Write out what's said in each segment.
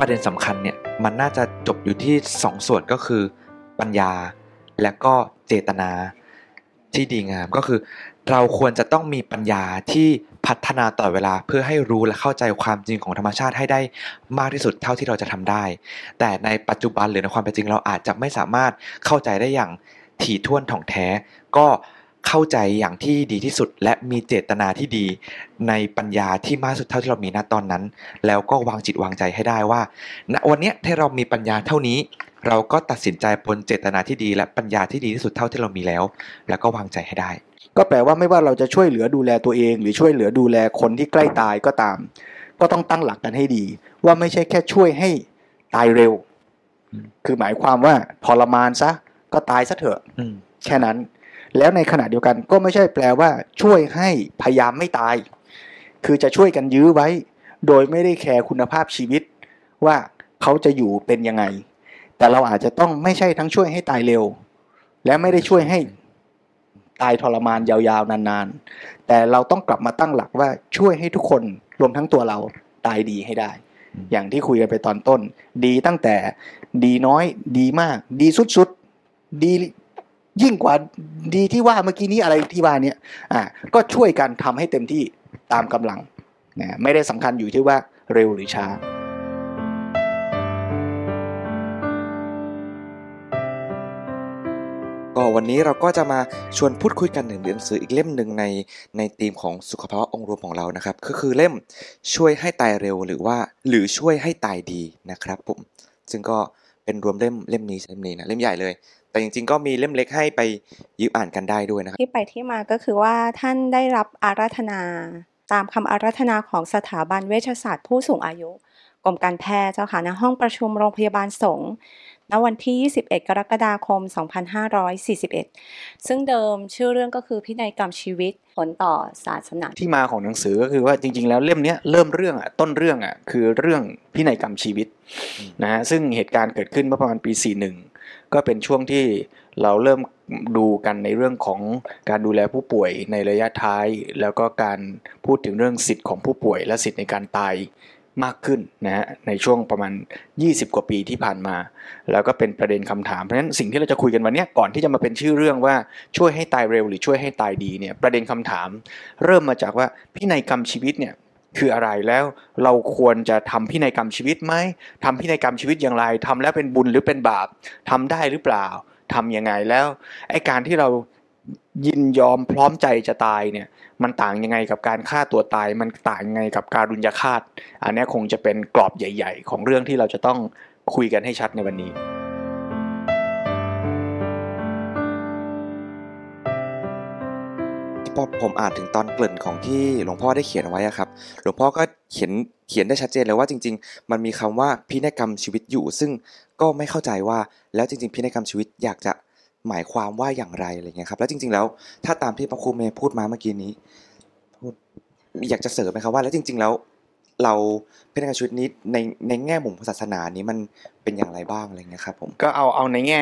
ประเด็นสำคัญเนี่ยมันน่าจะจบอยู่ที่สองส่วนก็คือปัญญา และก็เจตนาที่ดีงามก็คือ เราควรจะต้องมีปัญญาที่พัฒนาต่อเวลาเพื่อให้รู้และเข้าใจความจริงของธรรมชาติให้ได้มากที่สุดเท่าที่เราจะทำได้ แต่ในปัจจุบันหรือในความเป็นจริงเราอาจจะไม่สามารถเข้าใจได้อย่างถี่ถ้วนถ่องแท้ ก็ เข้าใจอย่างที่ดีที่สุด และมีเจตนาที่ดีในปัญญาที่มากสุดเท่าที่เรามีณตอนนั้น แล้วก็วางจิตวางใจให้ได้ว่าณวันเนี้ยถ้าเรามีปัญญาเท่านี้ เราก็ตัดสินใจบนเจตนาที่ดี และปัญญาที่ดีที่สุดเท่าที่เรามีแล้ว แล้วก็วางใจให้ได้ ก็แปลว่าไม่ว่าเราจะช่วยเหลือดูแลตัวเอง หรือช่วยเหลือดูแลคนที่ใกล้ตายก็ตาม ก็ต้องตั้งหลักกันให้ดี ว่าไม่ใช่แค่ช่วยให้ตายเร็วอืมคือหมายความว่าทรมานซะก็ตายซะเถอะอืมแค่นั้น แล้วในขณะเดียวกันก็ไม่ใช่แปลว่า ช่วยให้พยายามไม่ตาย คือจะช่วยกันยื้อไว้ โดยไม่ได้แคร์คุณภาพชีวิต ว่าเขาจะอยู่เป็นยังไง แต่เราอาจจะต้องไม่ใช่ทั้งช่วยให้ตายเร็ว และไม่ได้ช่วยให้ตายทรมานยาวๆนานๆ แต่เราต้องกลับมาตั้งหลักว่าช่วยให้ทุกคนรวมทั้งตัวเราตายดีให้ได้อืมอย่างที่คุยกันไปตอนต้น ดีตั้งแต่ดีน้อยดีมาก ดีสุดๆดี ยิ่งกว่าดีที่ว่าเมื่อกี้นี้อะไรที่ว่าเนี่ยอ่าก็ช่วยกันทำให้เต็มที่ตามกำลังนะไม่ได้สำคัญอยู่ที่ว่าเร็วหรือช้า ก็วันนี้เราก็จะมาชวนพูดคุยกันถึงหนังสืออีกเล่มหนึ่งในในธีมของสุขภาวะองค์รวมของเรานะครับ ก็คือเล่มช่วยให้ตายเร็วหรือว่า หรือช่วยให้ตายดีนะครับผมซึ่งก็เป็นรวมเล่มเล่มนี้เล่มนี้นะเล่มใหญ่เลย แต่จริงๆ ก็มีเล่มเล็กให้ไปยืมอ่านกันได้ด้วยนะครับ ที่ไปที่มาก็คือว่าท่านได้รับอาราธนา ตามคำอาราธนาของสถาบันเวชศาสตร์ผู้สูงอายุกรมการแพทย์เจ้าค่ะณห้องประชุมโรงพยาบาลสงฆ์ณวันที่ 21 กรกฎาคม 2541 ซึ่งเดิมชื่อเรื่องก็คือพินัยกรรมชีวิตผลต่อศาสนาที่มาของหนังสือก็คือว่าจริง ๆ แล้วเล่มเนี้ยเริ่มเรื่องอะต้นเรื่องอะคือเรื่องพินัยกรรมชีวิตอืมนะฮะซึ่งเหตุการณ์เกิดขึ้นเมื่อประมาณปี 41 ก็เป็นช่วงที่เราเริ่มดูกันในเรื่องของการดูแลผู้ป่วยในระยะท้าย แล้วก็การพูดถึงเรื่องสิทธิ์ของผู้ป่วย และสิทธิ์ในการตายมากขึ้นนะฮะในช่วงประมาณ 20 กว่าปีที่ผ่านมา แล้วก็เป็นประเด็นคำถาม เพราะฉะนั้นสิ่งที่เราจะคุยกันวันนี้ก่อนที่จะมาเป็นชื่อเรื่องว่าช่วยให้ตายเร็วหรือช่วยให้ตายดีเนี่ยประเด็นคำถาม เริ่มมาจากว่าพินัยกรรมชีวิตเนี่ย คืออะไรแล้วเราควรจะทำพินัยกรรมชีวิตไหมทำพินัยกรรมชีวิตอย่างไรทำแล้วเป็นบุญหรือเป็นบาปทำได้หรือเปล่าทำยังไงแล้วไอ้การที่เรายินยอมพร้อมใจจะตายเนี่ยมันต่างยังไงกับการฆ่าตัวตาย มันต่างยังไงกับการุญยฆาต อันนี้คงจะเป็นกรอบใหญ่ ๆ ของเรื่องที่เราจะต้องคุยกันให้ชัดในวันนี้ พอผมอ่านถึงตอนเกริ่นของที่หลวงพ่อได้เขียนเอาไว้ครับ หลวงพ่อก็เขียนเขียนได้ชัดเจนเลยว่าจริง ๆ มันมีคำว่าพินัยกรรมชีวิตอยู่ ซึ่งก็ไม่เข้าใจว่าแล้วจริง ๆ พินัยกรรมชีวิตอยากจะหมายความว่าอย่างไรอะไรเงี้ยครับ แล้วจริง ๆ แล้วถ้าตามที่พระครูเมย์พูดมาเมื่อกี้นี้พูดอยากจะเสริมไหมครับว่าแล้วจริง ๆ แล้ว เราพินัยกรรมชีวิตนี้ในในแง่มุมศาสนานี้มันเป็นอย่างไรบ้างอะไรเงี้ยครับผมก็เอาเอาในแง่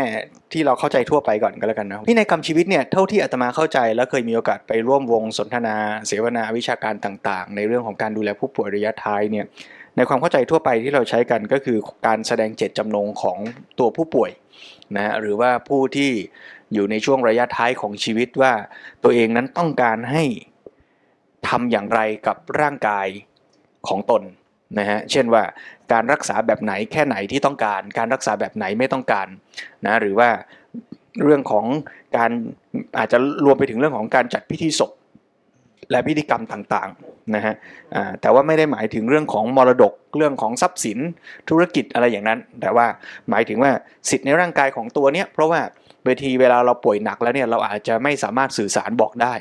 ที่เราเข้าใจทั่วไปก่อนก็แล้วกันนะพินัยกรรมชีวิตเนี่ยเท่าที่อาตมาเข้าใจ และเคยมีโอกาสไปร่วมวงสนทนา เสวนาวิชาการต่าง ๆ ในเรื่องของการดูแลผู้ป่วยระยะท้ายเนี่ยในความเข้าใจทั่วไปที่เราใช้กันก็คือการแสดงเจตจำนงของตัวผู้ป่วยนะหรือว่าผู้ที่อยู่ในช่วงระยะท้ายของชีวิตว่าตัวเองนั้นต้องการให้ทำอย่างไรกับร่างกาย ของตนนะฮะเช่นว่าการรักษาแบบไหนแค่ไหนที่ต้องการ การรักษาแบบไหนไม่ต้องการนะหรือว่าเรื่องของการอาจจะรวมไปถึงเรื่องของการจัดพิธีศพและพิธีกรรมต่างๆนะฮะแต่ว่าไม่ได้หมายถึงเรื่องของมรดกเรื่องของทรัพย์สินธุรกิจอะไรอย่างนั้น แต่ว่าหมายถึงว่าสิทธิ์ในร่างกายของตัวเนี้ยเพราะว่าเวทีเวลาเราป่วยหนักแล้วเนี่ยเราอาจจะไม่สามารถสื่อสารบอกได้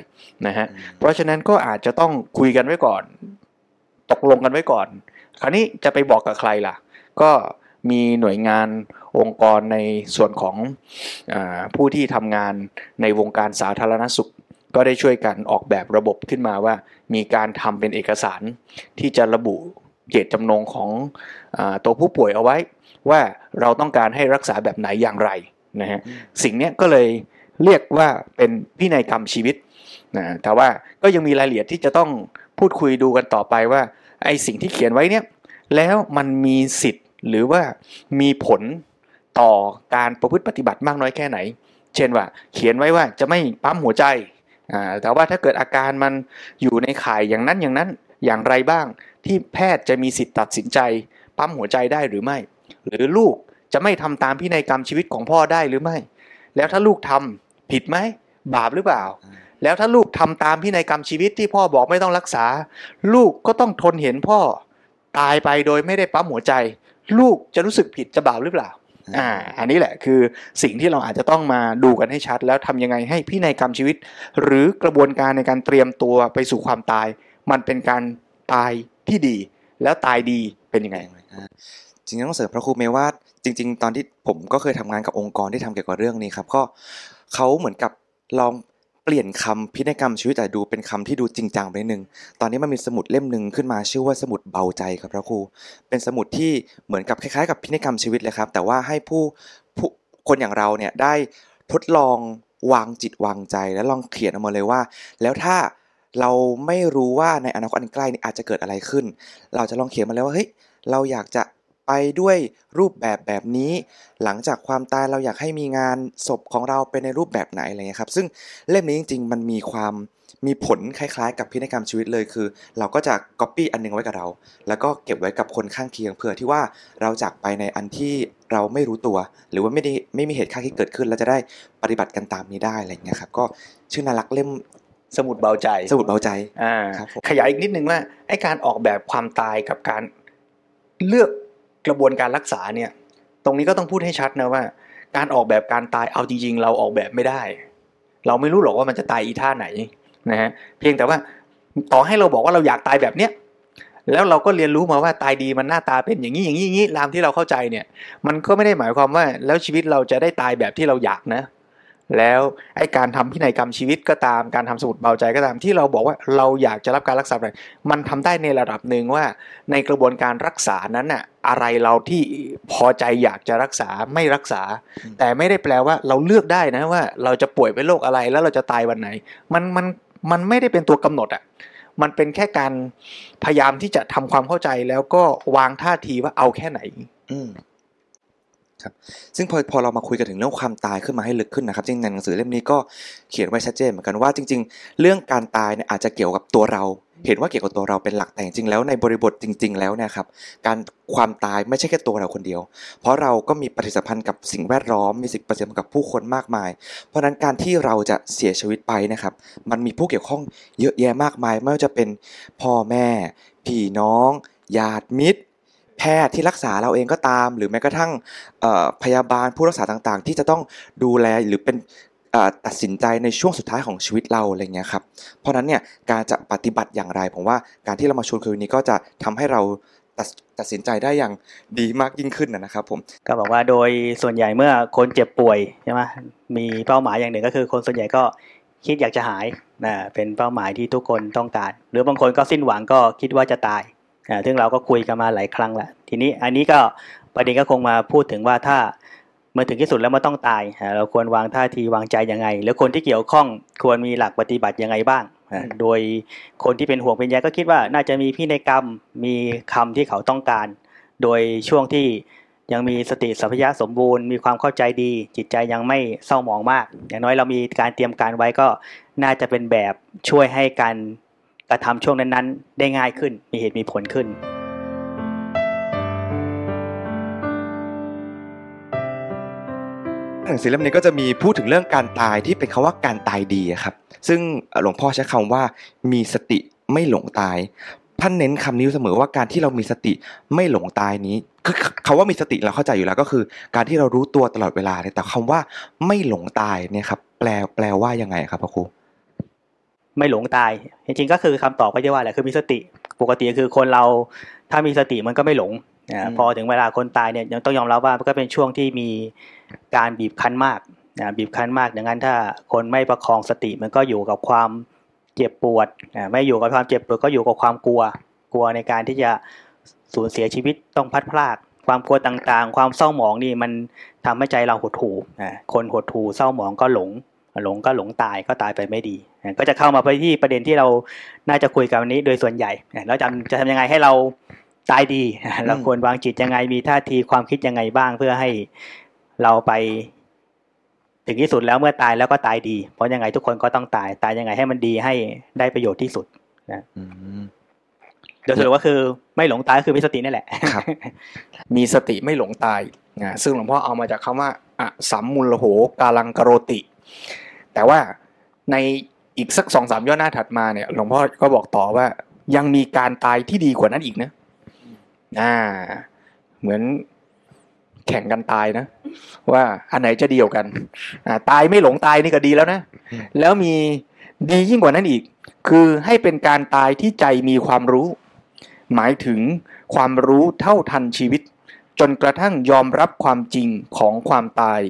นะฮะเพราะฉะนั้นก็อาจจะต้องคุยกันไว้ก่อน ตกลงกันไว้ก่อน คราวนี้จะไปบอกกับใครล่ะ ก็มีหน่วยงานองค์กรในส่วนของอาผู้ที่ทำงานในวงการสาธารณสุข ก็ได้ช่วยกันออกแบบระบบขึ้นมาว่า มีการทำเป็นเอกสารที่จะระบุเจตจำนงของอาตัวผู้ป่วยเอาไว้ ว่าเราต้องการให้รักษาแบบไหนอย่างไรนะฮะสิ่งเนี้ยก็เลยเรียกว่าเป็นพินัยกรรมชีวิตนะแต่ว่าก็ยังมีรายละเอียดที่จะต้อง พูดคุยดูกันต่อไปว่าไอสิ่งที่เขียนไว้เนี่ยแล้วมันมีสิทธิ์หรือว่ามีผลต่อการประพฤติปฏิบัติมากน้อยแค่ไหน เช่นว่า เขียนไว้ว่าจะไม่ปั๊มหัวใจแต่ว่าถ้าเกิดอาการมันอยู่ในข่ายอย่างนั้นอย่างนั้นอย่างไรบ้าง ที่แพทย์จะมีสิทธิ์ตัดสินใจ ปั๊มหัวใจได้หรือไม่ หรือลูกจะไม่ทำตามพินัยกรรมชีวิตของพ่อได้หรือไม่ แล้วถ้าลูกทำผิดไหมบาปหรือเปล่า แล้วถ้าลูกทำตามพินัยกรรมชีวิตที่พ่อบอกไม่ต้องรักษา ลูกก็ต้องทนเห็นพ่อตายไปโดยไม่ได้ปั๊มหัวใจ ลูกจะรู้สึกผิดจะบาปหรือเปล่าอ่าอันนี้แหละคือสิ่งที่เราอาจจะต้องมาดูกันให้ชัด แล้วทำยังไงให้พินัยกรรมชีวิต หรือกระบวนการในการเตรียมตัวไปสู่ความตาย มันเป็นการตายที่ดี แล้วตายดีเป็นยังไงอ่าจริงๆต้องเสริมพระครูเมย์ว่าจริง ๆ ตอนที่ผมก็เคยทำงานกับองค์กรที่ทำเกี่ยวกับเรื่องนี้ครับ ก็เขาเหมือนกับลอง เปลี่ยนคำพินัยกรรมชีวิตแต่ดูเป็นคำที่ดูจริงจังไปนิดนึง ตอนนี้มันมีสมุดเล่มหนึ่งขึ้นมาชื่อว่าสมุดเบาใจครับพระครู เป็นสมุดที่เหมือนกับคล้ายๆ กับพินัยกรรมชีวิตเลยครับ แต่ว่าให้ผู้ผู้คนอย่างเราเนี่ยได้ทดลองวางจิตวางใจ แล้วลองเขียนออกมาเลยว่า แล้วถ้าเราไม่รู้ว่าในอนาคตอันใกล้นี้อาจจะเกิดอะไรขึ้น เราจะลองเขียนมาเลยว่าเฮ้ยเราอยากจะ ไปด้วยรูปแบบแบบนี้ หลังจากความตายเราอยากให้มีงานศพของเราเป็นในรูปแบบไหนอะไรเงี้ยครับ ซึ่งเล่มนี้จริง ๆ มันมีความมีผลคล้ายๆ กับพินัยกรรมชีวิตเลยคือ เราก็จะ copy อันหนึงไว้กับเรา แล้วก็เก็บไว้กับคนข้างเคียงเผื่อที่ว่าเราจากไปในอันที่เราไม่รู้ตัว หรือว่าไม่ได้ไม่มีเหตุการณ์ที่เกิดขึ้น แล้วจะได้ปฏิบัติกันตามนี้ได้อะไรเงี้ยครับก็ชื่อน่ารักเล่มสมุดเบาใจสมุดเบาใจอ่าครับผมขยายอีกนิดนึงว่าไอ้การออกแบบความตายกับการเลือก กระบวนการรักษาเนี่ย ตรงนี้ก็ต้องพูดให้ชัดนะว่า การออกแบบการตายเอาจริง ๆ เราออกแบบไม่ได้ เราไม่รู้หรอกว่ามันจะตายอีท่าไหนนะฮะเพียงแต่ว่าต่อให้เราบอกว่าเราอยากตายแบบเนี้ยแล้วเราก็เรียนรู้มาว่าตายดีมันหน้าตาเป็นอย่างนี้อย่างนี้อย่างนี้ตามที่เราเข้าใจเนี่ย มันก็ไม่ได้หมายความว่า แล้วชีวิตเราจะได้ตายแบบที่เราอยากนะ แล้วไอ้การทำพินัยกรรมชีวิตก็ตามการทำสมุดเบาใจก็ตามที่เราบอกว่าเราอยากจะรับการรักษาแบบมันทำได้ในระดับหนึ่งว่า ในกระบวนการรักษานั้นน่ะอะไรเราที่พอใจอยากจะรักษาไม่รักษาอืมแต่ไม่ได้แปลว่าเราเลือกได้นะว่า เราจะป่วยเป็นโรคอะไรแล้วเราจะตายวันไหน มันมันมันไม่ได้เป็นตัวกำหนดอะมันเป็นแค่การพยายามที่จะทำความเข้าใจแล้วก็วางท่าทีว่าเอาแค่ไหน อืม ครับซึ่งพอพอเรามาคุยกันถึงเรื่องความตายขึ้นมาให้ลึกขึ้นนะครับจริงๆในหนังสือเล่มนี้ก็เขียนไว้ชัดเจนเหมือนกันว่าจริง ๆ เรื่องการตายเนี่ยอาจจะเกี่ยวกับตัวเรา เห็นว่าเกี่ยวกับตัวเราเป็นหลักแต่จริงๆแล้วในบริบทจริง ๆ แล้วเนี่ยครับการความตายไม่ใช่แค่ตัวเราคนเดียว เพราะเราก็มีปฏิสัมพันธ์กับสิ่งแวดล้อมมีสิ่งปฏิสัมพันธ์กับผู้คนมากมาย เพราะนั้นการที่เราจะเสียชีวิตไปนะครับ มันมีผู้เกี่ยวข้องเยอะแยะมากมาย ไม่ว่าจะเป็นพ่อแม่พี่น้องญาติมิตร แพทย์ที่รักษาเราเองก็ตาม หรือแม้กระทั่งพยาบาลผู้รักษาต่างๆ ที่จะต้องดูแลหรือเป็นตัดสินใจในช่วงสุดท้ายของชีวิตเราอะไรเงี้ยครับ เพราะนั้นเนี่ยการจะปฏิบัติอย่างไรผมว่าการที่เรามาชวนคุยนนี้ก็จะทำให้เราตัดตัดสินใจได้อย่างดีมากยิ่งขึ้นนะครับผมก็บอกว่าโดยส่วนใหญ่เมื่อคนเจ็บป่วยใช่ไหมมีเป้าหมายอย่างหนึ่งก็คือ คนส่วนใหญ่ก็คิดอยากจะหายนะเป็นเป้าหมายที่ทุกคนต้องการ หรือบางคนก็สิ้นหวังก็คิดว่าจะตาย ซึ่งเราก็คุยกันมาหลายครั้งแล้วทีนี้อันนี้ก็ประเด็นก็คงมาพูดถึงว่าถ้าเมื่อถึงที่สุดแล้วมันต้องตายอ่าเราควรวางท่าทีวางใจยังไง แล้วคนที่เกี่ยวข้องควรมีหลักปฏิบัติยังไงบ้างอ่าโดยคนที่เป็นห่วงเป็นใยก็คิดว่าน่าจะมีพินัยกรรมมีคำที่เขาต้องการ โดยช่วงที่ยังมีสติสัมปชัญญะสมบูรณ์มีความเข้าใจดี จิตใจยังไม่เศร้าหมองมาก อย่างน้อยเรามีการเตรียมการไว้ก็น่าจะเป็นแบบช่วยให้การ กระทำช่วงนั้นๆ ได้ง่ายขึ้น มีเหตุมีผลขึ้น หนังสือเล่มนี้ก็จะมีพูดถึงเรื่องการตายที่เป็นคำว่าการตายดีครับ ซึ่งหลวงพ่อใช้คำว่ามีสติไม่หลงตายท่านเน้นคำนี้เสมอว่าการที่เรามีสติไม่หลงตายนี้คือคำว่ามีสติเราเข้าใจอยู่แล้วก็คือ การที่เรารู้ตัวตลอดเวลาเลยแต่คำว่าไม่หลงตายเนี่ยครับแปลแปลว่ายังไงครับพระครู ไม่หลงตาย จริงๆก็คือคำตอบก็จะว่าแหละคือมีสติ ปกติคือคนเราถ้ามีสติมันก็ไม่หลงนะอืมพอถึงเวลาคนตายเนี่ยยังต้องยอมรับว่ามันก็เป็นช่วงที่มีการบีบคั้นมากนะบีบคั้นมากดังนั้นถ้าคนไม่ประคองสติมันก็อยู่กับความเจ็บปวดอ่าไม่อยู่กับความเจ็บปวดก็อยู่กับความกลัว กลัวในการที่จะสูญเสียชีวิตต้องพลัดพรากความกลัวต่างๆ ความเศร้าหมองนี่มันทำให้ใจเราหดหู่อ่าคนหดหู่เศร้าหมองก็หลง หลงก็หลงตายก็ตายไปไม่ดีอ่าก็จะเข้ามาไปที่ประเด็นที่เราน่าจะคุยกันวันนี้โดยส่วนใหญ่อ่าแล้วจะจะทำยังไงให้เราตายดีอ่าเราควรวางจิตยังไงมีท่าทีความคิดยังไงบ้างเพื่อให้เราไป ถึงที่สุดแล้วเมื่อตายแล้วก็ตายดี เพราะยังไงทุกคนก็ต้องตายตายยังไงให้มันดีให้ได้ประโยชน์ที่สุดอืมโดยสรุปก็คือไม่หลงตายก็คือมีสตินี่แหละครับ มีสติไม่หลงตายนะซึ่งหลวงพ่อเอามาจากคำว่าอะสัมมุลโหกาลังกโรติ แต่ว่าในอีกสักสองสามย่อหน้าถัดมาเนี่ยหลวงพ่อก็บอกต่อว่า ยังมีการตายที่ดีกว่านั้นอีกนะอ่า เหมือนแข่งกันตายนะ ว่าอันไหนจะดีกว่ากันอ่าตายไม่หลงตายนี่ก็ดีแล้วนะ แล้วมีดียิ่งกว่านั้นอีก คือให้เป็นการตายที่ใจมีความรู้ หมายถึงความรู้เท่าทันชีวิต จนกระทั่งยอมรับความจริงของความตาย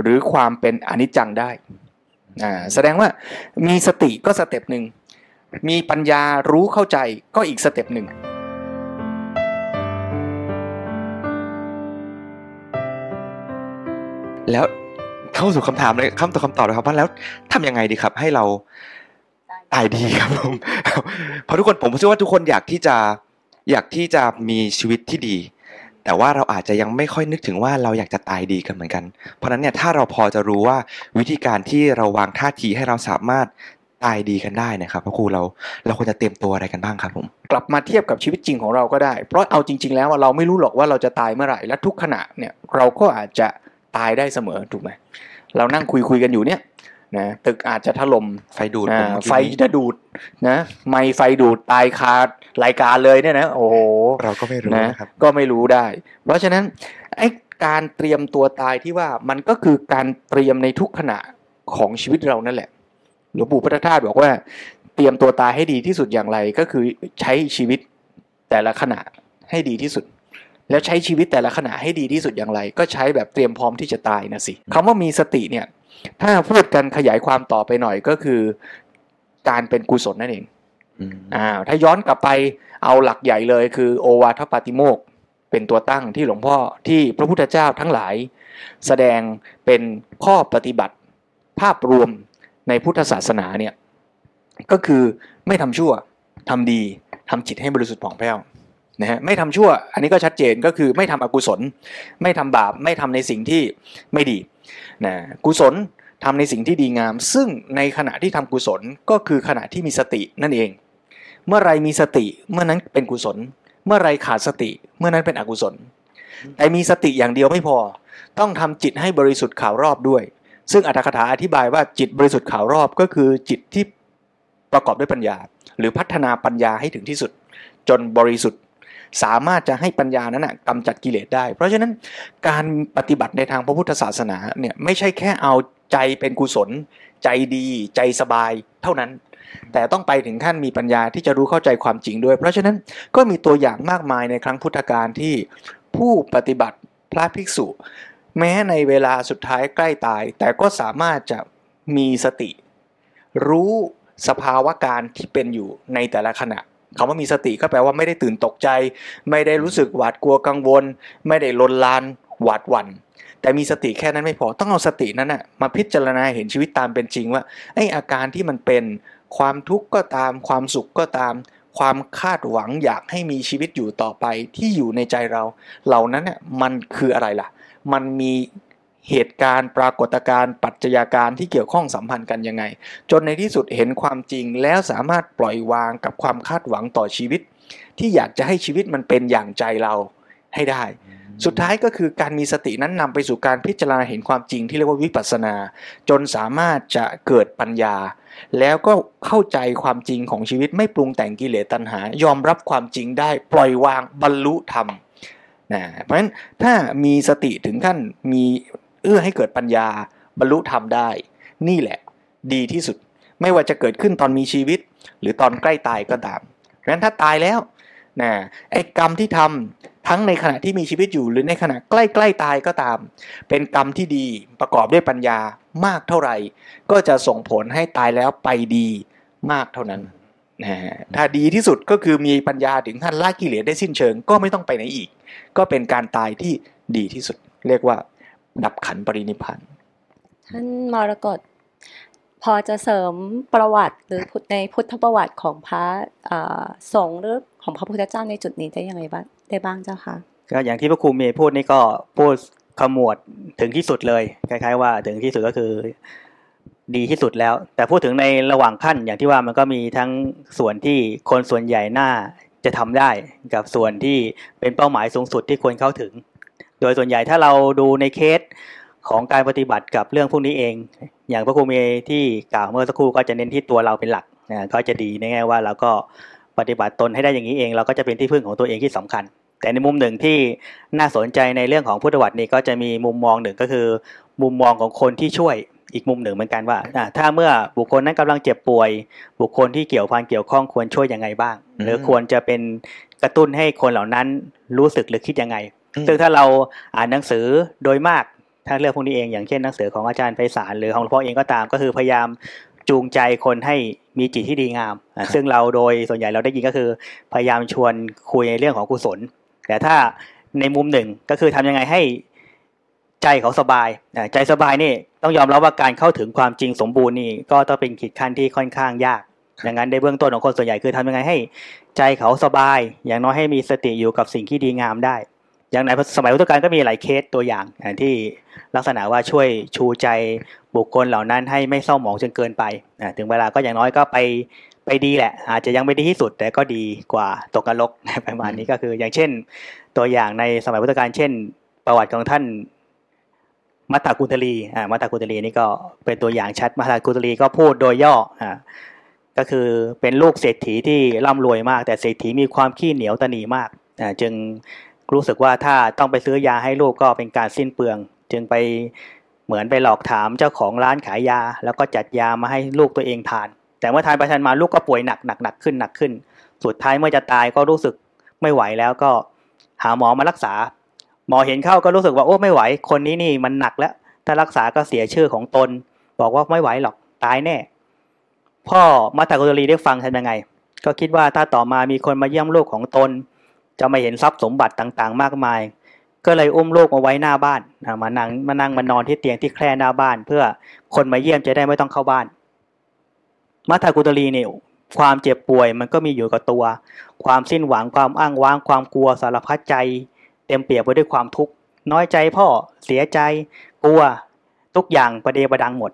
หรือความเป็นอนิจจังได้ อ่าแสดงว่ามีสติก็สเต็ปหนึ่งมีปัญญารู้เข้าใจก็อีกสเต็ปหนึ่งแล้วเข้าสู่คำถามเลยคำต่อคำตอบเลยครับว่าแล้วทำยังไงดีครับ ให้เราตายดีครับผมเพราะทุกคนผมเชื่อว่าทุกคนอยากที่จะอยากที่จะมีชีวิตที่ดี แต่ว่าเราอาจจะยังไม่ค่อยนึกถึงว่าเราอยากจะตายดีกันเหมือนกัน เพราะนั้นเนี่ยถ้าเราพอจะรู้ว่าวิธีการที่เราวางท่าทีให้เราสามารถตายดีกันได้นะครับพระครูเราเราควรจะเตรียมตัวอะไรกันบ้างครับผมกลับมาเทียบกับชีวิตจริงของเราก็ได้ เพราะเอาจริง ๆ แล้วเราไม่รู้หรอกว่าเราจะตายเมื่อไหร่และทุกขณะเนี่ยเราก็อาจจะตายได้เสมอถูกไหมเรานั่งคุยคุยๆกันอยู่เนี่ย นะตึกอาจจะถล่มไฟดูดอ่าผมเมื่อกี้ไฟจะดูดนะ ไม่ไฟดูดตายคารายการเลยเนี่ยนะ โอ้โหเราก็ไม่รู้นะนะครับ ก็ไม่รู้ได้ เพราะฉะนั้นไอ้การเตรียมตัวตายที่ว่ามันก็คือการเตรียมในทุกขณะของชีวิตเรานั่นแหละหลวงปู่พุทธทาสบอกว่า เตรียมตัวตายให้ดีที่สุดอย่างไรก็คือใช้ชีวิตแต่ละขณะให้ดีที่สุด แล้วใช้ชีวิตแต่ละขณะให้ดีที่สุดอย่างไร ก็ใช้แบบเตรียมพร้อมที่จะตายนะสิคำว่ามีสติเนี่ย ถ้าพูดกันขยายความต่อไปหน่อยก็คือ การเป็นกุศลนั่นเองอืมอ่าถ้าย้อนกลับไปเอาหลักใหญ่เลยคือโอวาทปาติโมกข์เป็นตัวตั้งที่หลวงพ่อที่พระพุทธเจ้าทั้งหลาย แสดงเป็นข้อปฏิบัติภาพรวมในพุทธศาสนาเนี่ยก็คือไม่ทำชั่วทำดีทำจิตให้บริสุทธิ์ผ่องแผ้วนะฮะไม่ทำชั่ว อันนี้ก็ชัดเจนก็คือไม่ทำอกุศล ไม่ทำบาปไม่ทำในสิ่งที่ไม่ดี นะกุศลทำในสิ่งที่ดีงาม ซึ่งในขณะที่ทำกุศลก็คือขณะที่มีสตินั่นเอง เมื่อไรมีสติเมื่อนั้นเป็นกุศล เมื่อไรขาดสติเมื่อนั้นเป็นอกุศล แต่มีสติอย่างเดียวไม่พอ ต้องทำจิตให้บริสุทธิ์ข่าวรอบด้วย ซึ่งอัตถกถาอธิบายว่าจิตบริสุทธิ์ข่าวรอบก็คือจิตที่ประกอบด้วยปัญญา หรือพัฒนาปัญญาให้ถึงที่สุด จนบริสุทธิ์ สามารถจะให้ปัญญานั้นนะกำจัดกิเลสได้ เพราะฉะนั้นการปฏิบัติในทางพระพุทธศาสนาเนี่ยไม่ใช่แค่เอาใจเป็นกุศล ใจดี ใจสบายเท่านั้น แต่ต้องไปถึงขั้นมีปัญญาที่จะรู้เข้าใจความจริงด้วย เพราะฉะนั้นก็มีตัวอย่างมากมายในครั้งพุทธกาลที่ผู้ปฏิบัติพระภิกษุ แม้ในเวลาสุดท้ายใกล้ตาย แต่ก็สามารถจะมีสติ รู้สภาวะการที่เป็นอยู่ในแต่ละขณะ คำว่ามีสติก็แปลว่าไม่ได้ตื่นตกใจ ไม่ได้รู้สึกหวาดกลัวกังวล ไม่ได้ลนลานหวาดหวัน่นแต่มีสติแค่นั้นไม่พอต้องเอาสตินั้นนะมาพิจารณาเห็นชีวิตตามเป็นจริงว่าไอ้อาการที่มันเป็นความทุกข์ก็ตาม ความสุขก็ตาม ความคาดหวังอยากให้มีชีวิตอยู่ต่อไปที่อยู่ในใจเรา เหล่านั้นเนี่ยมันคืออะไรล่ะ มันมี เหตุการณ์ปรากฏการณ์ปัจจัยการที่เกี่ยวข้องสัมพันธ์กันยังไง จนในที่สุดเห็นความจริงแล้วสามารถปล่อยวางกับความคาดหวังต่อชีวิต ที่อยากจะให้ชีวิตมันเป็นอย่างใจเราให้ได้ สุดท้ายก็คือการมีสตินั้นนำไปสู่การพิจารณาเห็นความจริงที่เรียกว่าวิปัสสนา จนสามารถจะเกิดปัญญา แล้วก็เข้าใจความจริงของชีวิตไม่ปรุงแต่งกิเลสตัณหา ยอมรับความจริงได้ปล่อยวางบรรลุธรรมนะเพราะฉะนั้นถ้ามีสติถึงขั้นมี เอื้อให้เกิดปัญญาบรรลุธรรมได้ นี่แหละ ดีที่สุดไม่ว่าจะเกิดขึ้นตอนมีชีวิต หรือตอนใกล้ตายก็ตามเพราะฉะนั้นถ้าตายแล้วนะไอ้กรรมที่ทำทั้งในขณะที่มีชีวิตอยู่หรือในขณะใกล้ ๆ ตายก็ตาม เป็นกรรมที่ดีประกอบด้วยปัญญามากเท่าไหร่ ก็จะส่งผลให้ตายแล้วไปดีมากเท่านั้นนะถ้าดีที่สุดก็คือมีปัญญาถึงขั้นละกิเลสได้สิ้นเชิง ก็ไม่ต้องไปไหนอีก ก็เป็นการตายที่ดีที่สุด เรียกว่า ดับขันปรินิพพานท่านมรกตพอจะเสริมประวัติหรือในพุทธประวัติของพระสงฆ์หรือของพระพุทธเจ้าในจุดนี้ได้ยังไงบ้างได้บ้างเจ้าคะก็อย่างที่พระครูเมย์พูดนี่ก็พูดขมวดถึงที่สุดเลยคล้าย ๆ ว่าถึงที่สุดก็คือดีที่สุดแล้ว แต่พูดถึงในระหว่างขั้นอย่างที่ว่ามันก็มีทั้งส่วนที่คนส่วนใหญ่น่าจะทำได้ กับส่วนที่เป็นเป้าหมายสูงสุดที่ควรเข้าถึง โดยส่วนใหญ่ถ้าเราดูในเคสของการปฏิบัติกับเรื่องพวกนี้เอง อย่างพระครูเมย์ที่กล่าวเมื่อสักครู่ก็จะเน้นที่ตัวเราเป็นหลักนะก็จะดีในแง่ว่าเราก็ปฏิบัติตนให้ได้อย่างนี้เอง เราก็จะเป็นที่พึ่งของตัวเองที่สำคัญ แต่ในมุมหนึ่งที่น่าสนใจในเรื่องของพุทธวัตรนี่ก็จะมีมุมมองหนึ่งก็คือ มุมมองของคนที่ช่วยอีกมุมหนึ่งเหมือนกันว่าถ้าเมื่อบุคคลนั้นกำลังเจ็บป่วย บุคคลที่เกี่ยวพันเกี่ยวข้องควรช่วยยังไงบ้าง หรือควรจะเป็นกระตุ้นให้คนเหล่านั้นรู้สึกหรือคิดยังไง ซึ่งถ้าเราอ่านหนังสือโดยมากถ้าเรื่องพวกนี้เองอย่างเช่นหนังสือของอาจารย์ไพศาลหรือของหลวงพ่อเองก็ตามก็คือพยายามจูงใจคนให้มีจิตที่ดีงาม ซึ่งเราโดยส่วนใหญ่เราได้ยินก็คือพยายามชวนคุยในเรื่องของกุศล แต่ถ้าในมุมหนึ่งก็คือทำยังไงให้ใจเขาสบาย ใจสบายนี่ต้องยอมรับว่าการเข้าถึงความจริงสมบูรณ์นี่ก็ต้องเป็นขีดขั้นที่ค่อนข้างยากอย่างนั้นในเบื้องต้นของคนส่วนใหญ่คือทำยังไงให้ ใจเขาสบาย อย่างน้อยให้มีสติอยู่กับสิ่งที่ดีงามได้ อย่างในสมัยพุทธกาลก็มีหลายเคสตัวอย่างที่ลักษณะว่าช่วยชูใจบุคคลเหล่านั้นให้ไม่เศร้าหมองจนเกินไปถึงเวลาก็อย่างน้อยก็ไปไปดีแหละ อาจจะยังไม่ดีที่สุดแต่ก็ดีกว่าตกนรกประมาณนี้ก็คือ อย่างเช่น ตัวอย่างในสมัยพุทธกาลเช่น ประวัติของท่านมัตตากุตลีอ่ามัตตากุตลีนี่ก็เป็นตัวอย่างชัดมัตตากุตลีก็พูดโดยย่ออ่าก็คือเป็นลูกเศรษฐีที่ร่ำรวยมาก แต่เศรษฐีมีความขี้เหนียวตนีมากอ่าจึง รู้สึกว่าถ้าต้องไปซื้อยาให้ลูกก็เป็นการสิ้นเปลือง จึงไปเหมือนไปหลอกถามเจ้าของร้านขายยา แล้วก็จัดยามาให้ลูกตัวเองทาน แต่เมื่อทานไปทานมาลูกก็ป่วยหนักหนักหนักขึ้นหนักขึ้น สุดท้ายเมื่อจะตายก็รู้สึกไม่ไหวแล้วก็หาหมอมารักษา หมอเห็นเข้าก็รู้สึกว่าโอ้ไม่ไหว คนนี้นี่มันหนักแล้ว ถ้ารักษาก็เสียชื่อของตน บอกว่าไม่ไหวหรอกตายแน่ พ่อมาตากุตรีได้ฟังทำยังไง ก็คิดว่าถ้าต่อมามีคนมาเยี่ยมลูกของตน จะไม่เห็นทรัพย์สมบัติต่างๆ มากมาย ก็เลยอุ้มลูกมาไว้หน้าบ้านมานั่งมานั่งมานอนที่เตียงที่แคร่หน้าบ้าน เพื่อคนมาเยี่ยมจะได้ไม่ต้องเข้าบ้านมาตากุตรีเนี่ยความเจ็บป่วยมันก็มีอยู่กับตัว ความสิ้นหวังความอ้างว้างความกลัวสารพัดใจ เต็มเปียบไปด้วยความทุกข์น้อยใจพ่อเสียใจกลัวทุกอย่างประเดประดังหมด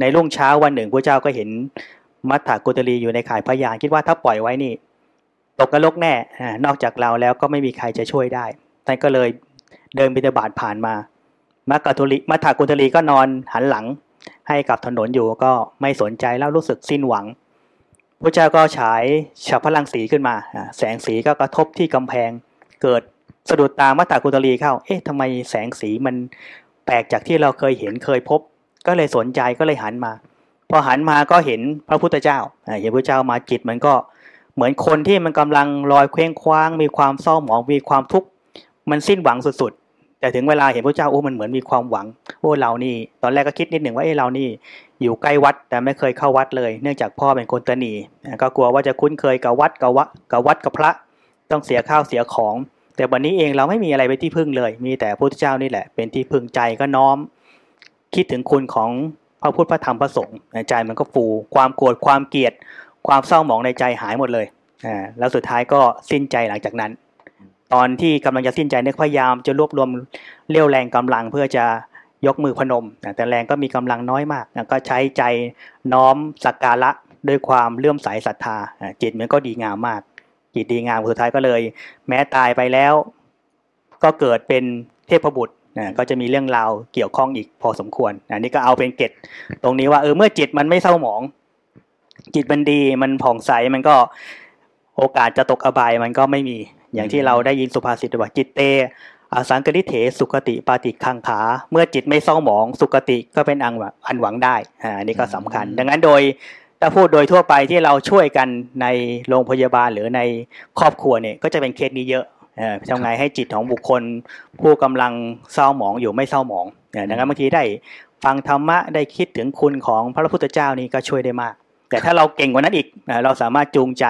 ในรุ่งเช้าวันหนึ่งพระเจ้าก็เห็นมัทธากุตลีอยู่ในข่ายพยานคิดว่าถ้าปล่อยไว้นี่ ตกกระลกแน่นอกจากเราแล้วก็ไม่มีใครจะช่วยได้ท่านก็เลยเดินบิณฑบาตผ่านมามัทธกุลีมัทธกุตลีก็นอนหันหลังให้กับถนนอยู่ก็ไม่สนใจแล้วรู้สึกสิ้นหวังพระเจ้าก็ฉายฉาพลังสีขึ้นมา แสงสีก็กระทบที่กำแพง เกิดสะดุดตามัตตากุตลีเข้า เอ๊ะทำไมแสงสีมันแปลกจากที่เราเคยเห็นเคยพบ ก็เลยสนใจก็เลยหันมา พอหันมาก็เห็นพระพุทธเจ้า เห็นพระเจ้ามาจิตมันก็ เหมือนคนที่มันกำลังลอยเคว้งคว้าง มีความเศร้าหมองมีความทุกข์มันสิ้นหวังสุดๆ แต่ถึงเวลาเห็นพระเจ้าโอ้มันเหมือนมีความหวัง โอ้เรานี่ ตอนแรกก็คิดนิดหนึ่งว่าเอ้เรานี่อยู่ใกล้วัดแต่ไม่เคยเข้าวัดเลย เนื่องจากพ่อเป็นคนตนีก็กลัวว่าจะคุ้นเคยกับวัดกับวัดกับวัดกับพระ ต้องเสียข้าวเสียของ แต่วันนี้เองเราไม่มีอะไรเป็นที่พึ่งเลย มีแต่พระพุทธเจ้านี่แหละเป็นที่พึ่งใจก็น้อม คิดถึงคุณของพระพุทธพระธรรมพระสงฆ์ใจมันก็ฟูความโกรธความเกลียด ความเศร้าหมองในใจหายหมดเลยอ่าแล้วสุดท้ายก็สิ้นใจหลังจากนั้น ตอนที่กำลังจะสิ้นใจเนี่ยพยายามจะรวบรวมเรี่ยวแรงกำลังเพื่อจะยกมือพนม แต่แรงก็มีกำลังน้อยมาก ก็ใช้ใจน้อมสักการะด้วยความเลื่อมใสศรัทธาจิตมันก็ดีงามมาก จิตดีงามสุดท้ายก็เลย แม้ตายไปแล้ว ก็เกิดเป็นเทพบุตรนะก็จะมีเรื่องราวเกี่ยวข้องอีกพอสมควรอันนี้ก็เอาเป็นเกตตรงนี้ว่าเออเมื่อจิตมันไม่เศร้าหมอง จิตมันดีมันผ่องใสมันก็โอกาสจะตกอบายมันก็ไม่มีอย่างที่เราได้ยินสุภาษิตว่าจิตเตอาสังกฤเถสุขติปาติคังขา เมื่อจิตไม่เศร้าหมองสุขติก็เป็นอันอันหวังได้อันนี้ก็สำคัญ ดังนั้นโดยถ้าพูดโดยทั่วไปที่เราช่วยกันในโรงพยาบาลหรือในครอบครัวเนี่ยก็จะเป็นเคสนี้เยอะเอ่อทำไงให้จิตของบุคคล ผู้กำลังเศร้าหมองอยู่ไม่เศร้าหมองเออดังนั้นบางทีได้ฟังธรรมะได้คิดถึงคุณของพระพุทธเจ้านี่ก็ช่วยได้มาก แต่ถ้าเราเก่งกว่านั้นอีกเราสามารถจูงใจ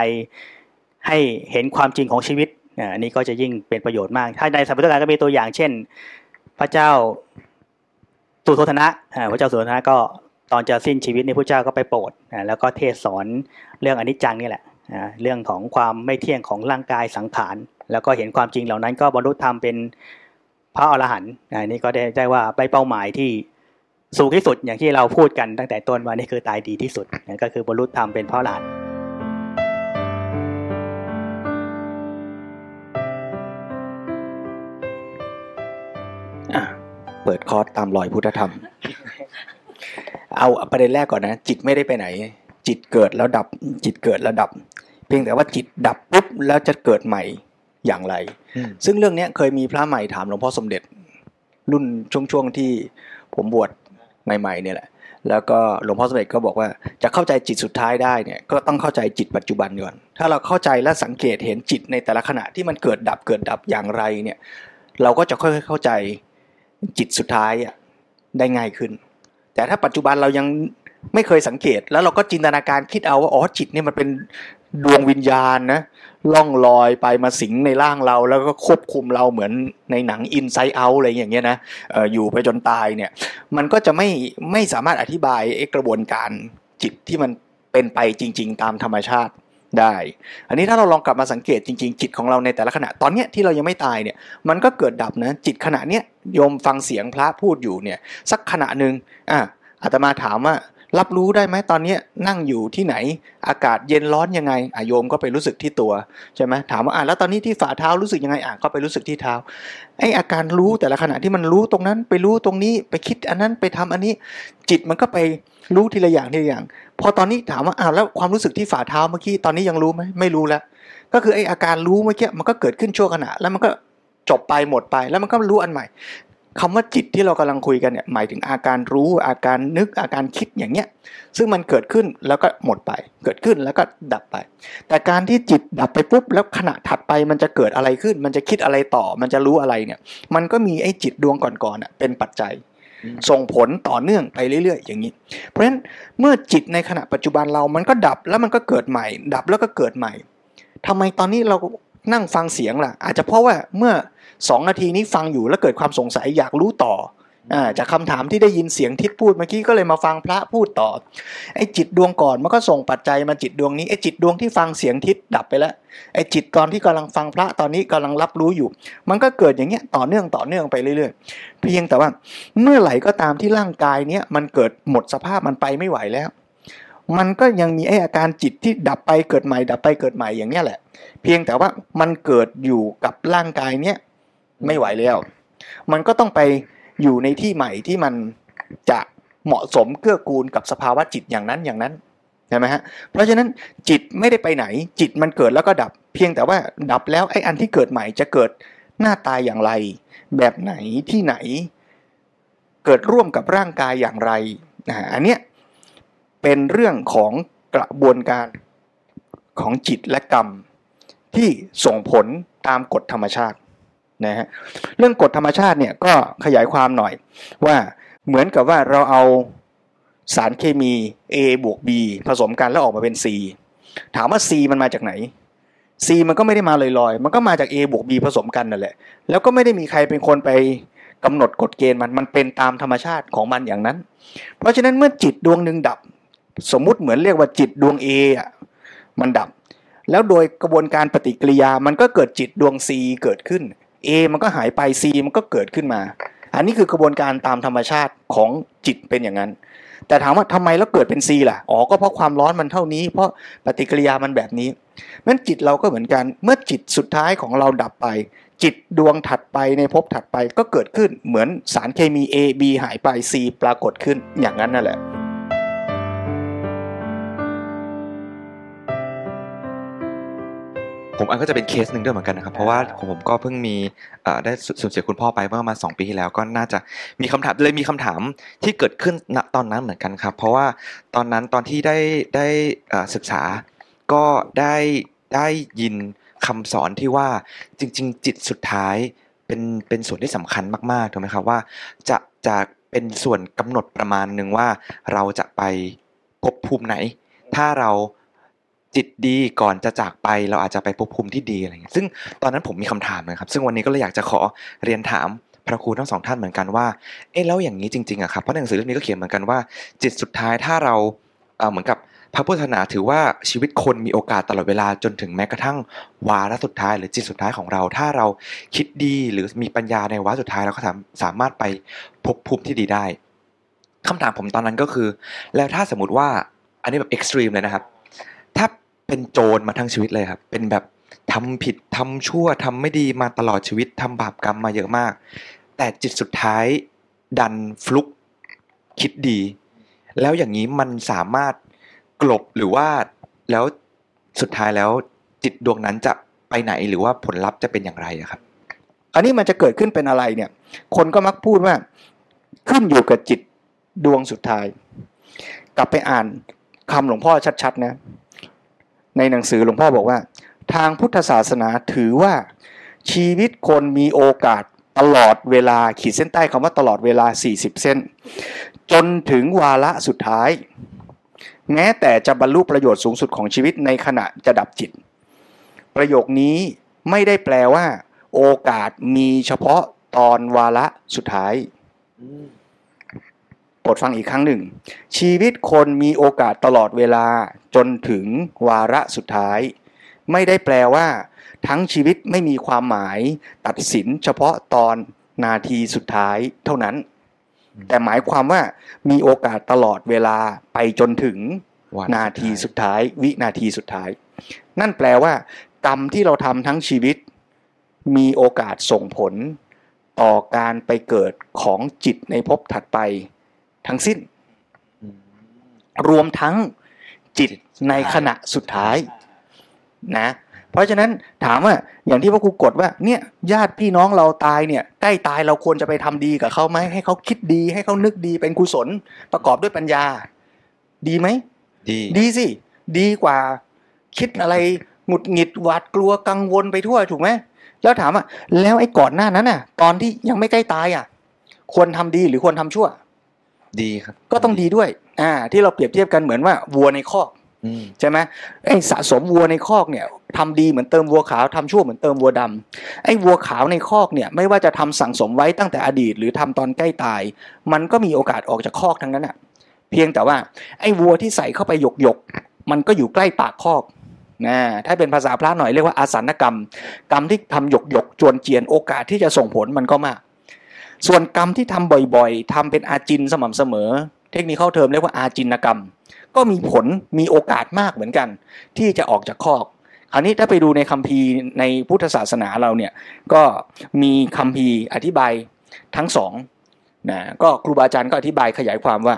ให้เห็นความจริงของชีวิตอันนี้ก็จะยิ่งเป็นประโยชน์มาก ถ้าในสัมพุทธการก็มีตัวอย่างเช่น พระเจ้าสุโธทนะพระเจ้าสุโธทนะก็ตอนจะสิ้นชีวิตในพระเจ้าก็ไปโปรดแล้วก็เทศสอนเรื่องอนิจจังนี่แหละเรื่องของความไม่เที่ยงของร่างกายสังขาร แล้วก็เห็นความจริงเหล่านั้นก็บรรลุธรรมเป็นพระอรหันต์อ่านี่ก็ได้ได้ว่าไปเป้าหมายที่ สูงที่สุดอย่างที่เราพูดกันตั้งแต่ต้นว่านี่คือตายดีที่สุดนั่นก็คือบรรลุธรรมเป็นพระอรหันต์อะเปิดคอร์สตามรอยพุทธธรรม เอาประเด็นแรกก่อนนะ จิตไม่ได้ไปไหน จิตเกิดแล้วดับ จิตเกิดแล้วดับ เพียงแต่ว่าจิตดับปุ๊บแล้วจะเกิดใหม่อย่างไรอืมซึ่งเรื่องเนี้ยเคยมีพระใหม่ถามหลวงพ่อสมเด็จ รุ่นช่วงๆที่ผมบวช ใหม่ๆเนี่ยแหละ แล้วก็หลวงพ่อสมเด็จก็บอกว่าจะเข้าใจจิตสุดท้ายได้เนี่ยก็ต้องเข้าใจจิตปัจจุบันก่อน ถ้าเราเข้าใจและสังเกตเห็นจิตในแต่ละขณะที่มันเกิดดับเกิดดับอย่างไรเนี่ยเราก็จะค่อยๆเข้าใจจิตสุดท้ายอะได้ง่ายขึ้น แต่ถ้าปัจจุบันเรายังไม่เคยสังเกต แล้วเราก็จินตนาการคิดเอาว่าอ๋อจิตเนี่ยมันเป็น ดวงวิญญาณนะล่องลอยไปมาสิงในร่างเราแล้วก็ควบคุมเราเหมือนในหนังอินไซ e ์เอาอะไรอย่างเงี้ยนะอออยู่ไปจนตายเนี่ย มันก็จะไม่ไม่สามารถอธิบายกระบวนการจิตที่มันเป็นไปจริง ๆ ตามธรรมชาติได้ อันนี้ถ้าเราลองกลับมาสังเกตจริง ๆ จิตของเราในแต่ละขณะตอนเนี้ยที่เรายังไม่ตายเนี่ยมันก็เกิดดับนะจิตขณะเนี้ยโยมฟังเสียงพระพูดอยู่เนี่ยสักขณะหนึ่งอะอาตมาถามว่า รับรู้ได้ไหมตอนนี้นั่งอยู่ที่ไหน อากาศเย็นร้อนยังไงอโยมก็ไปรู้สึกที่ตัวใช่ไหมถามว่าอะแล้วตอนนี้ที่ฝ่าเท้ารู้สึกยังไงอะก็ไปรู้สึกที่เท้าไออาการรู้แต่ละขณะที่มันรู้ตรงนั้นไปรู้ตรงนี้ไปคิดอันนั้นไปทำอันนี้ จิตมันก็ไปรู้ทีละอย่างทีละอย่าง พอตอนนี้ถามว่าอ้าวแล้วความรู้สึกที่ฝ่าเท้าเมื่อกี้ตอนนี้ยังรู้ไหมไม่รู้แล้ว ก็คือไออาการรู้เมื่อกี้มันก็เกิดขึ้นชั่วขณะแล้วมันก็จบไปหมดไปแล้วมันก็รู้อันใหม่ คำว่าจิตที่เรากำลังคุยกันเนี่ยหมายถึงอาการรู้อาการนึกอาการคิดอย่างเนี้ยซึ่งมันเกิดขึ้นแล้วก็หมดไป เกิดขึ้นแล้วก็ดับไป แต่การที่จิตดับไปปุ๊บแล้วขณะถัดไปมันจะเกิดอะไรขึ้น มันจะคิดอะไรต่อ มันจะรู้อะไรเนี่ย มันก็มีไอ้จิตดวงก่อนๆอะเป็นปัจจัย ส่งผลต่อเนื่องไปเรื่อยๆ อย่างนี้ เพราะฉะนั้นเมื่อจิตในขณะปัจจุบันเรามันก็ดับแล้วมันก็เกิดใหม่ ดับแล้วก็เกิดใหม่ทำไมตอนนี้เรานั่งฟังเสียงล่ะ อาจจะเพราะว่าเมื่อ สองนาทีนี้ฟังอยู่แล้วเกิดความสงสัยอยากรู้ต่ออาจากคำถามที่ได้ยินเสียงทิศพูดเมื่อกี้ก็เลยมาฟังพระพูดต่อไอ้จิตดวงก่อนมันก็ส่งปัจจัยมาจิตดวงนี้ไอ้จิตดวงที่ฟังเสียงทิศดับไปแล้วไอ้จิตตอนที่กำลังฟังพระตอนนี้กำลังรับรู้อยู่ มันก็เกิดอย่างเงี้ยต่อเนื่องต่อเนื่องไปเรื่อยๆ เพียงแต่ว่าเมื่อไหร่ก็ตามที่ร่างกายเนี้ยมันเกิดหมดสภาพมันไปไม่ไหวแล้ว มันก็ยังมีไอ้อาการจิตที่ดับไปเกิดใหม่ ดับไปเกิดใหม่อย่างเนี้ยแหละ เพียงแต่ว่ามันเกิดอยู่กับร่างกายเนี้ย ไม่ไหวแล้ว มันก็ต้องไปอยู่ในที่ใหม่ที่มันจะเหมาะสมเกื้อกูลกับสภาวะจิตอย่างนั้นอย่างนั้นใช่ไหมฮะเพราะฉะนั้นจิตไม่ได้ไปไหน จิตมันเกิดแล้วก็ดับ เพียงแต่ว่าดับแล้วไอ้อันที่เกิดใหม่จะเกิดหน้าตายอย่างไร แบบไหนที่ไหน เกิดร่วมกับร่างกายอย่างไรนะอันเนี้ยเป็นเรื่องของกระบวนการของจิตและกรรม ที่ส่งผลตามกฎธรรมชาติ นะฮะเรื่องกฎธรรมชาติเนี่ยก็ขยายความหน่อยว่าเหมือนกับว่าเราเอาสารเคมี A บวก B ผสมกันแล้วออกมาเป็น C ถามว่า C มันมาจากไหน C มันก็ไม่ได้มาลอยๆ มันก็มาจาก A บวก B ผสมกันนั่นแหละ แล้วก็ไม่ได้มีใครเป็นคนไปกำหนดกฎเกณฑ์มัน มันเป็นตามธรรมชาติของมันอย่างนั้น เพราะฉะนั้นเมื่อจิตดวงหนึ่งดับ สมมุติเหมือนเรียกว่าจิตดวง A อะ มันดับ แล้วโดยกระบวนการปฏิกิริยา มันก็เกิดจิตดวง C เกิดขึ้น A มันก็หายไป C มันก็เกิดขึ้นมา อันนี้คือกระบวนการตามธรรมชาติของจิตเป็นอย่างนั้น แต่ถามว่าทำไมแล้วเกิดเป็น C ล่ะอ๋อก็เพราะความร้อนมันเท่านี้ เพราะปฏิกิริยามันแบบนี้นั้นจิตเราก็เหมือนกัน เมื่อจิตสุดท้ายของเราดับไป จิตดวงถัดไปในภพถัดไปก็เกิดขึ้นเหมือนสารเคมี A B หายไป C ปรากฏขึ้นอย่างนั้นนั่นแหละ ผมอันก็จะเป็นเคสหนึ่งด้วยเหมือนกันนะครับ เพราะว่าของผมก็เพิ่งมีเอ่อได้สูญเสียคุณพ่อไปเมื่อประมาณสองปีที่แล้วก็น่าจะมีคำถามเลยมีคำถามที่เกิดขึ้นณตอนนั้นเหมือนกันครับ เพราะว่าตอนนั้นตอนที่ได้ได้เอ่อศึกษาก็ได้ได้ยินคำสอนที่ว่าจริง ๆ จิตสุดท้ายเป็นเป็นส่วนที่สำคัญมากๆถูกไหมครับว่า จะจะเป็นส่วนกำหนดประมาณหนึ่งว่าเราจะไปภพภูมิไหน ถ้าเรา จิตดีก่อนจะจากไปเราอาจจะไปภพภูมิที่ดีอะไรเงี้ยซึ่งตอนนั้นผมมีคำถามนะครับ ซึ่งวันนี้ก็เลยอยากจะขอเรียนถามพระครูทั้งสองท่านเหมือนกันว่าเอ๊ะแล้วอย่างนี้จริงๆอะครับเพราะหนังสือเล่มนี้ก็เขียนเหมือนกันว่า จิตสุดท้ายถ้าเราเออเหมือนกับพระพุทธศาสนาถือว่าชีวิตคนมีโอกาสตลอดเวลาจนถึงแม้กระทั่งวาระสุดท้าย หรือจิตสุดท้ายของเรา ถ้าเราคิดดีหรือมีปัญญาในวาระสุดท้ายเราก็สามสามารถไปภพภูมิที่ดีได้คำถามผมตอนนั้นก็คือ แล้วถ้าสมมติว่าอันนี้แบบเอ็กซ์ตรีมเลยนะครับ เป็นโจรมาทั้งชีวิตเลยครับ เป็นแบบทำผิดทำชั่วทำไม่ดีมาตลอดชีวิตทำบาปกรรมมาเยอะมาก แต่จิตสุดท้ายดันฟลุกคิดดี แล้วอย่างนี้มันสามารถกลบหรือว่าแล้วสุดท้ายแล้วจิตดวงนั้นจะไปไหนหรือว่าผลลัพธ์จะเป็นอย่างไรครับ อันนี้มันจะเกิดขึ้นเป็นอะไรเนี่ย คนก็มักพูดว่า ขึ้นอยู่กับจิตดวงสุดท้าย กลับไปอ่านคำหลวงพ่อชัดๆนะ ในหนังสือหลวงพ่อบอกว่า ทางพุทธศาสนาถือว่าชีวิตคนมีโอกาสตลอดเวลาขีดเส้นใต้คำว่าตลอดเวลา 40 เส้น จนถึงวาระสุดท้าย แม้แต่จะบรรลุประโยชน์สูงสุดของชีวิตในขณะจะดับจิต ประโยคนี้ไม่ได้แปลว่า โอกาสมีเฉพาะตอนวาระสุดท้าย ปรดฟังอีกครั้งหนึ่ง ชีวิตคนมีโอกาสตลอดเวลาจนถึงวาระสุดท้าย ไม่ได้แปลว่า ทั้งชีวิตไม่มีความหมาย ตัดสินเฉพาะตอนนาทีสุดท้ายเท่านั้น แต่หมายความว่ามีโอกาสตลอดเวลาไปจนถึงนาทีสุดท้าย วินาทีสุดท้าย นั่นแปลว่า กรรมที่เราทำทั้งชีวิต มีโอกาสส่งผล ต่อการไปเกิดของจิตในภพถัดไป ทั้งสิ้นอืมรวมทั้งจิตในขณะสุดท้ายนะ เพราะฉะนั้นถามว่าอย่างที่พระครูกดว่า เนี่ยญาติพี่น้องเราตายเนี่ยใกล้ตายเราควรจะไปทำดีกับเขาไหมให้เขาคิดดี ให้เขานึกดีเป็นกุศลประกอบด้วยปัญญา ดีไหมดีดีสิดีกว่า คิดอะไรหงุดหงิดหวาดกลัวกังวลไปทั่วถูกไหมแล้วถามว่าแล้วไอ้ก่อนหน้านั้นน่ะ ตอนที่ยังไม่ใกล้ตายอะ ควรทำดีหรือควรทำชั่ว ดีครับ ก็ต้องดีด้วย อ่า ที่เราเปรียบเทียบกันเหมือนว่าวัวในคอกอืมใช่ไหมไอ้สะสมวัวในคอกเนี่ยทำดีเหมือนเติมวัวขาวทำชั่วเหมือนเติมวัวดำไอ้วัวขาวในคอกเนี่ยไม่ว่าจะทำสั่งสมไว้ตั้งแต่อดีต หรือทำตอนใกล้ตาย มันก็มีโอกาสออกจากคอกทั้งนั้นอะเพียงแต่ว่าไอ้วัวที่ใส่เข้าไปหยกหยกๆมันก็อยู่ใกล้ปากคอกนะถ้าเป็นภาษาพระหน่อยเรียกว่าอาสันนกรรม กรรมที่ทำหยกหยกๆจวนเจียนโอกาสที่จะส่งผลมันก็มาก ส่วนกรรมที่ทำบ่อยๆทำเป็นอาจินสม่ำเสมอ เทคนิคเข้าเทอมเรียกว่าอาจินกรรม ก็มีผลมีโอกาสมากเหมือนกัน ที่จะออกจากคอกคราวนี้ถ้าไปดูในคัมภีร์ในพุทธศาสนาเราเนี่ยก็มีคัมภีร์อธิบายทั้งสองนะก็ครูบาอาจารย์ก็อธิบายขยายความว่า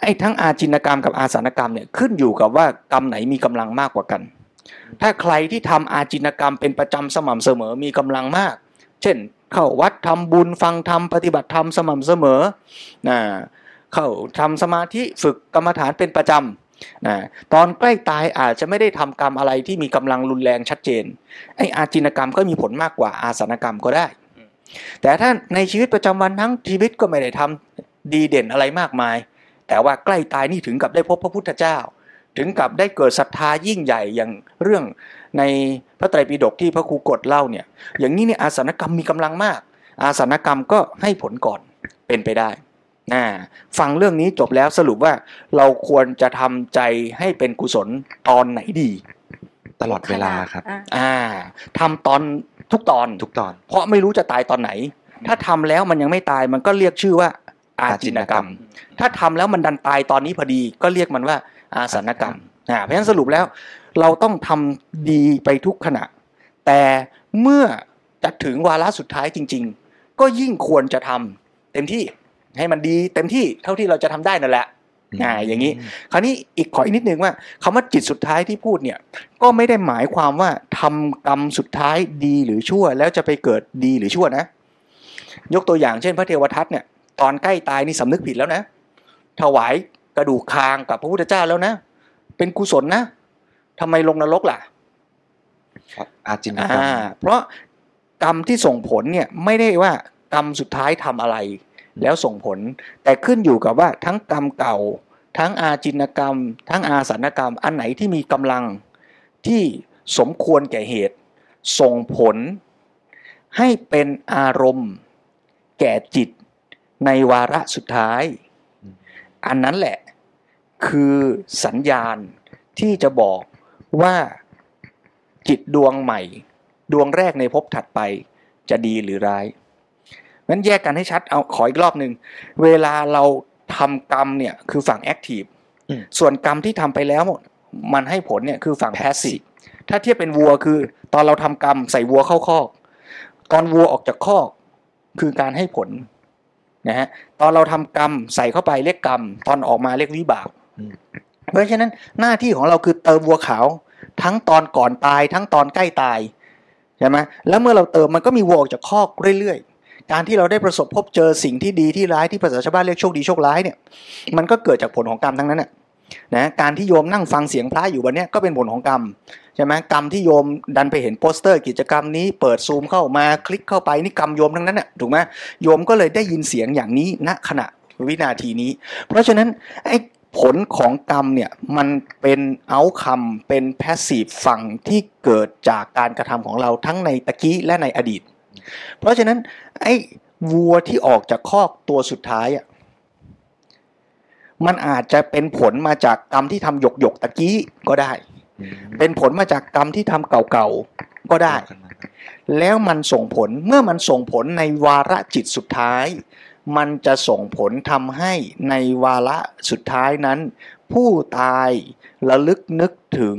ไอ้ทั้งอาจินกรรมกับอาสานกรรมเนี่ยขึ้นอยู่กับว่ากรรมไหนมีกำลังมากกว่ากัน ถ้าใครที่ทำอาจินกรรมเป็นประจำสม่ำเสมอมีกำลังมาก เช่น เข้าวัดทำบุญฟังธรรมปฏิบัติธรรมสม่ำเสมอนะเข้าทำสมาธิฝึกกรรมฐานเป็นประจำนะตอนใกล้ตายอาจจะไม่ได้ทำกรรมอะไรที่มีกำลังรุนแรงชัดเจนไออาจินกรรมก็มีผลมากกว่าอาสนกรรมก็ได้ แต่ถ้าในชีวิตประจำวันทั้งชีวิตก็ไม่ได้ทำดีเด่นอะไรมากมาย แต่ว่าใกล้ตายนี่ถึงกับได้พบพระพุทธเจ้า ถึงกับได้เกิดศรัทธายิ่งใหญ่อย่างเรื่อง ในพระไตรปิฎกที่พระครูกฎเล่าเนี่ย อย่างนี้เนี่ยอาสนกรรมมีกำลังมาก อาสนกรรมก็ให้ผลก่อนเป็นไปได้นะฟังเรื่องนี้จบแล้วสรุปว่าเราควรจะทำใจให้เป็นกุศลตอนไหนดี ตลอดเวลาครับ อ่าอ่าทำตอนทุกตอนทุกตอน เพราะไม่รู้จะตายตอนไหน ถ้าทำแล้วมันยังไม่ตายมันก็เรียกชื่อว่าอาจินกรรม ถ้าทำแล้วมันดันตายตอนนี้พอดี ก็เรียกมันว่าอาสนกรรมอ่าเพราะฉะนั้นสรุปแล้ว เราต้องทำดีไปทุกขณะ แต่เมื่อจะถึงวาระสุดท้ายจริง ๆ ก็ยิ่งควรจะทำเต็มที่ให้มันดีเต็มที่เท่าที่เราจะทำได้นั่นแหละอ่าอย่างนี้ คราวนี้อีกขออีกนิดนึงว่าคำว่าจิตสุดท้ายที่พูดเนี่ย ก็ไม่ได้หมายความว่าทำกรรมสุดท้ายดีหรือชั่ว แล้วจะไปเกิดดีหรือชั่วนะ ยกตัวอย่างเช่น พระเทวทัตเนี่ย ตอนใกล้ตายนี่สำนึกผิดแล้วนะ ถวายกระดูกคางกับพระพุทธเจ้าแล้วนะ เป็นกุศลนะ ทำไมลงนรกล่ะอาจินกรรมอ่าเพราะกรรมที่ส่งผลเนี่ยไม่ได้ว่ากรรมสุดท้ายทำอะไร แล้วส่งผล แต่ขึ้นอยู่กับว่าทั้งกรรมเก่า ทั้งอาจินกรรม ทั้งอาสันกรรม อันไหนที่มีกำลังที่สมควรแก่เหตุ ส่งผล ให้เป็นอารมณ์ แก่จิตในวาระสุดท้าย อันนั้นแหละ คือสัญญาณที่จะบอก ว่าจิตดวงใหม่ ดวงแรกในภพถัดไปจะดีหรือร้ายงั้นแยกกันให้ชัดเอาขออีกรอบหนึ่งเวลาเราทำกรรมเนี่ยคือฝั่ง active อืมส่วนกรรมที่ทำไปแล้ว มันให้ผลเนี่ยคือฝั่ง passiveถ้าเทียบเป็นวัวคือ ตอนเราทำกรรมใส่วัวเข้าคอก ตอนวัวออกจากคอกคือการให้ผลนะฮะตอนเราทำกรรมใส่เข้าไปเรียกกรรม ตอนออกมาเรียกวิบากอืม เพราะฉะนั้นหน้าที่ของเราคือเติมวัวขาว ทั้งตอนก่อนตายทั้งตอนใกล้ตายใช่ไหมแล้วเมื่อเราเติมมันก็มีวัวออกจากคอกเรื่อยๆ การที่เราได้ประสบพบเจอสิ่งที่ดีที่ร้ายที่ภาษาชาวบ้านเรียกโชคดีโชคร้ายเนี่ยมันก็เกิดจากผลของกรรมทั้งนั้นน่ะนะการที่โยมนั่งฟังเสียงพระอยู่วันเนี้ยก็เป็นผลของกรรมใช่ไหมกรรมที่โยมดันไปเห็นโปสเตอร์ กิจกรรมนี้เปิดซูมเข้ามาคลิกเข้าไปนี่กรรมโยมทั้งนั้นน่ะถูกไหมโยมก็เลยได้ยินเสียงอย่างนี้ณขณะวินาทีนี้ เพราะฉะนั้นไอ้ ผลของกรรมเนี่ยมันเป็นเอาคำเป็นแพสซีฟฝั่งที่เกิดจากการกระทำของเราทั้งในตะกี้และในอดีต เพราะฉะนั้นไอ้วัวที่ออกจากคอกตัวสุดท้ายอะมันอาจจะเป็นผลมาจากกรรมที่ทำหยกหยกๆตะกี้ก็ได้อืมเป็นผลมาจากกรรมที่ทำเก่าๆก็ได้กันมาแล้วมันส่งผลเมื่อมันส่งผลในวาระจิตสุดท้าย มันจะส่งผลทำให้ในวาระสุดท้ายนั้น ผู้ตายระลึกนึกถึง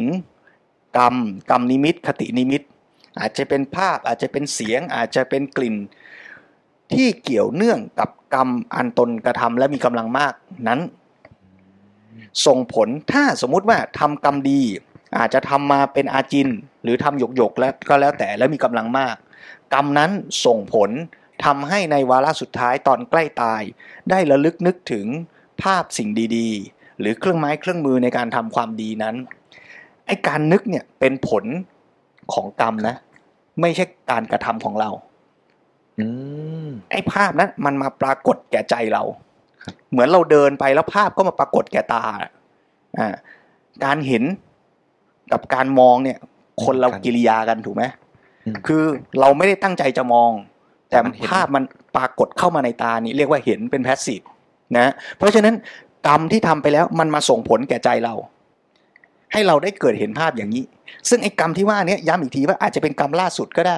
กรรมกรรมนิมิตคตินิมิต อาจจะเป็นภาพอาจจะเป็นเสียงอาจจะเป็นกลิ่น ที่เกี่ยวเนื่องกับกรรมอันตนกระทำและมีกำลังมากนั้น ส่งผลถ้าสมมุติว่าทำกรรมดี อาจจะทำมาเป็นอาจิน หรือทำหยกหยกๆแล้วก็แล้วแต่แล้วมีกำลังมาก กรรมนั้นส่งผล ทำให้ในวาระสุดท้ายตอนใกล้ตาย ได้ระลึกนึกถึงภาพสิ่งดีๆ หรือเครื่องไม้เครื่องมือในการทำความดีนั้นไอการนึกเนี่ยเป็นผลของกรรมนะ ไม่ใช่การกระทำของเราอืมไอ้ภาพนั้นมันมาปรากฏแก่ใจเราครับเหมือนเราเดินไปแล้วภาพก็มาปรากฏแก่ตาอ่าการเห็นกับการมองเนี่ย คนเรากิริยากันถูกไหมอืมคือเราไม่ได้ตั้งใจจะมอง แต่มันเห็นภาพมันปรากฏเข้ามาในตานี่เรียกว่าเห็นเป็นแพสซีฟนะเพราะฉะนั้นกรรมที่ทำไปแล้วมันมาส่งผลแก่ใจเรา ให้เราได้เกิดเห็นภาพอย่างนี้ ซึ่งไอ้กรรมที่ว่าเนี้ย้ำอีกทีว่าอาจจะเป็นกรรมล่าสุดก็ได้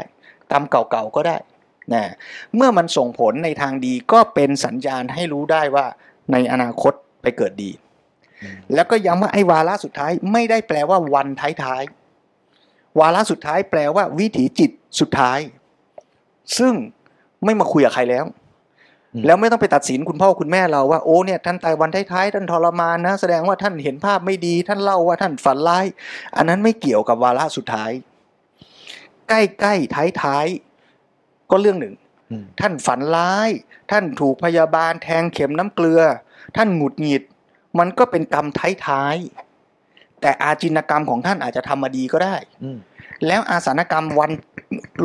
กรรมเก่าๆก็ได้นะเมื่อมันส่งผลในทางดีก็เป็นสัญญาณให้รู้ได้ว่าในอนาคตไปเกิดดีอืมแล้วก็ย้ำว่าไอ้วาระสุดท้ายไม่ได้แปลว่าวันท้ายๆวาระสุดท้ายแปลว่าวิถีจิตสุดท้าย ซึ่ง ไม่มาคุยกับใครแล้วอืมแล้วไม่ต้องไปตัดสินคุณพ่อคุณแม่เราว่าโอ้เนี่ยท่านตายวันท้ายๆท่านทรมานนะ แสดงว่าท่านเห็นภาพไม่ดี ท่านเล่าว่าท่านฝันร้าย อันนั้นไม่เกี่ยวกับวาระสุดท้าย ใกล้ๆท้ายๆก็เรื่องหนึ่งอืมท่านฝันร้าย ท่านถูกพยาบาลแทงเข็มน้ำเกลือ ท่านหงุดหงิด มันก็เป็นกรรมท้ายๆแต่อาจินกรรมของท่านอาจจะทำมาดีก็ได้อืม แล้วอาสานกรรมวัน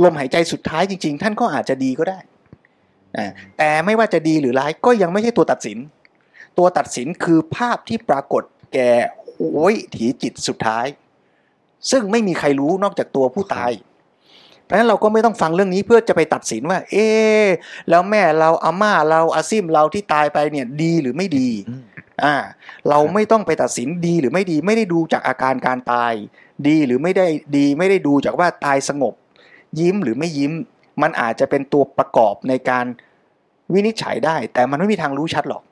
ลมหายใจสุดท้ายจริง ๆ ท่านก็อาจจะดีก็ได้อ่าแต่ไม่ว่าจะดีหรือร้ายก็ยังไม่ใช่ตัวตัดสิน ตัวตัดสินคือภาพที่ปรากฏแก่โอ้ยถีจิตสุดท้าย ซึ่งไม่มีใครรู้นอกจากตัวผู้ตายเพราะฉะนั้นเราก็ไม่ต้องฟังเรื่องนี้เพื่อจะไปตัดสินว่า เอ๊ะแล้วแม่เราอาม่าเราอาซิมเราที่ตายไปเนี่ยดีหรือไม่ดีอืมอ่าเราไม่ต้องไปตัดสินดีหรือไม่ดี ไม่ได้ดูจากอาการการตาย ดีหรือไม่ได้ดีไม่ได้ดูจากว่าตายสงบ ยิ้มหรือไม่ยิ้ม มันอาจจะเป็นตัวประกอบในการวินิจฉัยได้ แต่มันไม่มีทางรู้ชัดหรอก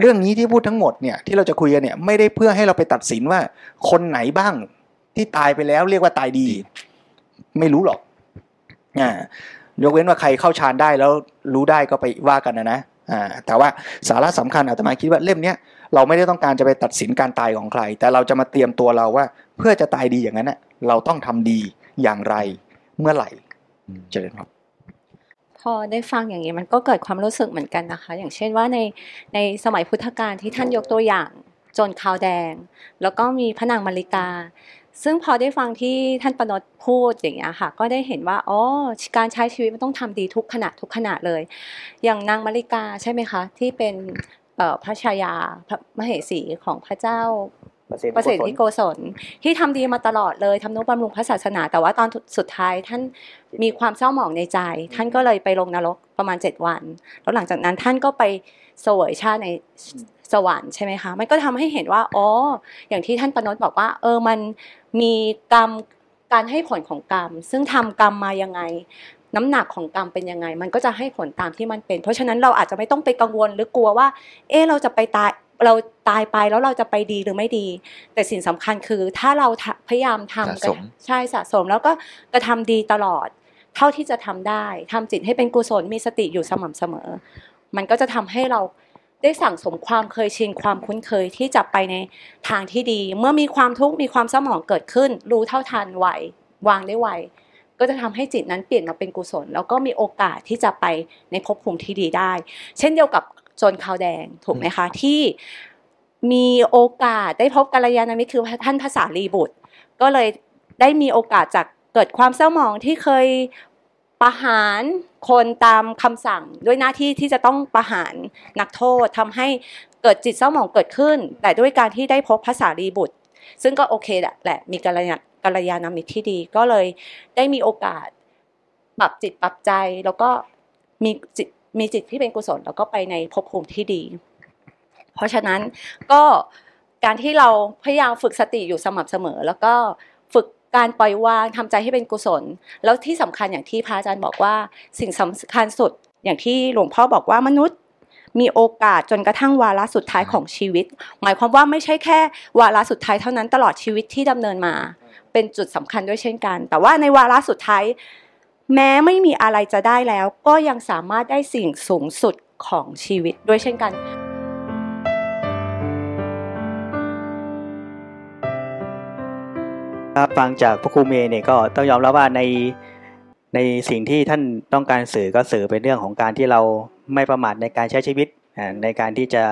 เรื่องนี้ที่พูดทั้งหมดเนี่ยที่เราจะคุยกันเนี่ยไม่ได้เพื่อให้เราไปตัดสินว่า คนไหนบ้างที่ตายไปแล้วเรียกว่าตายดี ไม่รู้หรอกอ่ายกเว้นว่าใครเข้าฌานได้แล้วรู้ได้ก็ไปว่ากันนะนะอ่าแต่ว่าสาระสำคัญอาตมาคิดว่าเล่มเนี้ย เราไม่ได้ต้องการจะไปตัดสินการตายของใคร แต่เราจะมาเตรียมตัวเราว่า เพื่อจะตายดีอย่างนั้นน่ะเราต้องทำดีอย่างไรเมื่อไหร่อืมเจริญครับพอได้ฟังอย่างนี้มันก็เกิดความรู้สึกเหมือนกันนะคะ อย่างเช่นว่าในในสมัยพุทธกาลที่ท่านยกตัวอย่างโจนขาวแดง แล้วก็มีพระนางมาริกา ซึ่งพอได้ฟังที่ท่านปนดพูดอย่างเงี้ยค่ะ ก็ได้เห็นว่าอ๋อการใช้ชีวิตมันต้องทำดีทุกขณะทุกขณะเลย อย่างนางมาริกาใช่ไหมคะ ที่เป็น พระชายาพระมเหสีของพระเจ้าประเสริฐที่โกศลที่ทำดีมาตลอดเลยทำนุบำรุงพระศาสนา แต่ว่าตอนสุดท้ายท่านมีความเศร้าหมองในใจ ท่านก็เลยไปลงนรกประมาณเจ็ดวัน แล้วหลังจากนั้นท่านก็ไปสวยชาติในสวรรค์ใช่ไหมคะมันก็ทำให้เห็นว่าอ๋ออย่างที่ท่านปนดบอกว่า เออมันมีกรรมการให้ผลของกรรม ซึ่งทำกรรมมายังไง น้ำหนักของกรรมเป็นยังไง มันก็จะให้ผลตามที่มันเป็น เพราะฉะนั้นเราอาจจะไม่ต้องไปกังวลหรือกลัวว่า เออเราจะไปตายเราตายไปแล้วเราจะไปดีหรือไม่ดี แต่สิ่งสำคัญคือถ้าเราพยายามทำใช่สะสมแล้วก็กระทำดีตลอด เท่าที่จะทำได้ทำจิตให้เป็นกุศลมีสติอยู่สม่ำเสมอ มันก็จะทำให้เราได้สั่งสมความเคยชินความคุ้นเคยที่จะไปในทางที่ดี เมื่อมีความทุกข์มีความสมองเกิดขึ้น รู้เท่าทันไหววางได้ไว ก็จะทำให้จิตนั้นเปลี่ยนมาเป็นกุศล แล้วก็มีโอกาสที่จะไปในภพภูมิที่ดีได้ เช่นเดียวกับโจนขาวแดงถูกไหมคะที่มีโอกาสได้พบกัลยาณมิตรคือท่านภาษาลีบุตร ก็เลยได้มีโอกาสจากเกิดความเศร้าหมองที่เคยประหารคนตามคำสั่งด้วยหน้าที่ที่จะต้องประหารนักโทษทำให้เกิดจิตเศร้าหมองเกิดขึ้น แต่ด้วยการที่ได้พบภาษารีบุตร ซึ่งก็โอเคแหละแหละมีกัลยา กัลยาณมิตรที่ดี ก็เลยได้มีโอกาสปรับจิตปรับใจ แล้วก็มีจิตมีจิตที่เป็นกุศล แล้วก็ไปในภพภูมิที่ดี เพราะฉะนั้นก็การที่เราพยายามฝึกสติอยู่สม่ำเสมอ แล้วก็ฝึกการปล่อยวางทำใจให้เป็นกุศล แล้วที่สำคัญอย่างที่พระอาจารย์บอกว่า สิ่งสำคัญสุดอย่างที่หลวงพ่อบอกว่ามนุษย์มีโอกาสจนกระทั่งวาระสุดท้ายของชีวิต หมายความว่าไม่ใช่แค่วาระสุดท้ายเท่านั้นตลอดชีวิตที่ดำเนินมา เป็นจุดสำคัญด้วยเช่นกัน แต่ว่าในวาระสุดท้าย แม้ไม่มีอะไรจะได้แล้ว ก็ยังสามารถได้สิ่งสูงสุดของชีวิตด้วยเช่นกันครับฟังจากพระครูเมย์เนี่ยก็ต้องยอมรับว่าในในสิ่งที่ท่านต้องการสื่อก็สื่อเป็นเรื่องของการที่เราไม่ประมาทในการใช้ชีวิตในการที่จะ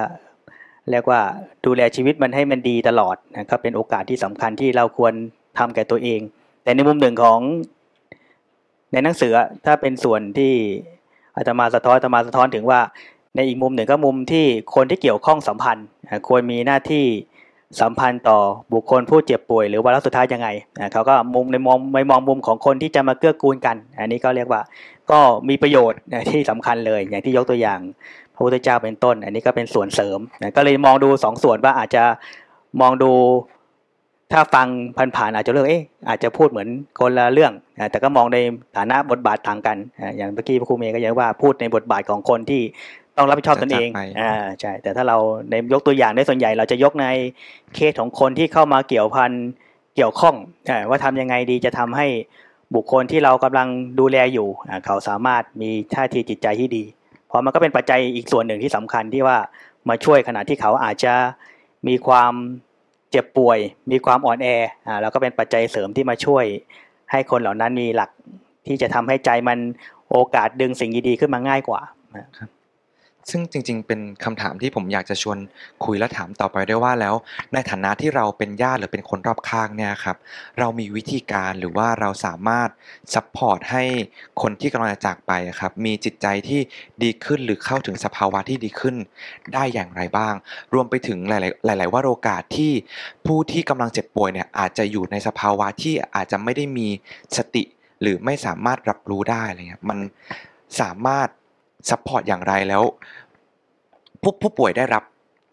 เรียกว่าดูแลชีวิตมันให้มันดีตลอดนะก็เป็นโอกาสที่สำคัญที่เราควร ทำแก่ตัวเอง แต่ในมุมหนึ่งของในหนังสือถ้าเป็นส่วนที่อาตมาสะท้อนอาตมาสะท้อนถึงว่า ในอีกมุมหนึ่งก็มุมที่คนที่เกี่ยวข้องสัมพันธ์ ควรมีหน้าที่สัมพันธ์ต่อบุคคลผู้เจ็บป่วยหรือวาระสุดท้ายยังไงเขาก็มุมในมองไม่มองมุมของคนที่จะมาเกื้อกูลกัน อันนี้ก็เรียกว่าก็มีประโยชน์ที่สำคัญเลยอย่างที่ยกตัวอย่าง พระพุทธเจ้าเป็นต้น อันนี้ก็เป็นส่วนเสริมก็เลยมองดูสองส่วนว่าอาจจะมองดู ถ้าฟังผ่านๆอาจจะเลือกเอ๊ะอาจจะพูดเหมือนคนละเรื่อง แต่ก็มองในฐานะบทบาทต่างกัน อย่างเมื่อกี้พระครูเมย์ก็ยังว่าพูดในบทบาทของคนที่ต้องรับผิดชอบตนเองอ่าใช่ แต่ถ้าเราในยกตัวอย่างได้ส่วนใหญ่ เราจะยกในเคสของคนที่เข้ามาเกี่ยวพันเกี่ยวข้องว่าทำยังไงดีจะทำให้บุคคลที่เรากำลังดูแลอยู่ เขาสามารถมีท่าทีจิตใจที่ดี เพราะมันก็เป็นปัจจัยอีกส่วนหนึ่งที่สำคัญที่ว่ามาช่วยขณะที่เขาอาจจะมีความ เจ็บป่วย มีความอ่อนแออ่าแล้วก็เป็นปัจจัยเสริมที่มาช่วย ให้คนเหล่านั้นมีหลักที่จะทำให้ใจมันโอกาสดึงสิ่งดีๆขึ้นมาง่ายกว่าครับ ซึ่งจริง ๆ เป็นคำถามที่ผมอยากจะชวนคุยและถามต่อไปด้วยว่าแล้ว ในฐานะที่เราเป็นญาติหรือเป็นคนรอบข้างเนี่ยครับเรามีวิธีการหรือว่าเราสามารถ support ให้คนที่กำลังจะจากไปครับมีจิตใจที่ดีขึ้นหรือเข้าถึงสภาวะที่ดีขึ้น ได้อย่างไรบ้าง รวมไปถึงหลาย ๆ หลาย ๆ ว่าโอกาสที่ผู้ที่กำลังเจ็บป่วยเนี่ยอาจจะอยู่ในสภาวะที่อาจจะไม่ได้มีสติ หรือไม่สามารถรับรู้ได้อะไรเงี้ยมันสามารถ support อย่างไรแล้วผู้ผู้ป่วยได้รับ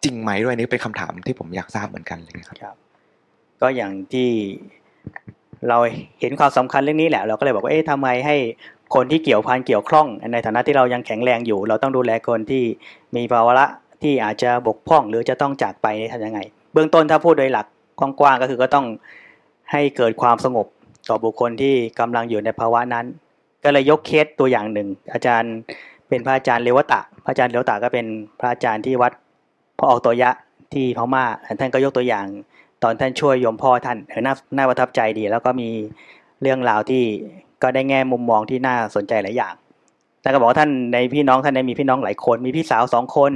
จริงไหมด้วยนี่เป็นคำถามที่ผมอยากทราบเหมือนกันเลยครับ ก็อย่างที่เราเห็นความสำคัญเรื่องนี้แหละ เราก็เลยบอกว่าเอ๊ะทำไมให้คนที่เกี่ยวพันเกี่ยวข้อง ในฐานะที่เรายังแข็งแรงอยู่ เราต้องดูแลคนที่มีภาวะที่อาจจะบกพร่องหรือจะต้องจากไปทำยังไง เบื้องต้นถ้าพูดโดยหลักกว้างๆก็คือก็ต้องให้เกิดความสงบต่อบุคคลที่กำลังอยู่ในภาวะนั้น ก็เลยยกเคสตัวอย่างหนึ่ง อาจารย์ เป็นพระอาจารย์เลวตะ พระอาจารย์เลวตะก็เป็นพระอาจารย์ที่วัดพระออกตัวยะที่พม่าท่านก็ยกตัวอย่าง ตอนท่านช่วยโยมพ่อท่านเออน่าน่าประทับใจดี แล้วก็มีเรื่องราวที่ก็ได้แง่มุมมองที่น่าสนใจหลายอย่างท่านก็บอกว่าท่านในพี่น้องท่านในมีพี่น้องหลายคน มีพี่สาวสองคน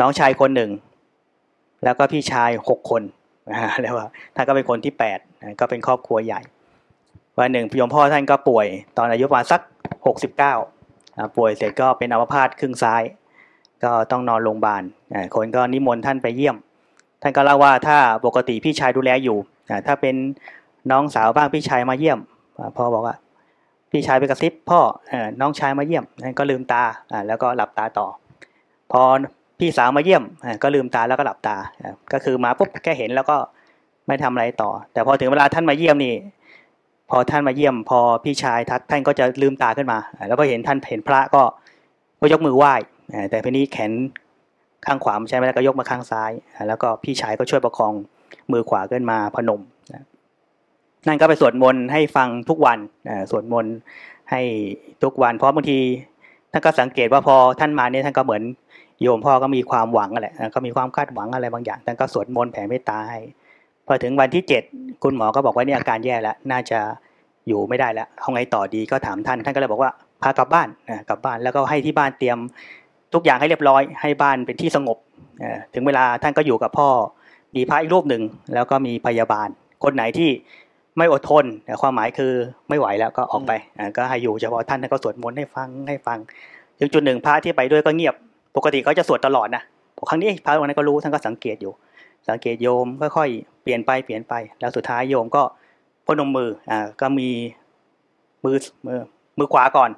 น้องชายคนหนึ่ง แล้วก็พี่ชายหกคนนะเรียกว่าท่านก็เป็นคนที่แปดก็เป็นครอบครัวใหญ่ วันหนึ่งโยมพ่อท่านก็ป่วย ตอนอายุประมาณสักหกสิบเก้า ป่วยเสร็จก็เป็นอัมพาตครึ่งซ้าย ก็ต้องนอนโรงพยาบาลคนก็นิมนต์ท่านไปเยี่ยม ท่านก็เล่าว่าถ้าปกติพี่ชายดูแลอยู่ถ้าเป็นน้องสาวบ้างพี่ชายมาเยี่ยมพ่อบอกว่าพี่ชายไปกระซิบพ่อน้องชายมาเยี่ยมก็ลืมตาแล้วก็หลับตาต่อ พอพี่สาวมาเยี่ยมก็ลืมตาแล้วก็หลับตาอ่าก็คือมาปุ๊บแค่เห็นแล้วก็ไม่ทำอะไรต่อ แต่พอถึงเวลาท่านมาเยี่ยมนี่ พอท่านมาเยี่ยม พอพี่ชายทักท่านก็จะลืมตาขึ้นมา แล้วก็เห็นท่านเห็นพระก็ก็ยกมือไหว้แต่พีนี้แขนข้างขวาไม่ใช่ไหมแล้วก็ยกมาข้างซ้าย แล้วก็พี่ชายก็ช่วยประคองมือขวาขึ้นมาพนมนั่นก็ไปสวดมนต์ให้ฟังทุกวันสวดมนต์ให้ทุกวัน เพราะบางทีท่านก็สังเกตว่าพอท่านมาเนี่ยท่านก็เหมือนโยมพ่อก็มีความหวังอะไรอ่าก็มีความคาดหวังอะไรบางอย่างท่านก็สวดมนต์แผ่เมตตาให้ อถึงวันที่เจ็ดคุณหมอก็บอกว่าเนี่ยอาการแย่แล้วน่าจะอยู่ไม่ได้แล้วเอาไงต่อดีก็ถามท่านท่านก็เลยบอกว่าพากลับบ้านกลับบ้านแล้วก็ให้ที่บ้านเตรียมทุกอย่างให้เรียบร้อย ให้บ้านเป็นที่สงบถึงเวลาท่านก็อยู่กับพ่อมีพระอีกรูปหนึ่งแล้วก็มีพยาบาล คนไหนที่ไม่อดทนความหมายคือไม่ไหวแล้วก็ออกไปก็ให้อยู่เฉพาะท่านท่านก็สวดมนต์ให้ฟังให้ฟัง ถึงจุดหนึ่งพระที่ไปด้วยก็เงียบ ปกติเขาจะสวดตลอดนะครั้งนี้พระวันนั้นก็รู้ท่านก็สังเกตอยู่ สังเกตโยมค่อยๆเปลี่ยนไปเปลี่ยนไป แล้วสุดท้ายโยมก็พนมมืออ่าก็มีมือมือมือขวาก่อน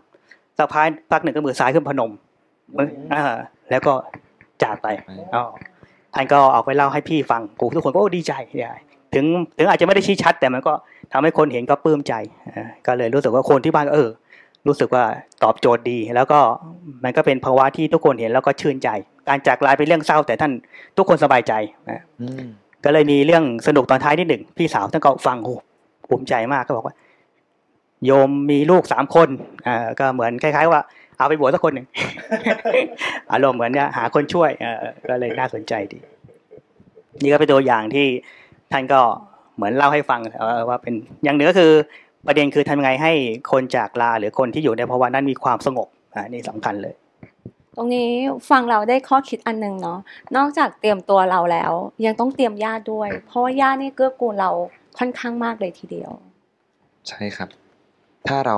สักพักพักหนึ่งก็มือซ้ายขึ้นพนมมืออ่าแล้วก็จากไปอ๋อท่านก็ออกไปเล่าให้พี่ฟังกูทุกคนก็โอ้ดีใจเนี่ยถึงถึงอาจจะไม่ได้ชี้ชัด แต่มันก็ทำให้คนเห็นก็ปลื้มใจอ่าก็เลยรู้สึกว่าคนที่บ้านก็เออ รู้สึกว่าตอบโจทย์ดี แล้วก็มันก็เป็นภาวะที่ทุกคนเห็นแล้วก็ชื่นใจ การจากลาเป็นเรื่องเศร้า แต่ท่านทุกคนสบายใจนะอืมก็เลยมีเรื่องสนุกตอนท้ายนิดหนึ่งพี่สาวท่านก็ฟังโอ้ภูมิใจมากก็บอกว่า โยมมีลูกสามคนอ่าก็เหมือนคล้ายๆ ว่า เอาไปบวชสักคนหนึ่งอารมณ์เหมือนเนี่ยหาคนช่วยเออก็เลยน่าสนใจดี นี่ก็เป็นตัวอย่างที่ท่านก็เหมือนเล่าให้ฟังเอ่อว่าเป็นอย่างหนึ่งก็คือ ประเด็นคือทำยังไงให้คนจากลาหรือคนที่อยู่ในภาวะนั้นมีความสงบอ่านี่สำคัญเลย ตรงนี้ฟังเราได้ข้อคิดอันหนึ่งเนาะนอกจากเตรียมตัวเราแล้ว ยังต้องเตรียมญาติด้วย เพราะว่าญาตินี่เกื้อกูลเราค่อนข้างมากเลยทีเดียว ใช่ครับ ถ้าเรา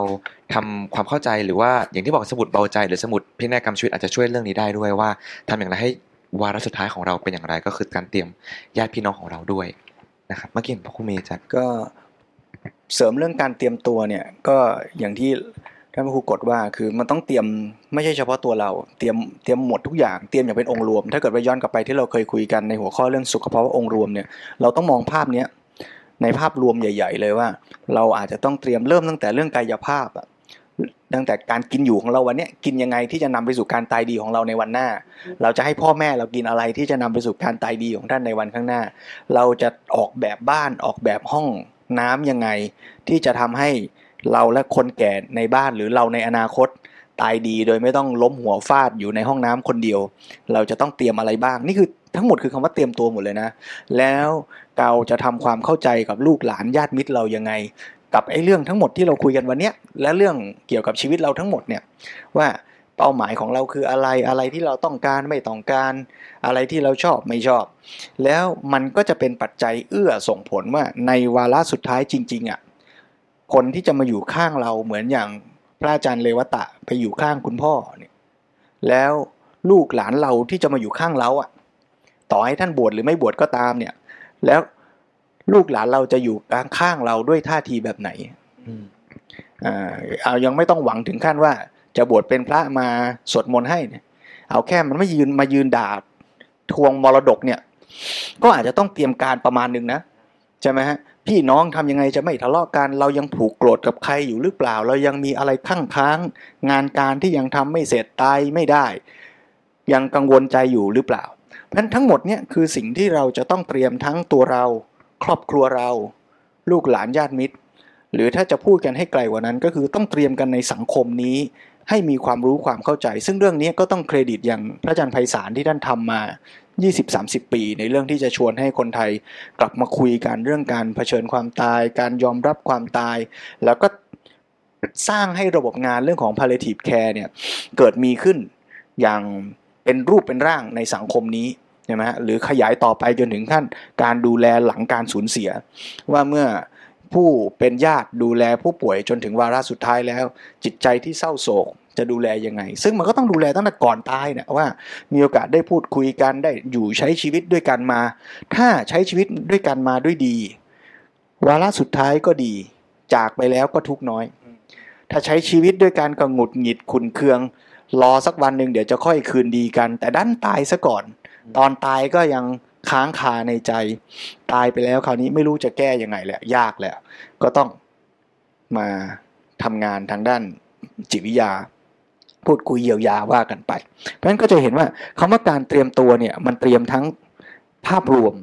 ทำความเข้าใจหรือว่าอย่างที่บอกสมุดเบาใจ หรือสมุดพินัยกรรมชีวิตอาจจะช่วยเรื่องนี้ได้ด้วยว่าทำอย่างไรให้วาระสุดท้ายของเราเป็นอย่างไรก็คือการเตรียมญาติพี่น้องของเราด้วยนะครับเมื่อกี้เห็นพ่อคุณเมย์จัดก็เสริมเรื่องการเตรียมตัวเนี่ยก็อย่างที่ ท่านพระครูกฎว่าคือมันต้องเตรียมไม่ใช่เฉพาะตัวเรา เตรียมเตรียมหมดทุกอย่างเตรียมอย่างเป็นองค์รวม ถ้าเกิดไปย้อนกลับไปที่เราเคยคุยกันในหัวข้อเรื่องสุขภาวะองค์รวมเนี่ยเราต้องมองภาพเนี้ยในภาพรวมใหญ่ ๆ เลยว่า เราอาจจะต้องเตรียมเริ่มตั้งแต่เรื่องกายภาพอะตั้งแต่การกินอยู่ของเราวันนี้กินยังไงที่จะนำไปสู่การตายดีของเราในวันหน้า เราจะให้พ่อแม่เรากินอะไรที่จะนำไปสู่การตายดีของท่านในวันข้างหน้า เราจะออกแบบบ้านออกแบบห้องน้ำยังไง ที่จะทำให้ เราและคนแก่ในบ้านหรือเราในอนาคตตายดีโดยไม่ต้องล้มหัวฟาดอยู่ในห้องน้ำคนเดียว เราจะต้องเตรียมอะไรบ้าง นี่คือทั้งหมดคือคำว่าเตรียมตัวหมดเลยนะ แล้วเราจะทำความเข้าใจกับลูกหลานญาติมิตรเรายังไง กับไอ้เรื่องทั้งหมดที่เราคุยกันวันเนี้ยและเรื่องเกี่ยวกับชีวิตเราทั้งหมดเนี่ยว่าเป้าหมายของเราคืออะไรอะไรที่เราต้องการไม่ต้องการ อะไรที่เราชอบไม่ชอบ แล้วมันก็จะเป็นปัจจัยเอื้อส่งผลว่าในวาระสุดท้ายจริงๆอะ คนที่จะมาอยู่ข้างเราเหมือนอย่างพระอาจารย์เลวตะไปอยู่ข้างคุณพ่อเนี่ยแล้วลูกหลานเราที่จะมาอยู่ข้างเราอะ ต่อให้ท่านบวชหรือไม่บวชก็ตามเนี่ย แล้วลูกหลานเราจะอยู่ข้างๆเราด้วยท่าทีแบบไหนอืมอ่าเอายังไม่ต้องหวังถึงขั้นว่า จะบวชเป็นพระมาสวดมนต์ให้เนี่ย เอาแค่มันไม่ยืนมายืนด่าทวงมรดกเนี่ย ก็อาจจะต้องเตรียมการประมาณหนึ่งนะใช่ไหมฮะ พี่น้องทำยังไงจะไม่ทะเลาะกัน เรายังผูกโกรธกับใครอยู่หรือเปล่า เรายังมีอะไรข้างค้าง งานการที่ยังทำไม่เสร็จตายไม่ได้ ยังกังวลใจอยู่หรือเปล่า เพราะฉะนั้นทั้งหมดเนี่ยคือสิ่งที่เราจะต้องเตรียมทั้งตัวเรา ครอบครัวเรา ลูกหลานญาติมิตร หรือถ้าจะพูดกันให้ไกลกว่านั้น ก็คือต้องเตรียมกันในสังคมนี้ ให้มีความรู้ความเข้าใจ ซึ่งเรื่องนี้ก็ต้องเครดิตอย่างพระอาจารย์ไพศาลที่ท่านทำมา 20-30 ปี ในเรื่องที่จะชวนให้คนไทยกลับมาคุยกันเรื่องการเผชิญความตาย การยอมรับความตาย แล้วก็สร้างให้ระบบงานเรื่องของ palliative care เนี่ยเกิดมีขึ้นอย่างเป็นรูปเป็นร่างในสังคมนี้ใช่ไหมฮะหรือขยายต่อไปจนถึงขั้นการดูแลหลังการสูญเสีย ว่าเมื่อผู้เป็นญาติดูแลผู้ป่วยจนถึงวาระสุดท้ายแล้ว จิตใจที่เศร้าโศก จะดูแลยังไง ซึ่งมันก็ต้องดูแลตั้งแต่ก่อนตายเนี่ยว่า มีโอกาสได้พูดคุยกันได้อยู่ใช้ชีวิตด้วยกันมา ถ้าใช้ชีวิตด้วยกันมาด้วยดี วาระสุดท้ายก็ดี จากไปแล้วก็ทุกน้อย ถ้าใช้ชีวิตด้วยการก็หงุดหงิดขุนเคือง รอสักวันหนึ่งเดี๋ยวจะค่อยคืนดีกัน แต่ดันตายซะก่อน ตอนตายก็ยังค้างคาในใจ ตายไปแล้วคราวนี้ไม่รู้จะแก้ยังไงแหละยากแหละก็ต้องมาทำงานทางด้านจิตวิทยา พูดคุยเยียวยาว่ากันไป เพราะฉะนั้นก็จะเห็นว่าคำว่าการเตรียมตัวเนี่ยมันเตรียมทั้งภาพรวม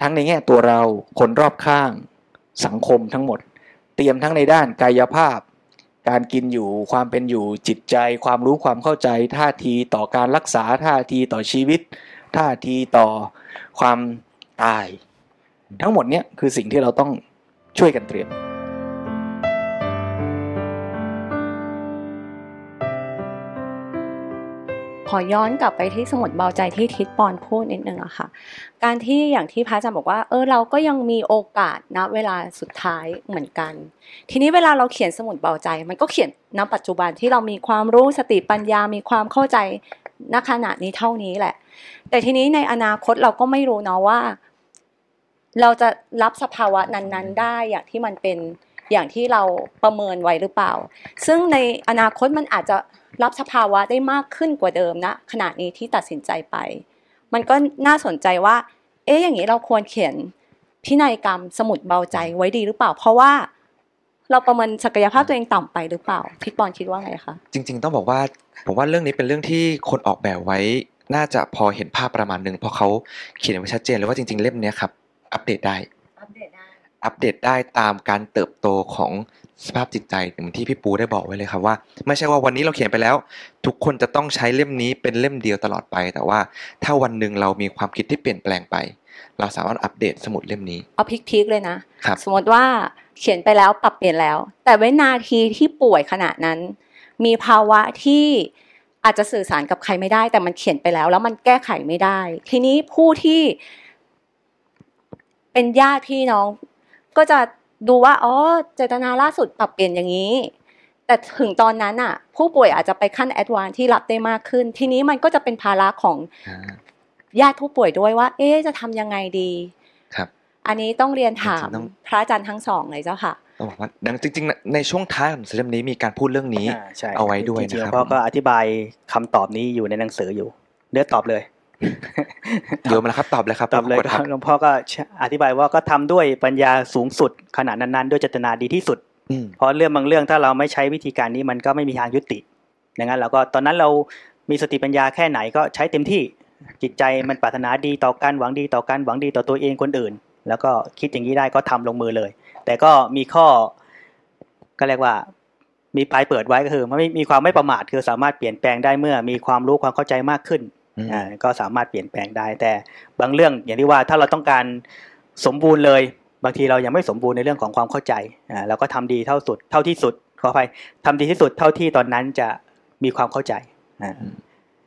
ทั้งในแง่ตัวเราคนรอบข้างสังคมทั้งหมด เตรียมทั้งในด้านกายภาพ การกินอยู่ความเป็นอยู่จิตใจ ความรู้ความเข้าใจ ท่าทีต่อการรักษาท่าทีต่อชีวิต ท่าทีต่อความตาย ทั้งหมดเนี้ยคือสิ่งที่เราต้องช่วยกันเตรียม อย้อนกลับไปที่สมุดเบาใจที่ทิศปอนพูดนิดนึงอะค่ะ การที่อย่างที่พระอาจารย์บอกว่า เออเราก็ยังมีโอกาสณเวลาสุดท้ายเหมือนกัน ทีนี้เวลาเราเขียนสมุดเบาใจ มันก็เขียนณปัจจุบันที่เรามีความรู้สติปัญญา มีความเข้าใจณขณะนี้เท่านี้แหละ แต่ทีนี้ในอนาคตเราก็ไม่รู้เนาะว่า เราจะรับสภาวะนั้น ๆ ได้อย่างที่มันเป็นอย่างที่เราประเมินไว้หรือเปล่า ซึ่งในอนาคตมันอาจจะ รับสภาวะได้มากขึ้นกว่าเดิมนะขณะนี้ที่ตัดสินใจไป มันก็น่าสนใจว่า เอ๊ะอย่างนี้เราควรเขียนพินัยกรรมสมุดเบาใจไว้ดีหรือเปล่า เพราะว่าเราประเมินศักยภาพตัวเองต่ำไปหรือเปล่าทิศปอนคิดว่าไงคะจริง ๆ ต้องบอกว่าผมว่าเรื่องนี้เป็นเรื่องที่คนออกแบบไว้ น่าจะพอเห็นภาพประมาณหนึ่งเพราะเขาเขียนไว้ชัดเจนเลยว่าจริง ๆ เล่มนี้ครับอัปเดตได้อัปเดตได้ อัปเดตได้ตามการเติบโตของสภาพจิตใจเหมือนที่พี่ปูได้บอกไว้เลยครับว่า ไม่ใช่ว่าวันนี้เราเขียนไปแล้ว ทุกคนจะต้องใช้เล่มนี้เป็นเล่มเดียวตลอดไป แต่ว่าถ้าวันหนึ่งเรามีความคิดที่เปลี่ยนแปลงไป เราสามารถอัปเดตสมุดเล่มนี้เอาพีคๆเลยนะครับสมมติว่าเขียนไปแล้วปรับเปลี่ยนแล้ว แต่วินาทีที่ป่วยขณะนั้น มีภาวะที่อาจจะสื่อสารกับใครไม่ได้ แต่มันเขียนไปแล้ว แล้วมันแก้ไขไม่ได้ ทีนี้ผู้ที่เป็นญาติพี่น้อง ก็จะดูว่าอ๋อเจตนาล่าสุดปรับเปลี่ยนอย่างนี้ แต่ถึงตอนนั้นอะ ผู้ป่วยอาจจะไปขั้นแอดวานที่รับได้มากขึ้น ทีนี้มันก็จะเป็นภาระของอ่าญาติผู้ป่วยด้วยว่า เอ๊ะจะทำยังไงดีครับ อันนี้ต้องเรียนถามจริงๆต้องพระอาจารย์ทั้งสองเลยเจ้าค่ะต้องบอกว่าดังจริงๆ ในช่วงท้ายของหนังสือเล่มนี้มีการพูดเรื่องนี้อ่าใช่เอาไว้ด้วยจริงๆนะครับพ่อก็อธิบายคำตอบนี้อยู่ในหนังสืออยู่เนื้อตอบเลย เดี๋ยวมาแล้วครับตอบเลยครับตอบเลยปรากฏครับหลวงพ่อก็อธิบายว่าก็ทำด้วยปัญญาสูงสุดขณะนั้นๆ ด้วยเจตนาดีที่สุดอืมเพราะเรื่องบางเรื่องถ้าเราไม่ใช้วิธีการนี้มันก็ไม่มีทางยุติดังนั้นเราก็ตอนนั้นเรามีสติปัญญาแค่ไหนก็ใช้เต็มที่จิตใจมันปรารถนาดีต่อกันหวังดีต่อกันหวังดีต่อตัวเองคนอื่น แล้วก็คิดอย่างนี้ได้ก็ทำลงมือเลย แต่ก็มีข้อก็เรียกว่ามีปลายเปิดไว้ก็คือมันไม่มีความไม่ประมาทคือสามารถเปลี่ยนแปลงได้เมื่อมีความรู้ความเข้าใจมากขึ้นอืมอ่า ก็สามารถเปลี่ยนแปลงได้ แต่บางเรื่องอย่างที่ว่าถ้าเราต้องการสมบูรณ์เลย บางทีเรายังไม่สมบูรณ์ในเรื่องของความเข้าใจอ่าเราก็ทำดีเท่าสุดเท่าที่สุดขออภัยทำดีที่สุดเท่าที่ตอนนั้นจะมีความเข้าใจอ่า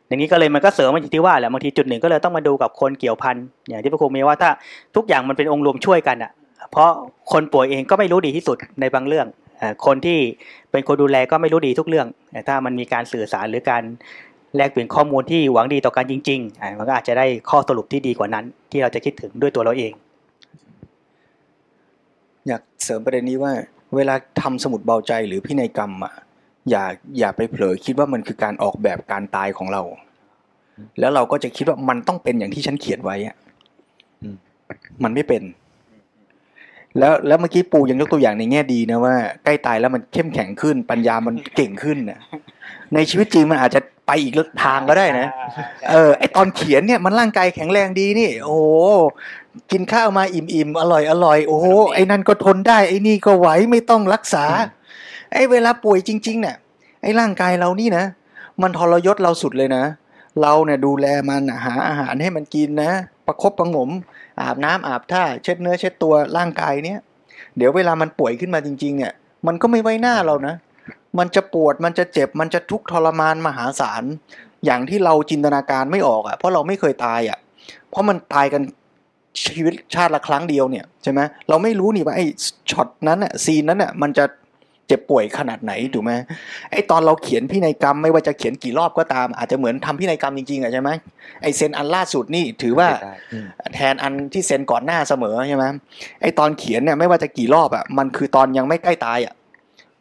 อย่างนี้ก็เลยมันก็เสริมมาอย่างที่ว่าแหละบางทีจุดหนึ่งก็เลยต้องมาดูกับคนเกี่ยวพันอย่างที่พระครูมีว่าถ้าทุกอย่างมันเป็นองค์รวมช่วยกันอะ เพราะคนป่วยเองก็ไม่รู้ดีที่สุดในบางเรื่องอ่าคนที่เป็นคนดูแลก็ไม่รู้ดีทุกเรื่องแต่ถ้ามันมีการสื่อสารหรือการ แลกเปลี่ยนข้อมูลที่หวังดีต่อกันจริงๆมันก็อาจจะได้ข้อสรุปที่ดีกว่านั้น ที่เราจะคิดถึงด้วยตัวเราเอง อยากเสริมประเด็นนี้ว่า เวลาทำสมุดเบาใจหรือพินัยกรรมอะอย่าอย่าไปเผลอคิดว่ามันคือการออกแบบการตายของเรา แล้วเราก็จะคิดว่ามันต้องเป็นอย่างที่ฉันเขียนไว้อะอืมมันไม่เป็น แล้วแล้วเมื่อกี้ปูยังยกตัวอย่างในแง่ดีนะว่าใกล้ตายแล้วมันเข้มแข็งขึ้น ปัญญามันเก่งขึ้นนะในชีวิตจริงมันอาจจะ ไปอีกทางก็ได้นะ เออไอตอนเขียนเนี่ยมันร่างกายแข็งแรงดีนี่ โอ้โหกินข้าวมาอิ่มๆอร่อยอร่อยโอ้โหไอ้นั่นก็ทนได้ไอ้นี่ก็ไหวไม่ต้องรักษา ไอ้เวลาป่วยจริง ๆ เนี่ยไอ้ร่างกายเรานี่นะ มันทรยศเราสุดเลยนะ เราเนี่ยดูแลมันอะหาอาหารให้มันกินนะ ประคบประหงม อาบน้ำอาบท่าเช็ดเนื้อเช็ดตัวร่างกายเนี่ย เดี๋ยวเวลามันป่วยขึ้นมาจริง ๆ เนี่ย มันก็ไม่ไว้หน้าเรานะ มันจะปวดมันจะเจ็บมันจะทุกข์ทรมานมหาศาลอย่างที่เราจินตนาการไม่ออกอะ่ะ เพราะเราไม่เคยตายอะ่ะ เพราะมันตายกันชีวิตชาติละครั้งเดียวเนี่ยใช่ไหมเราไม่รู้นี่ว่าไอ้ช็อตนั้นอะซีนนั้นอะมันจะเจ็บป่วยขนาดไหนถูกไหมไอ้ตอนเราเขียนพินัยกรรมไม่ว่าจะเขียนกี่รอบก็ตาม อาจจะเหมือนทำพินัยกรรมจริงๆอะใช่ไหมไอ้เซ็นอันล่าสุดนี่ถือว่าได้อืมแทนอันที่เซ็นก่อนหน้าเสมอใช่ไหมไอ้ตอนเขียนเนี่ยไม่ว่าจะกี่รอบอะมันคือตอนยังไม่ใกล้ตายอะ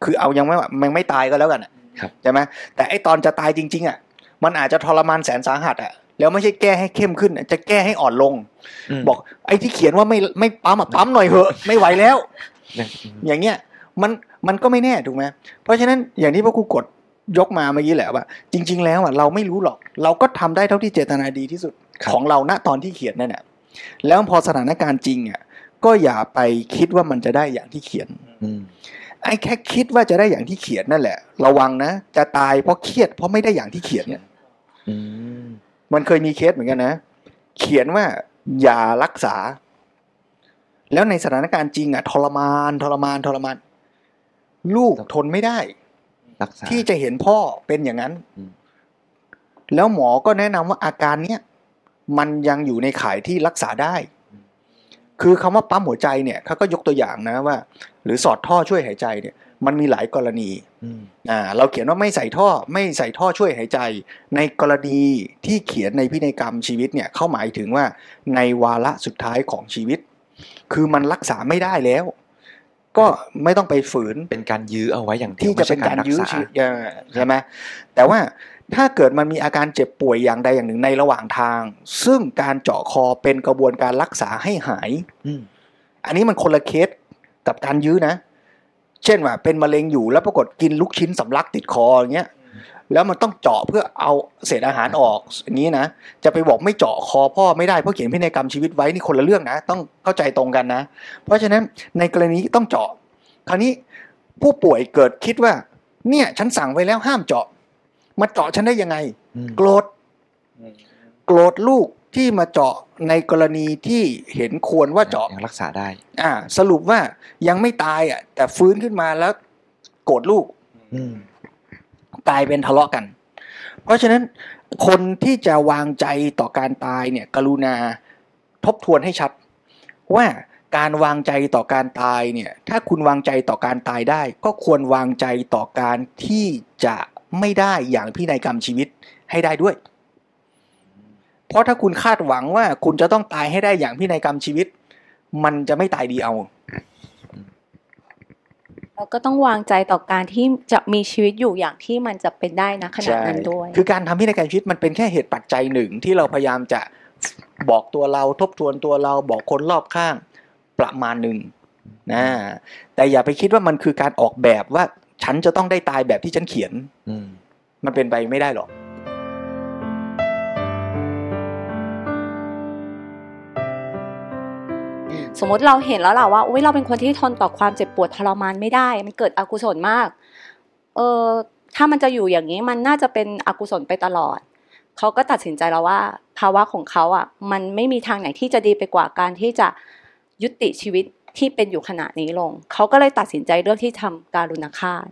คือเอายังไม่มันไม่ตายก็แล้วกันอะครับใช่ไหมแต่ไอ้ตอนจะตายจริง ๆอะมันอาจจะทรมานแสนสาหัสอะแล้วไม่ใช่แก้ให้เข้มขึ้นอะจะแก้ให้อ่อนลงมบอกไอ้ที่เขียนว่าไม่ไม่ปั๊มอะปั๊มหน่อยเหอะ ไม่ไหวแล้วยังอืมอย่างเงี้ยมันมันก็ไม่แน่ถูกไหมเพราะฉะนั้นอย่างที่พระครูกดยกมาเมื่อกี้แหละว่า จริง ๆ แล้วอะเราไม่รู้หรอก เราก็ทำได้เท่าที่เจตนาดีที่สุดของเราณตอนที่เขียนนั่นแหละแล้วพอสถานการณ์จริงอะก็อย่าไปคิดว่ามันจะได้อย่างที่เขียนอืม ไอ้แค่คิดว่าจะได้อย่างที่เขียนนั่นแหละ ระวังนะ จะตายเพราะเครียดเพราะไม่ได้อย่างที่เขียนเนี่ยอืมมันเคยมีเคสเหมือนกันนะ เขียนว่าอย่ารักษา แล้วในสถานการณ์จริงอะทรมานทรมานทรมาน ลูกทนไม่ได้รักษาที่จะเห็นพ่อเป็นอย่างนั้นอืมแล้วหมอก็แนะนำว่าอาการเนี้ยมันยังอยู่ในข่ายที่รักษาได้ คือคำว่าปั๊มหัวใจเนี่ยเขาก็ยกตัวอย่างนะว่า หรือสอดท่อช่วยหายใจเนี่ยมันมีหลายกรณีอืมอ่าเราเขียนว่าไม่ใส่ท่อไม่ใส่ท่อช่วยหายใจ ในกรณีที่เขียนในพินัยกรรมชีวิตเนี่ยเข้าหมายถึงว่าในวาระสุดท้ายของชีวิต คือมันรักษาไม่ได้แล้ว ก็ไม่ต้องไปฝืนเป็นการยื้อเอาไว้อย่างเดียวที่จะไม่ใช่เป็นการยื้อรัษชีวิตเออใช่ไหมแต่ว่า ถ้าเกิดมันมีอาการเจ็บป่วยอย่างใดอย่างหนึ่งในระหว่างทาง ซึ่งการเจาะคอเป็นกระบวนการรักษาให้หายอืมอันนี้มันคนละเคสกับการยื้อนะ เช่นว่าเป็นมะเร็งอยู่แล้วปรากฏกินลูกชิ้นสำลักติดคออย่างเงี้ยแล้วมันต้องเจาะเพื่อเอาเศษอาหารออกอย่างนี้นะจะไปบอกไม่เจาะคอพ่อไม่ได้เพราะเขียนพินัยกรรมชีวิตไว้นี่คนละเรื่องนะ ต้องเข้าใจตรงกันนะ เพราะฉะนั้นในกรณีต้องเจาะ คราวนี้ผู้ป่วยเกิดคิดว่า เนี่ยฉันสั่งไว้แล้วห้ามเจาะ มาเจาะฉันได้ยังไงอืมโกรธโกรธลูกที่มาเจาะในกรณีที่เห็นควรว่าเจาะยังรักษาได้ อ่า สรุปว่ายังไม่ตายอะ แต่ฟื้นขึ้นมาแล้ว โกรธลูกอืมกลายเป็นทะเลาะกัน เพราะฉะนั้นคนที่จะวางใจต่อการตายเนี่ย กรุณาทบทวนให้ชัด ว่าการวางใจต่อการตายเนี่ย ถ้าคุณวางใจต่อการตายได้ ก็ควรวางใจต่อการที่จะ ไม่ได้อย่างพินัยกรรมชีวิตให้ได้ด้วย เพราะถ้าคุณคาดหวังว่าคุณจะต้องตายให้ได้อย่างพินัยกรรมชีวิต มันจะไม่ตายดีเอาเราก็ต้องวางใจต่อการที่จะมีชีวิตอยู่อย่างที่มันจะเป็นได้นะขนาดนั้นด้วย คือการทำพินัยกรรมชีวิตมันเป็นแค่เหตุปัจจัยหนึ่งที่เราพยายามจะบอกตัวเราทบทวนตัวเราบอกคนรอบข้างประมาณหนึ่งนะแต่อย่าไปคิดว่ามันคือการออกแบบว่า ฉันจะต้องได้ตายแบบที่ฉันเขียนอืมมันเป็นไปไม่ได้หรอกสมมติเราเห็นแล้วแหละว่าอุ้ยเราเป็นคนที่ทนต่อความเจ็บปวดทรมานไม่ได้ มันเกิดอกุศลมาก เออถ้ามันจะอยู่อย่างนี้มันน่าจะเป็นอกุศลไปตลอด เขาก็ตัดสินใจแล้วว่า ภาวะของเขาอะ มันไม่มีทางไหนที่จะดีไปกว่าการที่จะยุติชีวิต ที่เป็นอยู่ขณะนี้ลง เขาก็เลยตัดสินใจเรื่องที่ทำการุณฆาต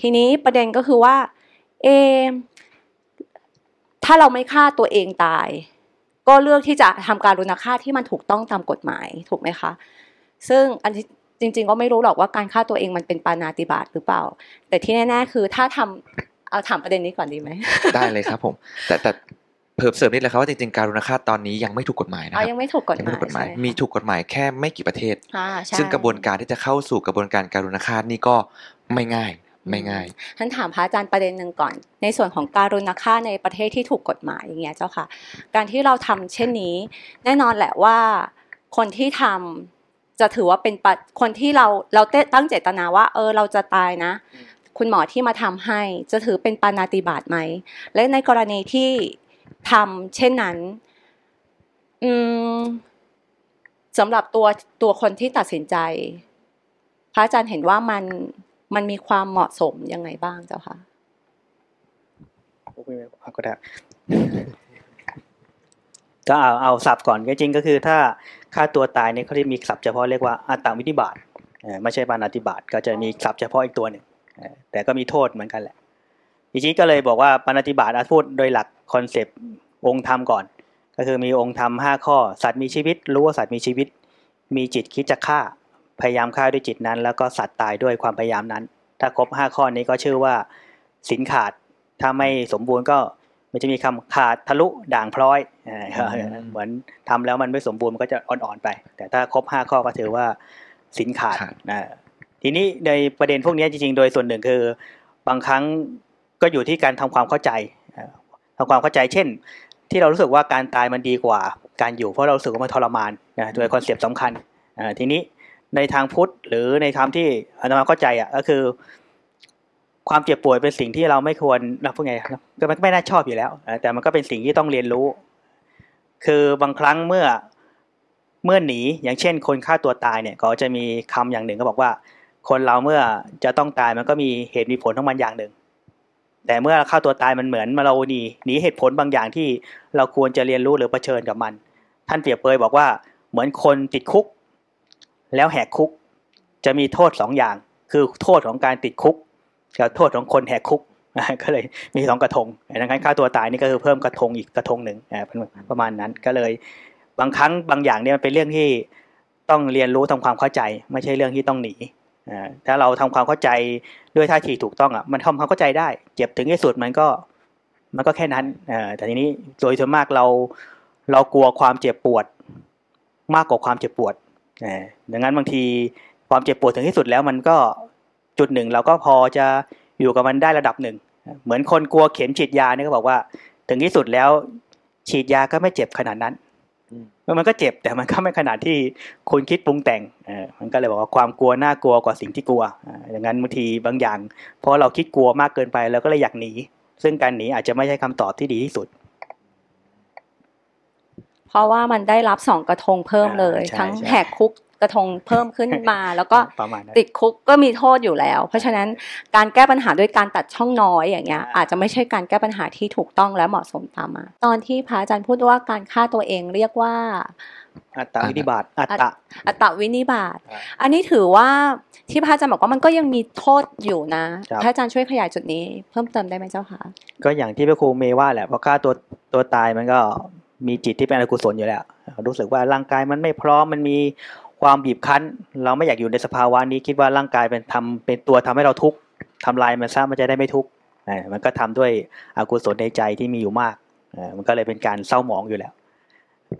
ทีนี้ประเด็นก็คือว่า เอะถ้าเราไม่ฆ่าตัวเองตาย ก็เลือกที่จะทำการรุณฆาตที่มันถูกต้องตามกฎหมายถูกไหมคะ ซึ่งอันที่จริง ๆ ก็ไม่รู้หรอกว่าการฆ่าตัวเองมันเป็นปานาติบาตหรือเปล่า แต่ที่แน่ๆคือถ้าทำเอาถามประเด็นนี้ก่อนดีไหมได้เลยครับผม แต่แต่ เพิ่มเสริมนิดเลยครับว่าจริงๆการุณฆาตตอนนี้ยังไม่ถูกกฎหมายนะคอ๋อรับยังไม่ถูกกฎยังหไม่มายถูกกฎหมายใช่มีถูกกฎหมายแค่ไม่กี่ประเทศอ่าใช่ซึ่งกระบวนการที่จะเข้าสู่กระบวนการการุณฆาตนี่ก็ไม่ง่ายไม่ง่ายท่านถามพระอาจารย์ประเด็นหนึ่งก่อน ในส่วนของการุณฆาตในประเทศที่ถูกกฎหมายอย่างเงี้ยเจ้าค่ะ การที่เราทำเช่นนี้ แน่นอนแหละว่าคนที่ทำจะถือว่าเป็นปะคนที่เราเราเตตั้งเจตนาว่า เออเราจะตายนะ คุณหมอที่มาทำให้จะถือเป็นปานาติบาตไหม และในกรณีที่ ทำเช่นนั้นอืมสำหรับตัวตัวคนที่ตัดสินใจ พระอาจารย์เห็นว่ามันมันมีความเหมาะสมยังไงบ้างเจ้าคะก็ได้ก็เอาเอาศัพท์ก่อนก็จริงก็คือ ถ้าฆ่าตัวตายเนี่ยเขาเรียกมีศัพท์เฉพาะเรียกว่าอัตตวินิบาตไม่ใช่ปานาติบาตก็จะมีศัพท์เฉพาะอีกตัวหนึ่งแต่ก็มีโทษเหมือนกันแหละ จริงๆก็เลยบอกว่าปานาติบาตอะพูดโดยหลักคอนเซปต์องค์ธรรมก่อนก็ก็คือมีองค์ธรรมห้าข้อ สัตว์มีชีวิต รู้ว่าสัตว์มีชีวิต มีจิตคิดจะฆ่า พยายามฆ่าด้วยจิตนั้น แล้วก็สัตว์ตายด้วยความพยายามนั้น ถ้าครบห้าข้อนี้ก็ชื่อว่าสินขาด ถ้าไม่สมบูรณ์ก็มันจะมีคำขาดทะลุด่างพร้อยอ่าเหมือนทำแล้วมันไม่สมบูรณ์มันก็จะอ่อนๆไป แต่ถ้าครบห้าข้อก็ถือว่าสินขาดขาดอ่าทีนี้ในประเด็นพวกนี้จริงๆ โดยส่วนหนึ่งคือบางครั้ง ก็อยู่ที่การทำความเข้าใจอ่าทำความเข้าใจเช่น ที่เรารู้สึกว่าการตายมันดีกว่าการอยู่เพราะเราสึกว่ามันทรมานนะโดยคอนเซปต์สำคัญทีนี้ในทางพุทธหรือในธรรมที่อาตมาเข้าใจอะก็คือ ความเจ็บป่วยเป็นสิ่งที่เราไม่ควรนะพูดไงก็มันไม่น่าชอบอยู่แล้ว แต่มันก็เป็นสิ่งที่ต้องเรียนรู้ คือบางครั้งเมื่อเมื่อหนีอย่างเช่น คนฆ่าตัวตายเนี่ย ก็จะมีคำอย่างหนึ่งก็บอกว่า คนเราเมื่อจะต้องตายมันก็มีเหตุมีผลของมันอย่างหนึ่ง แต่เมื่อฆ่าตัวตายมันเหมือนเราหนีหนีเหตุผลบางอย่างที่เราควรจะเรียนรู้หรือเผชิญกับมัน ท่านเปรียบเปยบอกว่าเหมือนคนติดคุก แล้วแหกคุก จะมีโทษสองอย่าง คือโทษของการติดคุกกับโทษของคนแหกคุกก็เลยมีสองกระทงดังนั้นฆ่าตัวตายนี่ก็คือเพิ่มกระทงอีกกระทงหนึ่งประมาณนั้นก็เลย บางครั้งบางอย่างเนี่ยมันเป็นเรื่องที่ต้องเรียนรู้ทำความเข้าใจ ไม่ใช่เรื่องที่ต้องหนี ถ้าเราทำความเข้าใจด้วยท่าทีถูกต้องอะมันทำความเข้าใจได้ เจ็บถึงที่สุดมันก็มันก็แค่นั้นแต่ทีนี้โดยส่วนมากเราเรากลัวความเจ็บปวดมากกว่าความเจ็บปวดอ่าดังนั้นบางทีความเจ็บปวดถึงที่สุดแล้วมันก็จุดหนึ่งเราก็พอจะอยู่กับมันได้ระดับหนึ่ง เหมือนคนกลัวเข็มฉีดยาเนี่ยก็บอกว่า ถึงที่สุดแล้วฉีดยาก็ไม่เจ็บขนาดนั้น มมันก็เจ็บแต่มันก็ไม่ขนาดที่คุณคิดปรุงแต่งอมันก็เลยบอกว่าความกลัวน่ากลัวกว่าสิ่งที่กลัวอย่างนั้นบางทีบางอย่างเพราะเราคิดกลัวมากเกินไปเราก็เลยอยากหนี ซึ่งการหนีอาจจะไม่ใช่คำตอบที่ดีที่สุด เพราะว่ามันได้รับสองกระทงเพิ่มเลยอ่าใช่ทั้งใช่แหกคุกกระทงเพิ่มขึ้นมา แล้วก็ประมาณนั้นติดคุกก็มีโทษอยู่แล้ว เพราะฉะนั้นการแก้ปัญหาด้วยการตัดช่องน้อยอย่างเงี้ย อาจจะไม่ใช่การแก้ปัญหาที่ถูกต้องและเหมาะสมตามมา ตอนที่พระอาจารย์พูดว่าการฆ่าตัวเองเรียกว่า อัตตาวินิบาตอัตตะอัตตวินิบาตอ่าอันนี้ถือว่าที่พระอาจารย์บอกว่ามันก็ยังมีโทษอยู่นะครับพระอาจารย์ช่วยขยายจุดนี้ เพิ่มเติมได้ไหมเจ้าคะก็อย่างที่พระครูเมย์ว่าแหละเพราะฆ่าตัวตัวตายมันก็ มีจิตที่เป็นอกุศลอยู่แล้ว รู้สึกว่าร่างกายมันไม่พร้อมมันมีความบีบคั้น เราไม่อยากอยู่ในสภาวะนี้คิดว่าร่างกายเป็นทำเป็นตัวทำให้เราทุกข์ทำลายมันซะมันจะได้ไม่ทุกข์อ่ามันก็ทำด้วยอกุศลในใจที่มีอยู่มากอ่ามันก็เลยเป็นการเศร้าหมองอยู่แล้ว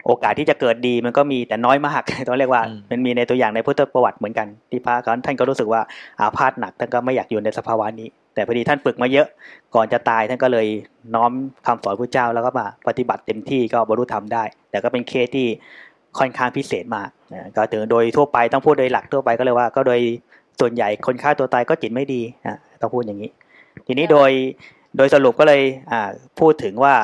โอกาสที่จะเกิดดีมันก็มีแต่น้อยมากต้องเรียกว่าอืมมันมีในตัวอย่างในพุทธประวัติเหมือนกันที่พระเขาท่านก็รู้สึกว่าอาพาธหนักท่านก็ไม่อยากอยู่ในสภาวะนี้ แต่พอดีท่านฝึกมาเยอะ ก่อนจะตายท่านก็เลยน้อมคำสอนพระเจ้าแล้วก็มาปฏิบัติเต็มที่ก็บรรลุธรรมได้ แต่ก็เป็นเคสที่ค่อนข้างพิเศษมากนะก็ถึงโดยทั่วไปต้องพูดโดยหลักทั่วไปก็เลยว่า ก็โดยส่วนใหญ่คนฆ่าตัวตายก็จิตไม่ดีอะต้องพูดอย่างนี้ ทีนี้โดยโดยสรุปก็เลยพูดถึงว่า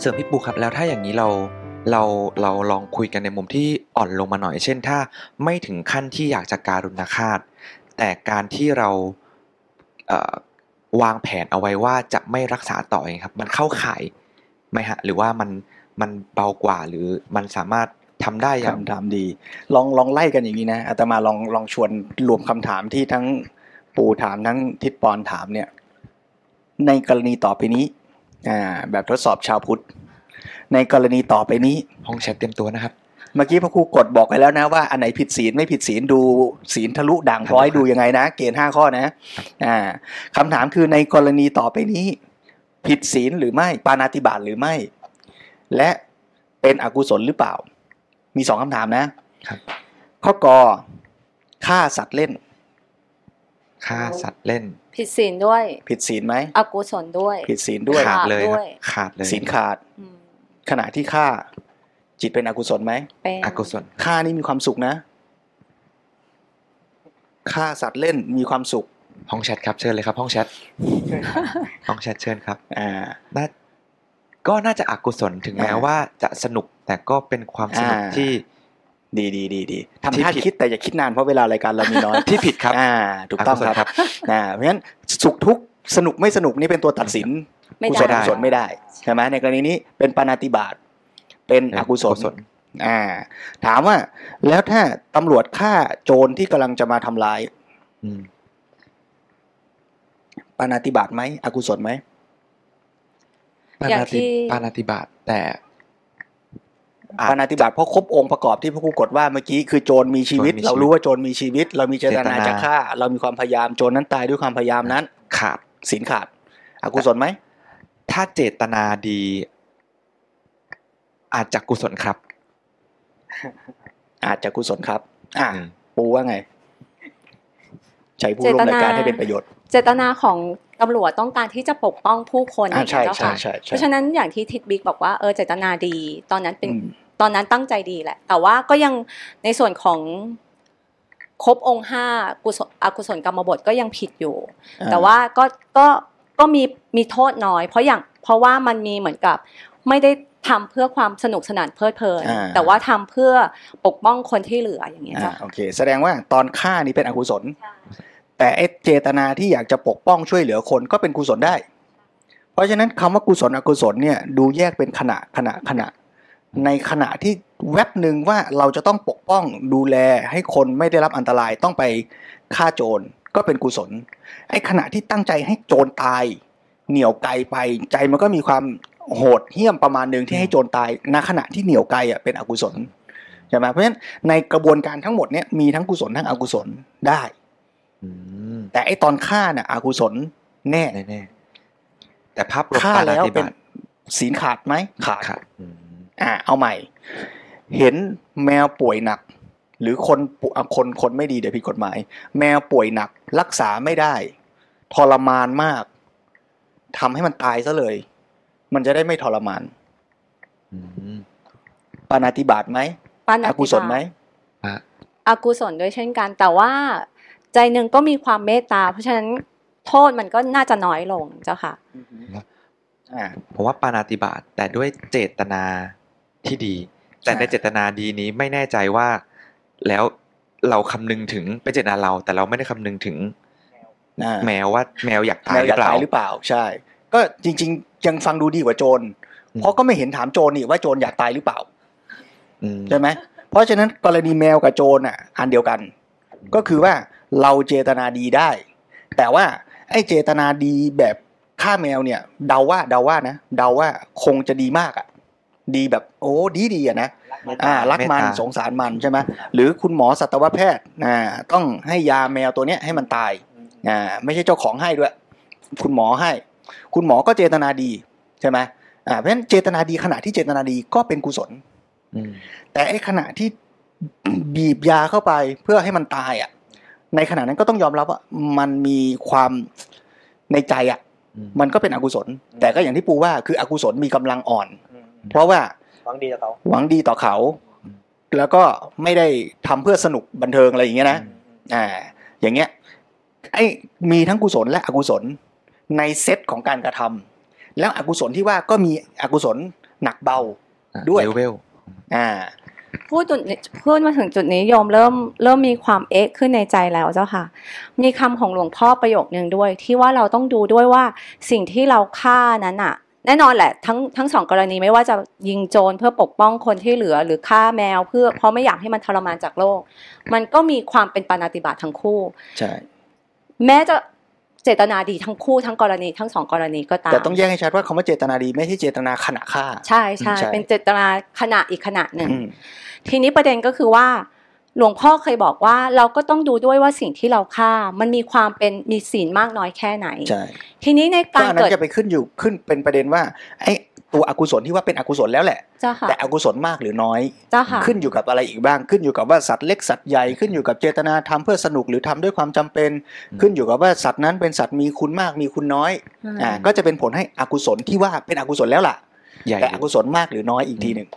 เสริมพี่ปูครับแล้วถ้าอย่างนี้เรา เราเราลองคุยกันในมุมที่อ่อนลงมาหน่อย เช่นถ้าไม่ถึงขั้นที่อยากจะการุณฆาต แต่การที่เราเวางแผนเอาไว้ว่าจะไม่รักษาต่อเองครับ มันเข้าข่ายไหมฮะ หรือว่ามันมันเบากว่าหรือมันสามารถทำได้อย่างคำดี ลองลองไล่กันอย่างนี้นะอาตมาลองลองชวนรวมคำถามที่ทั้งปู่ถามทั้งทิศปอนถามเนี่ย ในกรณีต่อไปนี้อ่าแบบทดสอบชาวพุทธ ในกรณีต่อไปนี้ ห้องแชทเต็มตัวนะครับ เมื่อกี้พระครูกดบอกไปแล้วนะว่าอันไหนผิดศีลไม่ผิดศีลดูศีลทะลุด่างพร้อยครับดูยังไงนะ เกณฑ์ห้าข้อนะอ่าคำถามคือในกรณีต่อไปนี้ ผิดศีลหรือไม่ปานาติบาตหรือไม่ และเป็นอกุศลหรือเปล่า มีสองคำถามนะครับข้อกอฆ่าสัตว์เล่นฆ่าสัตว์เล่น ผิดศีลด้วย ผิดศีลไหมอกุศลด้วย ผิดศีลด้วยขาดเลยคด้รับวยขาดเลยศีลขาดอืม ขณะที่ฆ่า จิตเป็นอกุศลไหมเป็นอกุศลฆ่านี่มีความสุขนะฆ่าสัตว์เล่นมีความสุข ห้องแชทครับเชิญเลยครับห้องแชทห้องแชทเชิญครับอ่าน่าก็น่าจะอกุศลถึงแม้อ่าว่าจะสนุกแต่ก็เป็นความสนุกอ่าที่ดีดีดีดีทำที่ท่าผิดคิดแต่อย่าคิดนานเพราะเวลารายการเรามีน้อยที่ผิดครับอ่าถูกต้องกุศลครับอ่าเพราะฉะนั้นสุขทุกข์สนุกไม่สนุกนี่เป็นตัวตัดสินไม่ กุได้ศลอกุศลไม่ได้ใช่ไหมในกรณีนี้เป็นปานาติบาตเป็นอกุศลอกุศลอ่า ถามว่าแล้วถ้าตำรวจฆ่าโจรที่กำลังจะมาทำร้ายอืมปานาติบาตไหมอกุศลไหมปาอย่างนาติที่ปานาติบาตแต่อาจปานาติบาตเพราะครบองค์ประกอบที่พระครูกดว่าเมื่อกี้คือโจรมีชีวิตโจรมีชีวิต เรารู้ว่าโจรมีชีวิต เรามีเจตนาเจตนาจะฆ่า เรามีความพยายามโจรนั้นตายด้วยความพยายามนั้น ขาดศีลขาดอกุศลไหม ถ้าเจตนาดี อาจจะกุศลครับ อาจจะกุศลครับ อ่าอืมปูว่าไง ใช้ผู้ร่วมรายการให้เป็นประโยชน์ เจตนาของตำรวจต้องการที่จะปกป้องผู้คนออ่าย่างเงี้ยเจ้าใช่ค่ะใช่ใช่ใช่เพราะฉะนั้นอย่างที่ทิดบิ๊กบอกว่าเออเจตนาดี ตอนนั้นเป็นอืมตอนนั้นตั้งใจดีแหละ แต่ว่าก็ยังในส่วนของครบองค์ห้ากุศลอกุศลกรรมบทก็ยังผิดอยู่อ่าแต่ว่าก็ก็ ก็มีมีโทษน้อย เพราะอย่างเพราะว่ามันมีเหมือนกับไม่ได้ทำเพื่อความสนุกสนานเพลิดเพลินอ่าแต่ว่าทำเพื่อปกป้องคนที่เหลืออย่างเงี้ยอ่าจ้ะโอเค แสดงว่าตอนฆ่านี่เป็นอกุศล แต่ไอ้เจตนาที่อยากจะปกป้องช่วยเหลือคนก็เป็นกุศลได้ เพราะฉะนั้นคำว่ากุศลอกุศลเนี่ยดูแยกเป็นขณะขณะขณะ ในขณะที่แวบหนึ่งว่าเราจะต้องปกป้องดูแลให้คนไม่ได้รับอันตรายต้องไปฆ่าโจร ก็เป็นกุศล ไอ้ขณะที่ตั้งใจให้โจรตาย เหนี่ยวไกลไป ใจมันก็มีความโหดเหี้ยมประมาณหนึ่งที่ให้โจรตายณขณะที่เหนี่ยวไกลอะเป็นอกุศลใช่ไหมเพราะฉะนั้นในกระบวนการทั้งหมดเนี่ยมีทั้งกุศลทั้งอกุศลได้อืมแต่ไอตอนฆ่าน่ะอกุศลแน่แน่ๆแต่ภาพรวมฆ่าปานาแล้วติเป็นบาตศีลขาดไหมขาดขาดอืมอ่าเอาใหม่ เห็นแมวป่วยหนัก หรือคนป่อะคนคนไม่ดีเดี๋ยวผิดกฎหมาย แมวป่วยหนักรักษาไม่ได้ ทรมานมากทำให้มันตายซะเลย มันจะได้ไม่ทรมานอืมปานาติบาตไหมปานาอติกุศลไหมอะอกุศลด้วยเช่นกัน แต่ว่าใจหนึ่งก็มีความเมตตา เพราะฉะนั้นโทษมันก็น่าจะน้อยลงเจ้าค่ะอ่าผมว่าปานาติบาตแต่ด้วยเจตนาที่ดี แต่ในใช่เจตนาดีนี้ไม่แน่ใจว่า แล้วเราคำนึงถึงเป็นเจตนาเรา แต่เราไม่ได้คำนึงถึงอ่าแมวว่าแมวอยากตาแมยวหอรืยาอกเปล่าตายหรือเปล่า ใช่ ก็จริง ๆ ยังฟังดูดีกว่าโจรอืมเพราะก็ไม่เห็นถามโจรนี่ว่าโจรอยากตายหรือเปล่าอืมใช่ไหมเพราะฉะนั้นกรณีแมวกับโจรอะ อันเดียวกัน ก็คือว่าเราเจตนาดีได้ แต่ว่าไอ้เจตนาดีแบบฆ่าแมวเนี่ย เดาว่าเดาว่านะเดาว่าคงจะดีมากอะ ดีแบบโอ้ดีดีอะนะอ่ารักมันสงสารมันใช่ไหมหรือคุณหมอสัตวแพทย์อ่าต้องให้ยาแมวตัวเนี้ยให้มันตายอ่าไม่ใช่เจ้าของให้ด้วย คุณหมอให้ คุณหมอก็เจตนาดีใช่ไหมอ่าเพราะฉะนั้นเจตนาดีขณะที่เจตนาดีก็เป็นกุศลอืมแต่ไอ้ขณะที่บีบยาเข้าไปเพื่อให้มันตายอะ ในขณะนั้นก็ต้องยอมรับว่ามันมีความในใจอะอืมมันก็เป็นอกุศล แต่ก็อย่างที่ปูว่าคืออกุศลมีกำลังอ่อน เพราะว่าหวังดีกับเขาหวังดีต่อเขา แล้วก็ไม่ได้ทำเพื่อสนุกบันเทิงอะไรอย่างเงี้ยนะอ่าอย่างเงี้ยไอ้มีทั้งกุศลและอกุศลในเซตของการกระทำแล้วอกุศลที่ว่าก็มีอกุศลหนักเบาอะด้วยเลเวลอ่าพูดจุดนี้พูดมาถึงจุดนี้โยมเริ่มเริ่มมีความเอ๊ะขึ้นในใจแล้วเจ้าค่ะ มีคำของหลวงพ่อประโยคนึงด้วย ที่ว่าเราต้องดูด้วยว่าสิ่งที่เราฆ่านั้นอะ แน่นอนแหละ ทั้งทั้งสองกรณีไม่ว่าจะยิงโจรเพื่อปกป้องคนที่เหลือหรือฆ่าแมวเพื่อเพราะไม่อยากให้มันทรมานจากโลก มันก็มีความเป็นปานาติบาตทั้งคู่ใช่แม้จะเจตนาดีทั้งคู่ทั้งกรณีทั้งสองกรณีก็ตามแต่ต้องแยกให้ชัดว่าคำว่าเจตนาดีไม่ใช่เจตนาขณะฆ่า ใช่ใช่ใช่เป็นเจตนาขณะอีกขณะหนึ่งอืมทีนี้ประเด็นก็คือว่า หลวงพ่อเคยบอกว่าเราก็ต้องดูด้วยว่าสิ่งที่เราฆ่า มันมีความเป็นมีศีลมากน้อยแค่ไหนใช่ทีนี้ในก็การอันนั้เกิดนจะไปขึ้นอยู่ขึ้นเป็นประเด็นว่าไอ้ตัวอกุศลที่ว่าเป็นอกุศลแล้วแหละเจ้าค่ะแต่อกุศลมากหรือน้อยเจ้าค่ะขึ้นอยู่กับอะไรอีกบ้าง ขึ้นอยู่กับว่าสัตว์เล็กสัตว์ใหญ่ขึ้นอยู่กับเจตนาทำเพื่อสนุกหรือทำด้วยความจำเป็น ขึ้นอยู่กับว่าสัตว์นั้นเป็นสัตว์มีคุณมากมีคุณน้อยอืมอ่าก็จะเป็นผลให้อกุศลที่ว่าเป็นอกุศลแล้วล่ะใหญ่แต่อกุศลมากหรือน้อยอีกทีหนึ่ง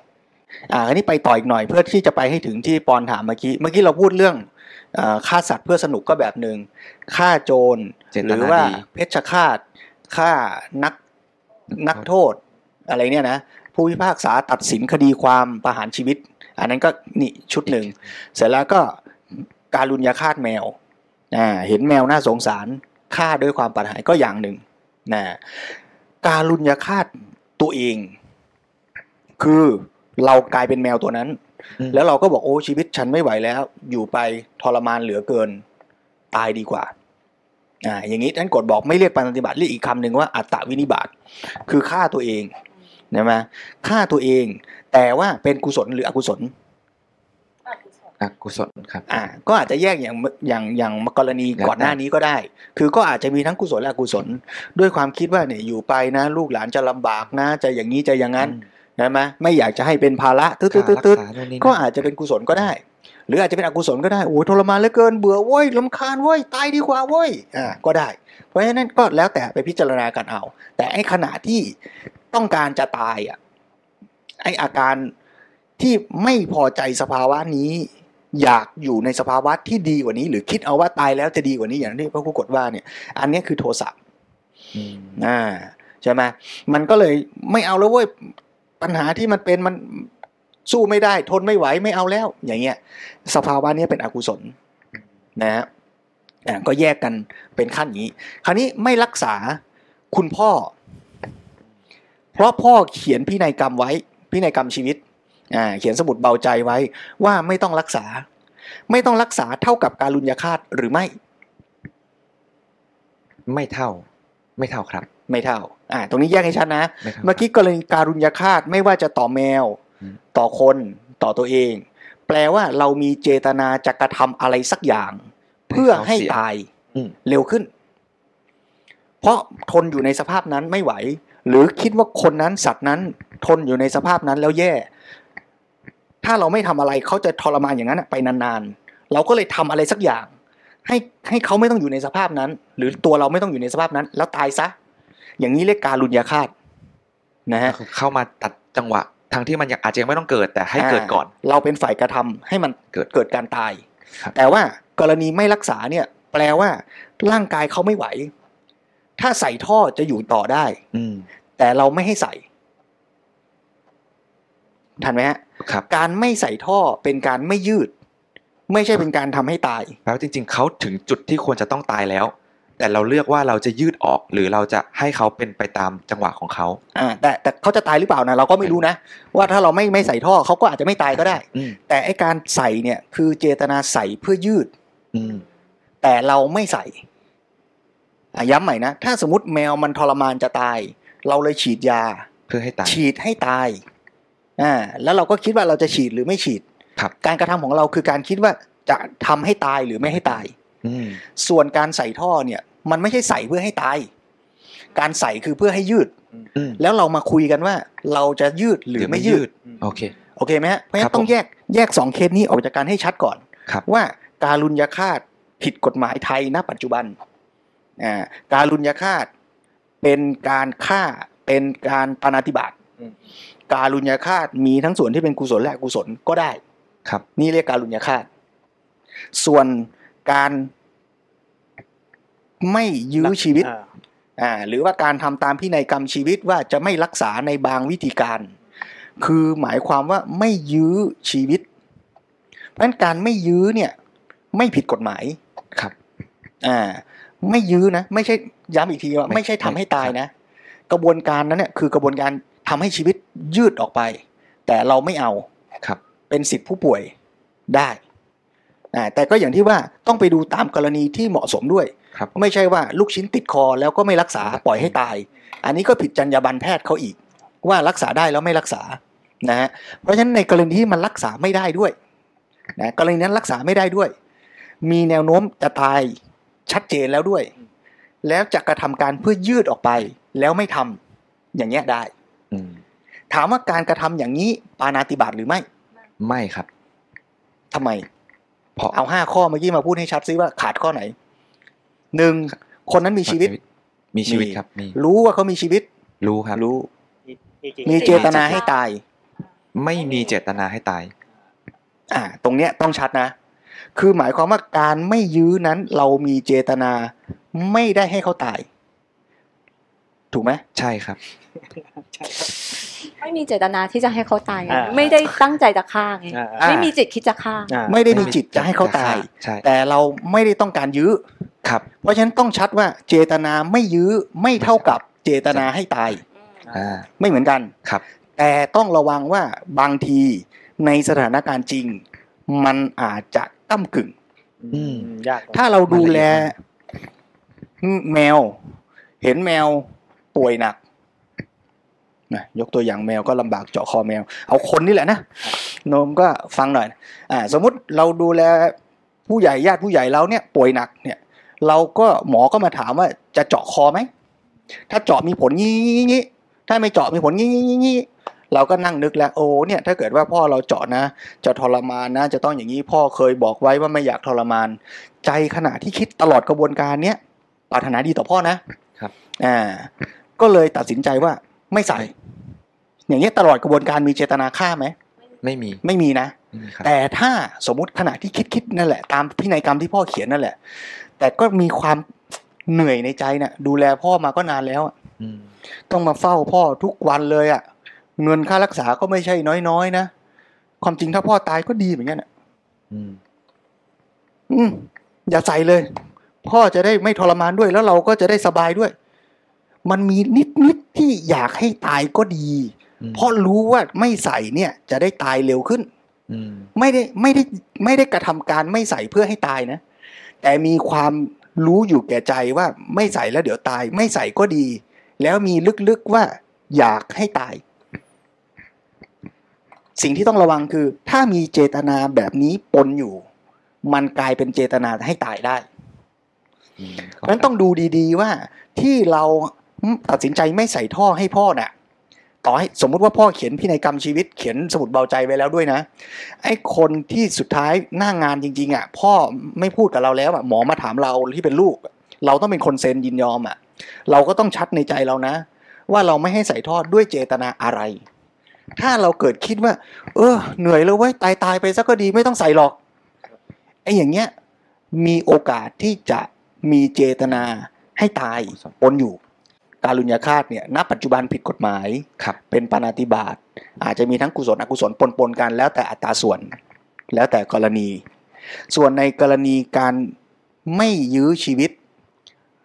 อ่าอันนี้ไปต่ออีกหน่อยเพื่อที่จะไปให้ถึงที่ปอนถามเมื่อกี้ เมื่อกี้เราพูดเรื่องเอ่อฆ่าสัตว์เพื่อสนุกก็แบบหนึ่งฆ่าโจรเจตหรือนาว่าดีเพชฌฆาตฆ่านักนักโทษอะไรเนี่ยนะผู้พิพากษาตัดสินคดีความประหารชีวิต อันนั้นก็นี่ชุดหนึ่ง เสร็จแล้วก็การุญยฆาตแมวอ่าเห็นแมวน่าสงสารฆ่าด้วยความปรารถนาก็อย่างหนึ่งนะการุญยฆาตตัวเอง คือ เรากลายเป็นแมวตัวนั้นอืมแล้วเราก็บอกโอ้ชีวิตฉันไม่ไหวแล้ว อยู่ไปทรมานเหลือเกิน ตายดีกว่าอ่าอย่างนี้ท่านกฎบอกไม่เรียกปาณาติบาตเรียกอีกคำหนึ่งว่าอัตตวินิบาตคือฆ่าตัวเองใช่ไหมฆ่าตัวเอง แต่ว่าเป็นกุศลหรืออกุศลอกุศลครับอ่าก็อาจจะแยกอย่างอย่างอย่างกรณีแล้วแต่ก่อนหน้านี้ก็ได้ คือก็อาจจะมีทั้งกุศลและอกุศล ด้วยความคิดว่าเนี่ยอยู่ไปนะ ลูกหลานจะลำบากนะ จะอย่างนี้จะอย่างนั้น ใช่ไหมไม่อยากจะให้เป็นภาระตึ๊ดตึ๊ดตึ๊ดตึ๊ดค่ารักษานู่นนี่นั่นก็อาจจะเป็นกุศลก็ได้ หรืออาจจะเป็นอกุศลก็ได้โอ้ยทรมานเหลือเกินเบื่อเว้ยลำคาญเว้ยตายดีกว่าเว้ยอ่าก็ได้ เพราะฉะนั้นก็แล้วแต่ไปพิจารณากันเอา แต่ไอ้ขณะที่ต้องการจะตายอะไอ้อาการที่ไม่พอใจสภาวะนี้อยากอยู่ในสภาวะที่ดีกว่านี้ หรือคิดเอาว่าตายแล้วจะดีกว่านี้อย่างที่พระครูกฎว่าเนี่ย อันเนี้ยคือโทสะอืมอ่าใช่ไหมมันก็เลยไม่เอาแล้วเว้ย ปัญหาที่มันเป็นมันสู้ไม่ได้ ทนไม่ไหวไม่เอาแล้ว อย่างเงี้ย สภาวะนี้เป็นอกุศลนะฮะก็แยกกันเป็นขั้นอย่างนี้ คราวนี้ไม่รักษาคุณพ่อ เพราะพ่อเขียนพินัยกรรมไว้ พินัยกรรมชีวิตอ่าเขียนสมุดเบาใจไว้ว่าไม่ต้องรักษา ไม่ต้องรักษาเท่ากับการลุญยฆาตหรือไม่ ไม่เท่า ไม่เท่าครับ ไม่เท่าอ่าตรงนี้แยกให้ชัดนะไม่เท่าเมื่อกี้กรณีการุญยฆาตไม่ว่าจะต่อแมวอืมต่อคนต่อตัวเอง แปลว่าเรามีเจตนาจะกระทำอะไรสักอย่าง เพื่อให้ตายอืมเร็วขึ้น เพราะทนอยู่ในสภาพนั้นไม่ไหว หรือคิดว่าคนนั้นสัตว์นั้น ทนอยู่ในสภาพนั้นแล้วแย่ ถ้าเราไม่ทำอะไรเขาจะทรมานอย่างนั้นไปนานๆ เราก็เลยทำอะไรสักอย่าง ให้ให้เขาไม่ต้องอยู่ในสภาพนั้น หรือตัวเราไม่ต้องอยู่ในสภาพนั้น แล้วตายซะ อย่างนี้เรียกการุญยฆาตนะฮะเข้ามาตัดจังหวะทั้งที่มันยังอาจจะยังไม่ต้องเกิดแต่ให้เกิดก่อนาเราเป็นฝ่ายกระทำให้มันเกิดเกิดการตายครับแต่ว่ากรณีไม่รักษาเนี่ย แปลว่า ร่างกายเขาไม่ไหว ถ้าใส่ท่อจะอยู่ต่อได้ อืมแต่เราไม่ให้ใส่ทันไหมฮะครับการไม่ใส่ท่อเป็นการไม่ยืด ไม่ใช่เป็นการทำให้ตายแปลว่าจริง ๆเขาถึงจุดที่ควรจะต้องตายแล้ว แต่เราเลือกว่าเราจะยืดออกหรือเราจะให้เขาเป็นไปตามจังหวะของเขาอ่าแต่แต่เขาจะตายหรือเปล่านะเราก็ไม่รู้นะ ว่าถ้าเราไม่ไม่ใส่ท่อเขาก็อาจจะไม่ตายก็ได้อืมแต่ไอการใส่เนี่ยคือเจตนาใส่เพื่อยืด อืมแต่เราไม่ใส่อะย้ำใหม่นะ ถ้าสมมติแมวมันทรมานจะตาย เราเลยฉีดยา เพื่อให้ตาย ฉีดให้ตายอ่าแล้วเราก็คิดว่าเราจะฉีดหรือไม่ฉีดครับการกระทำของเราคือการคิดว่าจะทำให้ตายหรือไม่ให้ตายอืมส่วนการใส่ท่อเนี่ย มันไม่ใช่ใส่เพื่อให้ตาย การใส่คือเพื่อให้ยืดอืมแล้วเรามาคุยกันว่า เราจะยืดหรือไม่ยืด โอเค โอเคไหมฮะ เพราะฉะครันั้บนต้องผมแยกแยกสองเคสนี้ออกจากกันให้ชัดก่อนครับว่าการุญยฆาตผิดกฎหมายไทยณปัจจุบันอ่าการุญยฆาตเป็นการฆ่าเป็นการปาณาติบาตอืมการุญยฆาตมีทั้งส่วนที่เป็นกุศลและอกุศลก็ได้ ครับ นี่เรียกการุญยฆาต ส่วนการ ไม่ยื้อชีวิตอ่าอ่าหรือว่าการทำตามพินัยกรรมชีวิตว่าจะไม่รักษาในบางวิธีการ คือหมายความว่าไม่ยื้อชีวิต เพราะฉะนั้นการไม่ยื้อเนี่ยไม่ผิดกฎหมายครับอ่าไม่ยื้อนะไม่ใช่ย้ำอีกทีว่าไม่ไม่ใช่ทำให้ตายนะ กระบวนการนั้นเนี่ยคือกระบวนการทำให้ชีวิตยืดออกไป แต่เราไม่เอาครับ เป็นสิทธิผู้ป่วยได้อ่า แต่ก็อย่างที่ว่าต้องไปดูตามกรณีที่เหมาะสมด้วยครับไม่ใช่ว่าลูกชิ้นติดคอแล้วก็ไม่รักษาปล่อยให้ตาย อันนี้ก็ผิดจรรยาบรรณแพทย์เขาอีก ว่ารักษาได้แล้วไม่รักษานะฮะเพราะฉะนั้นในกรณีที่มันรักษาไม่ได้ด้วยนะกรณีนั้นรักษาไม่ได้ด้วย มีแนวโน้มจะตายชัดเจนแล้วด้วย แล้วจะกระทำการเพื่อยืดออกไปแล้วไม่ทำอย่างเงี้ยได้อืมถามว่าการกระทำอย่างนี้ปานาติบาตหรือไม่ ไม่ครับทำไม เพราะเอาห้าข้อเมื่อกี้มาพูดให้ชัดซิว่าขาดข้อไหนหนึ่งคนนั้นมีชีวิต มีชีวิตครับมีรู้ว่าเขามีชีวิต รู้ครับ รู้จริงมีเจตนาให้ตาย ไม่มีเจตนาให้ตาย อ่า ตรงเนี้ยต้องชัดนะ คือหมายความว่าการไม่ยื้อนั้นเรามีเจตนา ไม่ได้ให้เขาตาย ถูกไหมใช่ครับ ไม่มีเจตนาที่จะให้เขาตายไงอ่าไม่ได้ตั้งใจจะฆ่าไงอ่าอ่าไม่มีจิตคิดจะฆ่าอ่า ไม่ได้มีจิตจะให้เขาตายใช่แต่เราไม่ได้ต้องการยื้อครับ เพราะฉะนั้นต้องชัดว่าเจตนาไม่ยื้อไม่เท่ากับเจตนาให้ตายอ่าไม่เหมือนกันครับ แต่ต้องระวังว่าบางทีในสถานการณ์จริง มันอาจจะก้ากึ่งอืมยากถ้าเราดูแลแมว เห็นแมว ป่วยหนักนะยกตัวอย่างแมวก็ลำบากเจาะคอแมว เอาคนนี่แหละนะโนมก็ฟังหน่อยอ่าสมมุติเราดูแลผู้ใหญ่ญาติผู้ใหญ่เราเนี่ยป่วยหนักเนี่ย เราก็หมอก็มาถามว่าจะเจาะคอไหมถ้าเจาะมีผลงี้งี้ถ้าไม่เจาะมีผลงี้งี้งี้เราก็นั่งนึกแล้วโอ้เนี่ยถ้าเกิดว่าพ่อเราเจาะนะ จะทรมานนะ จะต้องอย่างนี้พ่อเคยบอกไว้ว่าไม่อยากทรมาน ใจขณะที่คิดตลอดกระบวนการเนี้ยปรารถนาดีต่อพ่อนะครับ อ่า ก็เลยตัดสินใจว่าไม่ใส่ อย่างเงี้ยตลอดกระบวนการมีเจตนาฆ่าไหมไม่มีไม่มีนะไม่มีครับแต่ถ้าสมมุติขณะที่คิดคิดนั่นแหละ ตามพินัยกรรมที่พ่อเขียนนั่นแหละ แต่ก็มีความเหนื่อยในใจน่ะ ดูแลพ่อมาก็นานแล้วอะอืมต้องมาเฝ้าพ่อทุกวันเลยอะ่ะ เงินค่ารักษาก็ไม่ใช่น้อยๆนะความจริงถ้าพ่อตายก็ดีเหมือนกันอะอืมอืมอย่าใส่เลย พ่อจะได้ไม่ทรมานด้วยแล้วเราก็จะได้สบายด้วย มันมีนิดนิดๆที่อยากให้ตายก็ดีอืมเพราะรู้ว่าไม่ใส่เนี่ยจะได้ตายเร็วขึ้นอืมไม่ได้ไม่ได้ไม่ได้กระทำการไม่ใส่เพื่อให้ตายนะ แต่มีความรู้อยู่แก่ใจว่าไม่ใส่แล้วเดี๋ยวตาย ไม่ใส่ก็ดี แล้วมีลึกๆว่าอยากให้ตาย สิ่งที่ต้องระวังคือ ถ้ามีเจตนาแบบนี้ปนอยู่ มันกลายเป็นเจตนาให้ตายได้อืมเพราะฉะนั้นต้องดูดี ๆว่าที่เรา ตัดสินใจไม่ใส่ท่อให้พ่อน่ะ ต่อให้สมมุติว่าพ่อเขียนพินัยกรรมชีวิตเขียนสมุดเบาใจไว้แล้วด้วยนะ ไอ้คนที่สุดท้ายหน้างงานจริง ๆอะ พ่อไม่พูดกับเราแล้วอะหมอมาถามเราที่เป็นลูก เราต้องเป็นคนเซ็นยินยอมอะ เราก็ต้องชัดในใจเรานะ ว่าเราไม่ให้ใส่ท่อด้วยเจตนาอะไร ถ้าเราเกิดคิดว่า เออ เหนื่อยแล้วเว้ยตายตายไปซะก็ดีไม่ต้องใส่หรอกไอ้อย่างเงี้ยมีโอกาสที่จะมีเจตนาให้ตายปนอยู่ การลุญยฆาตเนี่ยณปัจจุบันผิดกฎหมายครับเป็นปานาติบาตอาจจะมีทั้งกุศลอกุศลปนปนๆกันแล้วแต่อัตราส่วน แล้วแต่กรณี ส่วนในกรณีการไม่ยื้อชีวิต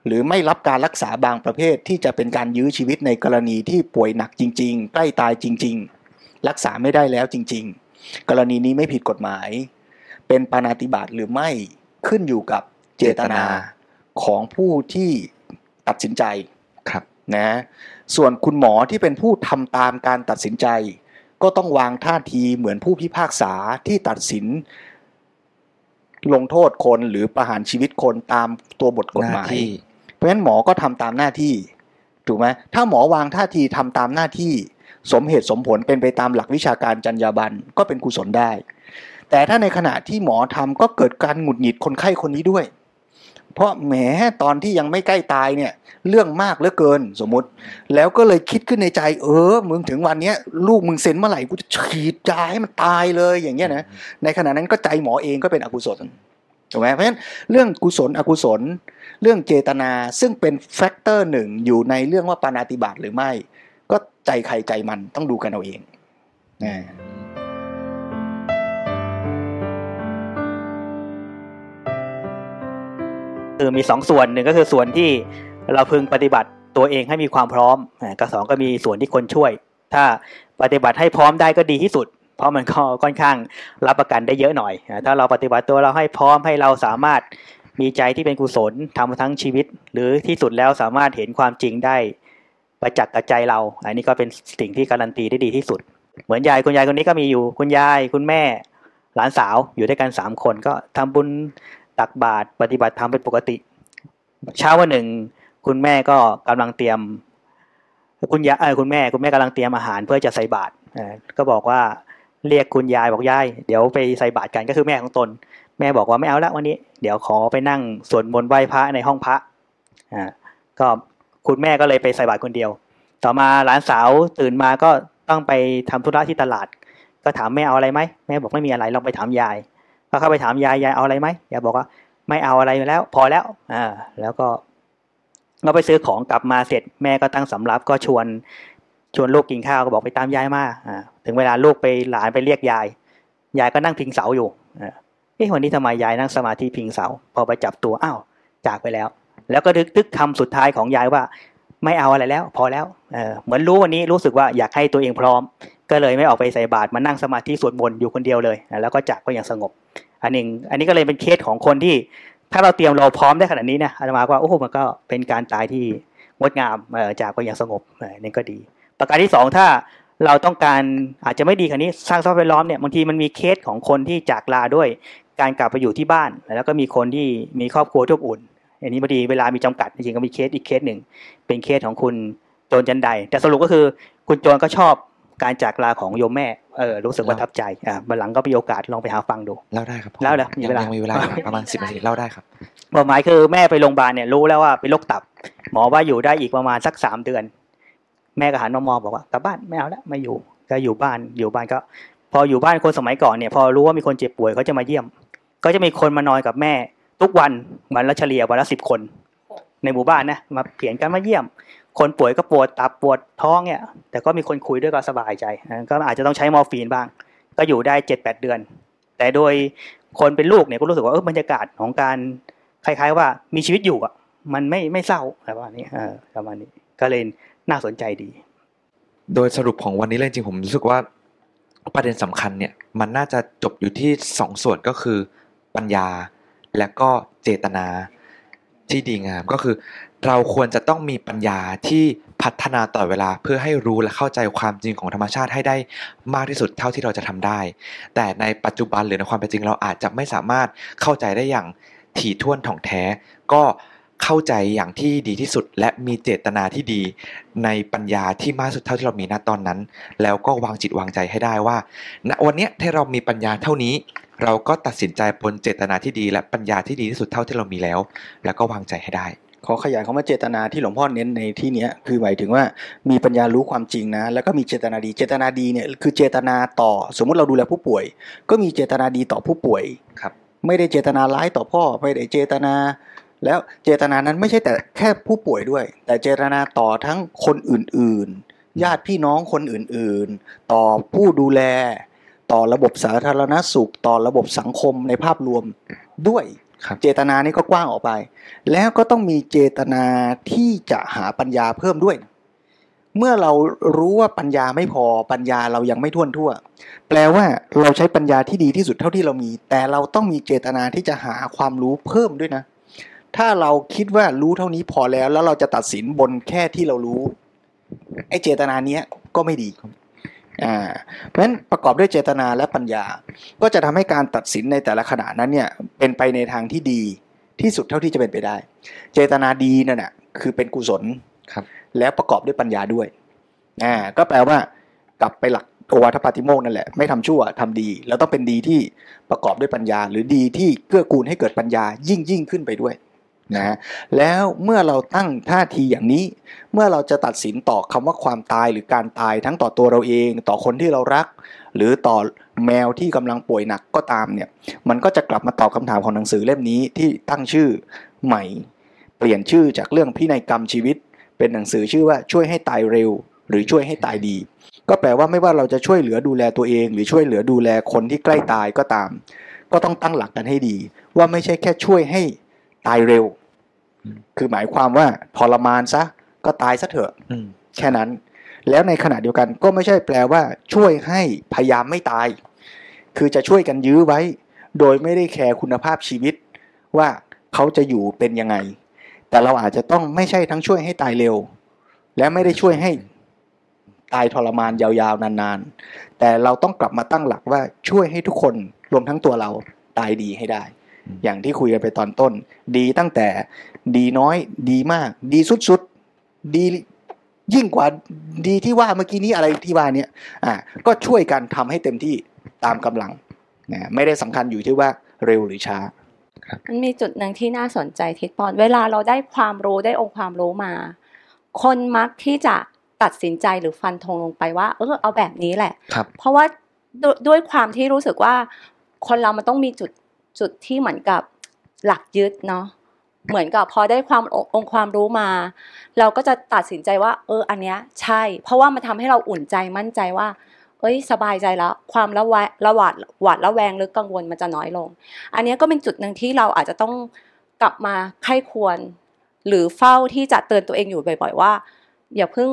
หรือไม่รับการรักษาบางประเภทที่จะเป็นการยื้อชีวิตในกรณีที่ป่วยหนักจริง ๆ ใกล้ตายจริง ๆ รักษาไม่ได้แล้วจริง ๆ กรณีนี้ไม่ผิดกฎหมาย เป็นปานาติบาตหรือไม่ขึ้นอยู่กับเจตนาของผู้ที่ตัดสินใจครับ นะส่วนคุณหมอที่เป็นผู้ทำตามการตัดสินใจ ก็ต้องวางท่าทีเหมือนผู้พิพากษาที่ตัดสิน ลงโทษคนหรือประหารชีวิตคนตามตัวบทกฎหมายน้ที่เพราะฉะนั้นหมอก็ทำตามหน้าที่ถูกไหมถ้าหมอวางท่าทีทำตามหน้าที่ สมเหตุสมผลเป็นไปตามหลักวิชาการจรรยาบรรณก็เป็นกุศลได้ แต่ถ้าในขณะที่หมอทำก็เกิดการหงุดหงิดคนไข้คนนี้ด้วย เพราะแหมตอนที่ยังไม่ใกล้ตายเนี่ย เรื่องมากเหลือเกินสมมติ แล้วก็เลยคิดขึ้นในใจ เออมึงถึงวันเนี้ยลูกมึงเซ็นเมื่อไหร่กูจะฉีดยาให้มันตายเลยอย่างเงี้ยนะในขณะนั้นก็ใจหมอเองก็เป็นอกุศลถูกไหมเพราะฉะนั้นเรื่องกุศลอกุศล เรื่องเจตนาซึ่งเป็นแฟกเตอร์หนึ่งอยู่ในเรื่องว่าปานาติบาตหรือไม่ ก็ใจใครใจมันต้องดูกันเอาเองนะ คือมีสองส่วนหนึ่งก็คือส่วนที่เราพึงปฏิบัติตัวเองให้มีความพร้อมกับสองก็มีส่วนที่คนช่วย ถ้าปฏิบัติให้พร้อมได้ก็ดีที่สุด เพราะมันก็ค่อนข้างรับประกันได้เยอะหน่อย ถ้าเราปฏิบัติตัวเราให้พร้อมให้เราสามารถมีใจที่เป็นกุศลทำทั้งชีวิต หรือที่สุดแล้วสามารถเห็นความจริงได้ประจักษ์กับใจเรา อันนี้ก็เป็นสิ่งที่การันตีได้ดีที่สุด เหมือนยายคุณยายคนนี้ก็มีอยู่คุณยายคุณแม่หลานสาวอยู่ด้วยกันสามคนก็ทำบุญ ตักบาตรปฏิบัติธรรมเป็นปกติ เช้าวันหนึ่ง คุณแม่ก็กำลังเตรียม คุณยายคุณแม่คุณแม่กำลังเตรียมอาหารเพื่อจะใส่บาตรก็บอกว่าเรียกคุณยายบอกยายเดี๋ยวไปใส่บาตรกันก็คือแม่ของตน แม่บอกว่าไม่เอาละวันนี้ เดี๋ยวขอไปนั่งสวดมนต์ไหว้พระในห้องพระอ่าก็คุณแม่ก็เลยไปใส่บาตรคนเดียว ต่อมาหลานสาวตื่นมาก็ต้องไปทำธุระที่ตลาด ก็ถามแม่เอาอะไรไหมแม่บอกไม่มีอะไรลองไปถามยาย ก็เข้าไปถามยายยายเอาอะไรไหมยายบอกว่าไม่เอาอะไรแล้ว พอแล้วอ่าแล้วก็ก็ไปซื้อของกลับมาเสร็จแม่ก็ตั้งสำรับก็ชวนชวนลูกกินข้าวก็บอกไปตามยายมาอ่าถึงเวลาลูกไปหลานไปเรียกยาย ยายก็นั่งพิงเสาอยู่เอ๊ะวันนี้ทำไมยายนั่งสมาธิพิงเสา พอไปจับตัวอ้าวจากไปแล้ว แล้วก็นึกนึกคำสุดท้ายของยายว่า ไม่เอาอะไรแล้ว พอแล้วเออเหมือนรู้วันนี้รู้สึกว่าอยากให้ตัวเองพร้อม ก็เลยไม่ออกไปใส่บาตรมานั่งสมาธิสวดมนต์อยู่คนเดียวเลย แล้วก็จากไปอย่างสงบ อันหนึ่งอันนี้ก็เลยเป็นเคสของคนที่ ถ้าเราเตรียมเราพร้อมได้ขนาดนี้เนี่ยอาตมาว่าโอ้โหมันก็เป็นการตายที่งดงามจากไปอย่างสงบนี่ก็ดี ประการที่สองถ้าเราต้องการอาจจะไม่ดีขนาดนี้สร้างสภาพแวดล้อมเนี่ยบางทีมันมีเคสของคนที่จากลาด้วยการกลับไปอยู่ที่บ้าน แล้วก็มีคนที่มีครอบครัวอบอุ่นอันนี้พอดีเวลามีจำกัดจริงๆก็มีเคสอีกเคสหนึ่งเป็นเคสของคุณโจน จันไดแต่สรุปก็คือคุณโจนก็ชอบการจากลาของโยมแม่ เออรู้สึกประทับใจอ่าวันหลังก็มีโอกาสลองไปหาฟังดูเล่าได้ครับพ่อเล่าเหรอมียังเวลายังมีเวลาอยู่ประมาณสิบนาทีเล่าได้ครับความหมายคือแม่ไปโรงพยาบาลเนี่ยรู้แล้วว่าเป็นโรคตับ หมอว่าอยู่ได้อีกประมาณสักสามเดือน แม่ก็หันมามองบอกว่ากลับบ้านไม่เอาแล้วไม่อยู่ก็อยู่บ้านอยู่บ้านก็ พออยู่บ้านคนสมัยก่อนเนี่ย พอรู้ว่ามีคนเจ็บป่วยเขาจะมาเยี่ยม ก็จะมีคนมานอนกับแม่ ทุกวันวันละเฉลี่ยวันละสิบคน ในหมู่บ้านนะมาเปลี่ยนกันมาเยี่ยม คนป่วยก็ปวดตับปวดท้องเนี่ย แต่ก็มีคนคุยด้วยก็สบายใจก็อาจจะต้องใช้มอร์ฟีนบ้าง ก็อยู่ได้เจ็ดแปดเดือน แต่โดยคนเป็นลูกเนี่ยก็รู้สึกว่าเออบรรยากาศของการคล้าย ๆ ว่ามีชีวิตอยู่อะ มันไม่ไม่เศร้าอะไรประมาณนี้เออประมาณนี้ก็เลยน่าสนใจดี โดยสรุปของวันนี้เลยจริงผมรู้สึกว่าประเด็นสำคัญเนี่ยมันน่าจะจบอยู่ที่สองส่วนก็คือปัญญาและก็เจตนาที่ดีงามก็คือ เราควรจะต้องมีปัญญาที่พัฒนาต่อเวลาเพื่อให้รู้และเข้าใจความจริงของธรรมชาติให้ได้มากที่สุดเท่าที่เราจะทำได้ แต่ในปัจจุบันหรือในความเป็นจริงเราอาจจะไม่สามารถเข้าใจได้อย่างถี่ถ้วนถ่องแท้ ก็เข้าใจอย่างที่ดีที่สุด และมีเจตนาที่ดี ในปัญญาที่มากที่สุดเท่าที่เรามีณตอนนั้น แล้วก็วางจิตวางใจให้ได้ว่า ณวันนี้ถ้าเรามีปัญญาเท่านี้ เราก็ตัดสินใจบนเจตนาที่ดี และปัญญาที่ดีที่สุดเท่าที่เรามีแล้ว แล้วก็วางใจให้ได้ ขอขยายคำว่าเจตนาที่หลวงพ่อเน้นในที่เนี้ยคือหมายถึงว่ามีปัญญารู้ความจริงนะ แล้วก็มีเจตนาดี เจตนาดีเนี่ยคือเจตนาต่อ สมมุติเราดูแลผู้ป่วย ก็มีเจตนาดีต่อผู้ป่วยครับ ไม่ได้เจตนาร้ายต่อพ่อ ไม่ได้เจตนา แล้วเจตนานั้นไม่ใช่แต่แค่ผู้ป่วยด้วย แต่เจตนาต่อทั้งคนอื่นๆ ญาติพี่น้องคนอื่นๆ ต่อผู้ดูแล ต่อระบบสาธารณสุข ต่อระบบสังคมในภาพรวมด้วยครับ เจตนานี่ก็กว้างออกไป แล้วก็ต้องมีเจตนาที่จะหาปัญญาเพิ่มด้วย เมื่อเรารู้ว่าปัญญาไม่พอปัญญาเรายังไม่ท่วนทั่ว แปลว่าเราใช้ปัญญาที่ดีที่สุดเท่าที่เรามี แต่เราต้องมีเจตนาที่จะหาความรู้เพิ่มด้วยนะ ถ้าเราคิดว่ารู้เท่านี้พอแล้ว แล้วเราจะตัดสินบนแค่ที่เรารู้ไอ้เจตนาเนี้ยก็ไม่ดี อ่าเพราะฉะนั้นประกอบด้วยเจตนาและปัญญา ก็จะทำให้การตัดสินในแต่ละขณะนั้นเนี่ยเป็นไปในทางที่ดีที่สุดเท่าที่จะเป็นไปได้ เจตนาดีนั่นน่ะคือเป็นกุศลครับ แล้วประกอบด้วยปัญญาด้วยอ่าก็แปลว่ากลับไปหลักโอวาทปาติโมกข์นั่นแหละไม่ทำชั่วทำดี แล้วต้องเป็นดีที่ประกอบด้วยปัญญา หรือดีที่เกื้อกูลให้เกิดปัญญายิ่งยิ่งขึ้นไปด้วย นะแล้วเมื่อเราตั้งท่าทีอย่างนี้ เมื่อเราจะตัดสินต่อคำว่าความตายหรือการตายทั้งต่อตัวเราเอง ต่อคนที่เรารัก หรือต่อแมวที่กำลังป่วยหนักก็ตามเนี่ยมันก็จะกลับมาตอบคำถามของหนังสือเล่มนี้ที่ตั้งชื่อใหม่ เปลี่ยนชื่อจากเรื่องพินัยกรรมชีวิต เป็นหนังสือชื่อว่าช่วยให้ตายเร็ว หรือช่วยให้ตายดี ก็แปลว่าไม่ว่าเราจะช่วยเหลือดูแลตัวเอง หรือช่วยเหลือดูแลคนที่ใกล้ตายก็ตาม ก็ต้องตั้งหลักกันให้ดี ว่าไม่ใช่แค่ช่วยให้ ตายเร็ว คือหมายความว่าทรมานซะก็ตายซะเถอะอืมแค่นั้น แล้วในขณะเดียวกันก็ไม่ใช่แปลว่า ช่วยให้พยายามไม่ตาย คือจะช่วยกันยื้อไว้ โดยไม่ได้แคร์คุณภาพชีวิต ว่าเขาจะอยู่เป็นยังไง แต่เราอาจจะต้องไม่ใช่ทั้งช่วยให้ตายเร็ว และไม่ได้ช่วยให้ตายทรมานยาวๆนานๆ แต่เราต้องกลับมาตั้งหลักว่าช่วยให้ทุกคนรวมทั้งตัวเราตายดีให้ได้ อืมอย่างที่คุยกันไปตอนต้น ดีตั้งแต่ดีน้อยดีมาก ดีสุดๆ ดียิ่งกว่าดีที่ว่าเมื่อกี้นี้อะไรที่ว่าเนี่ยอ่าก็ช่วยกันทำให้เต็มที่ตามกำลังนะไม่ได้สำคัญอยู่ที่ว่าเร็วหรือช้ามันมีจุดหนึ่งที่น่าสนใจทิศปอนเวลาเราได้ความรู้ได้องค์ความรู้มา คนมักที่จะตัดสินใจหรือฟันธงลงไปว่า เออเอาแบบนี้แหละครับเพราะว่าดด้วยความที่รู้สึกว่าคนเรามันต้องมีจุด จุดที่เหมือนกับหลักยึดเนาะเหมือนกับพอได้ความององค์ความรู้มา เราก็จะตัดสินใจว่า เอออันเนี้ยใช่ เพราะว่ามันทำให้เราอุ่นใจมั่นใจว่า เอ้ยสบายใจแล้ว ความละแวระหวาดหวาดระแวงหรือกังวลมันจะน้อยลง อันเนี้ยก็เป็นจุดหนึ่งที่เราอาจจะต้องกลับมาไข้ควร หรือเฝ้าที่จะเตือนตัวเองอยู่บ่อย ๆ ว่าอย่าเพิ่ง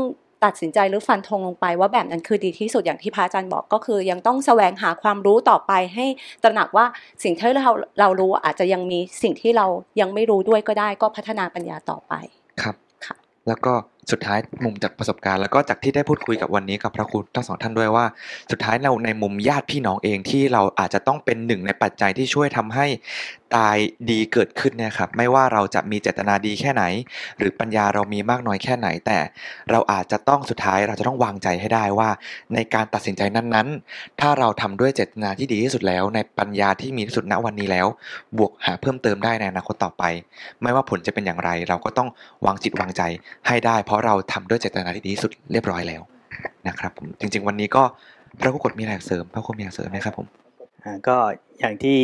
ตัดสินใจหรือฟันธงลงไป ว่าแบบนั้นคือดีที่สุดอย่างที่พระอาจารย์บอกก็คือ ยังต้องแสวงหาความรู้ต่อไปให้ตระหนักว่าสิ่งที่เราเรารู้อาจจะยังมีสิ่งที่เรายังไม่รู้ด้วยก็ได้ ก็พัฒนาปัญญาต่อไปครับค่ะแล้วก็สุดท้ายมุมจากประสบการณ์แล้วก็จากที่ได้พูดคุยกับวันนี้กับพระครูทั้งสองท่านด้วยว่า สุดท้ายเราในมุมญาติพี่น้องเองที่เราอาจจะต้องเป็นหนึ่งในปัจจัยที่ช่วยทำให้ ตายดีเกิดขึ้นเนี่ยครับไม่ว่าเราจะมีเจตนาดีแค่ไหน หรือปัญญาเรามีมากน้อยแค่ไหน แต่เราอาจจะต้องสุดท้ายเราจะต้องวางใจให้ได้ว่า ในการตัดสินใจนั้นๆ ถ้าเราทำด้วยเจตนาที่ดีที่สุดแล้ว ในปัญญาที่มีที่สุดณวันนี้แล้ว บวกหาเพิ่มเติมได้ในอนาคตต่อไป ไม่ว่าผลจะเป็นอย่างไร เราก็ต้องวางจิตวางใจให้ได้ เพราะเราทำด้วยเจตนาที่ดีที่สุดเรียบร้อยแล้วนะครับผมจริง ๆ วันนี้ก็พระกุกฎมีอะไรเสริมพระคุณมีอะไรเสริมไหมครับผมก็อย่างที่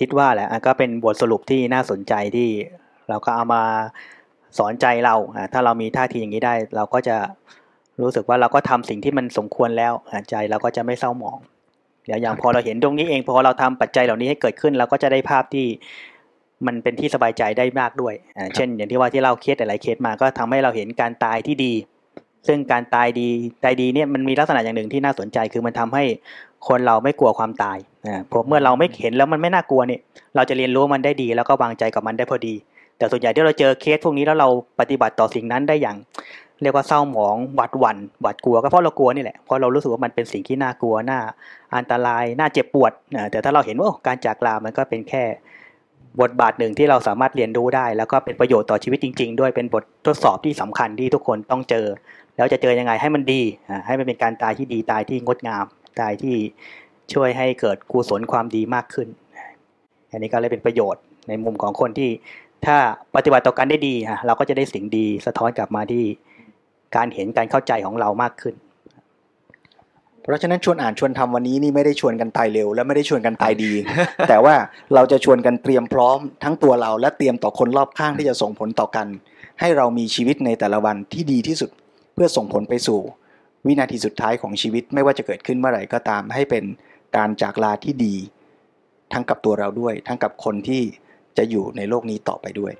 คิดว่าแหละอะก็เป็นบทสรุปที่น่าสนใจที่เราก็เอามาสอนใจเราอะถ้าเรามีท่าทีอย่างนี้ได้ เราก็จะรู้สึกว่าเราก็ทำสิ่งที่มันสมควรแล้วอะใจเราก็จะไม่เศร้าหมองเดี๋ยวอย่างพอเราเห็นตรงนี้เองพอเราทำปัจจัยเหล่านี้ให้เกิดขึ้น เราก็จะได้ภาพที่มันเป็นที่สบายใจได้มากด้วยอ่าเช่น อย่างที่ว่าที่เราเคสหลายๆเคสมาก็ทำให้เราเห็นการตายที่ดี ซึ่งการตายดีตายดีเนี่ยมันมีลักษณะอย่างหนึ่งที่น่าสนใจคือมันทำให้ คนเราไม่กลัวความตายนะเพเมื่อเราไม่เห็นแล้วมันไม่น่ากลัวเนี่ย เราจะเรียนรู้มันได้ดี แล้วก็วางใจกับมันได้พอดี แต่ส่วนใหญ่ที่เราเจอเคสพวกนี้แล้วเราปฏิบัติต่อสิ่งนั้นได้อย่าง เรียกว่าเศร้าหมองหวาดหวั่นหวาดกลัวก็เพราะเรากลัวนี่แหละเพราะเรารู้สึกว่ามันเป็นสิ่งที่น่ากลัวน่าอันตรายน่าเจ็บปวดนะแต่ถ้าเราเห็นว่าการจากลามันก็เป็นแค่บทบาทหนึ่งที่เราสามารถเรียนรู้ได้ แล้วก็เป็นประโยชน์ต่อชีวิตจริง ๆ ด้วยเป็นบททดสอบที่สำคัญที่ทุกคนต้องเจอ แล้วจะเจอยังไงให้มันดีให้มันเป็นการตายที่ดีตายที่งดงาม ตายที่ช่วยให้เกิดกุศลความดีมากขึ้น อันนี้ก็เลยเป็นประโยชน์ในมุมของคนที่ถ้าปฏิบัติต่อกันได้ดีฮะเราก็จะได้สิ่งดีสะท้อนกลับมาที่การเห็นการเข้าใจของเรามากขึ้น เพราะฉะนั้นชวนอ่านชวนทำวันนี้นี่ไม่ได้ชวนกันตายเร็ว และไม่ได้ชวนกันตายดี แต่ว่าเราจะชวนกันเตรียมพร้อม ทั้งตัวเราและเตรียมต่อคนรอบข้างที่จะส่งผลต่อกัน ให้เรามีชีวิตในแต่ละวันที่ดีที่สุด เพื่อส่งผลไปสู่ วินาทีสุดท้ายของชีวิตไม่ว่าจะเกิดขึ้นเมื่อไหร่ก็ตาม ให้เป็นการจากลาที่ดี ทั้งกับตัวเราด้วย ทั้งกับคนที่จะอยู่ในโลกนี้ต่อไปด้วย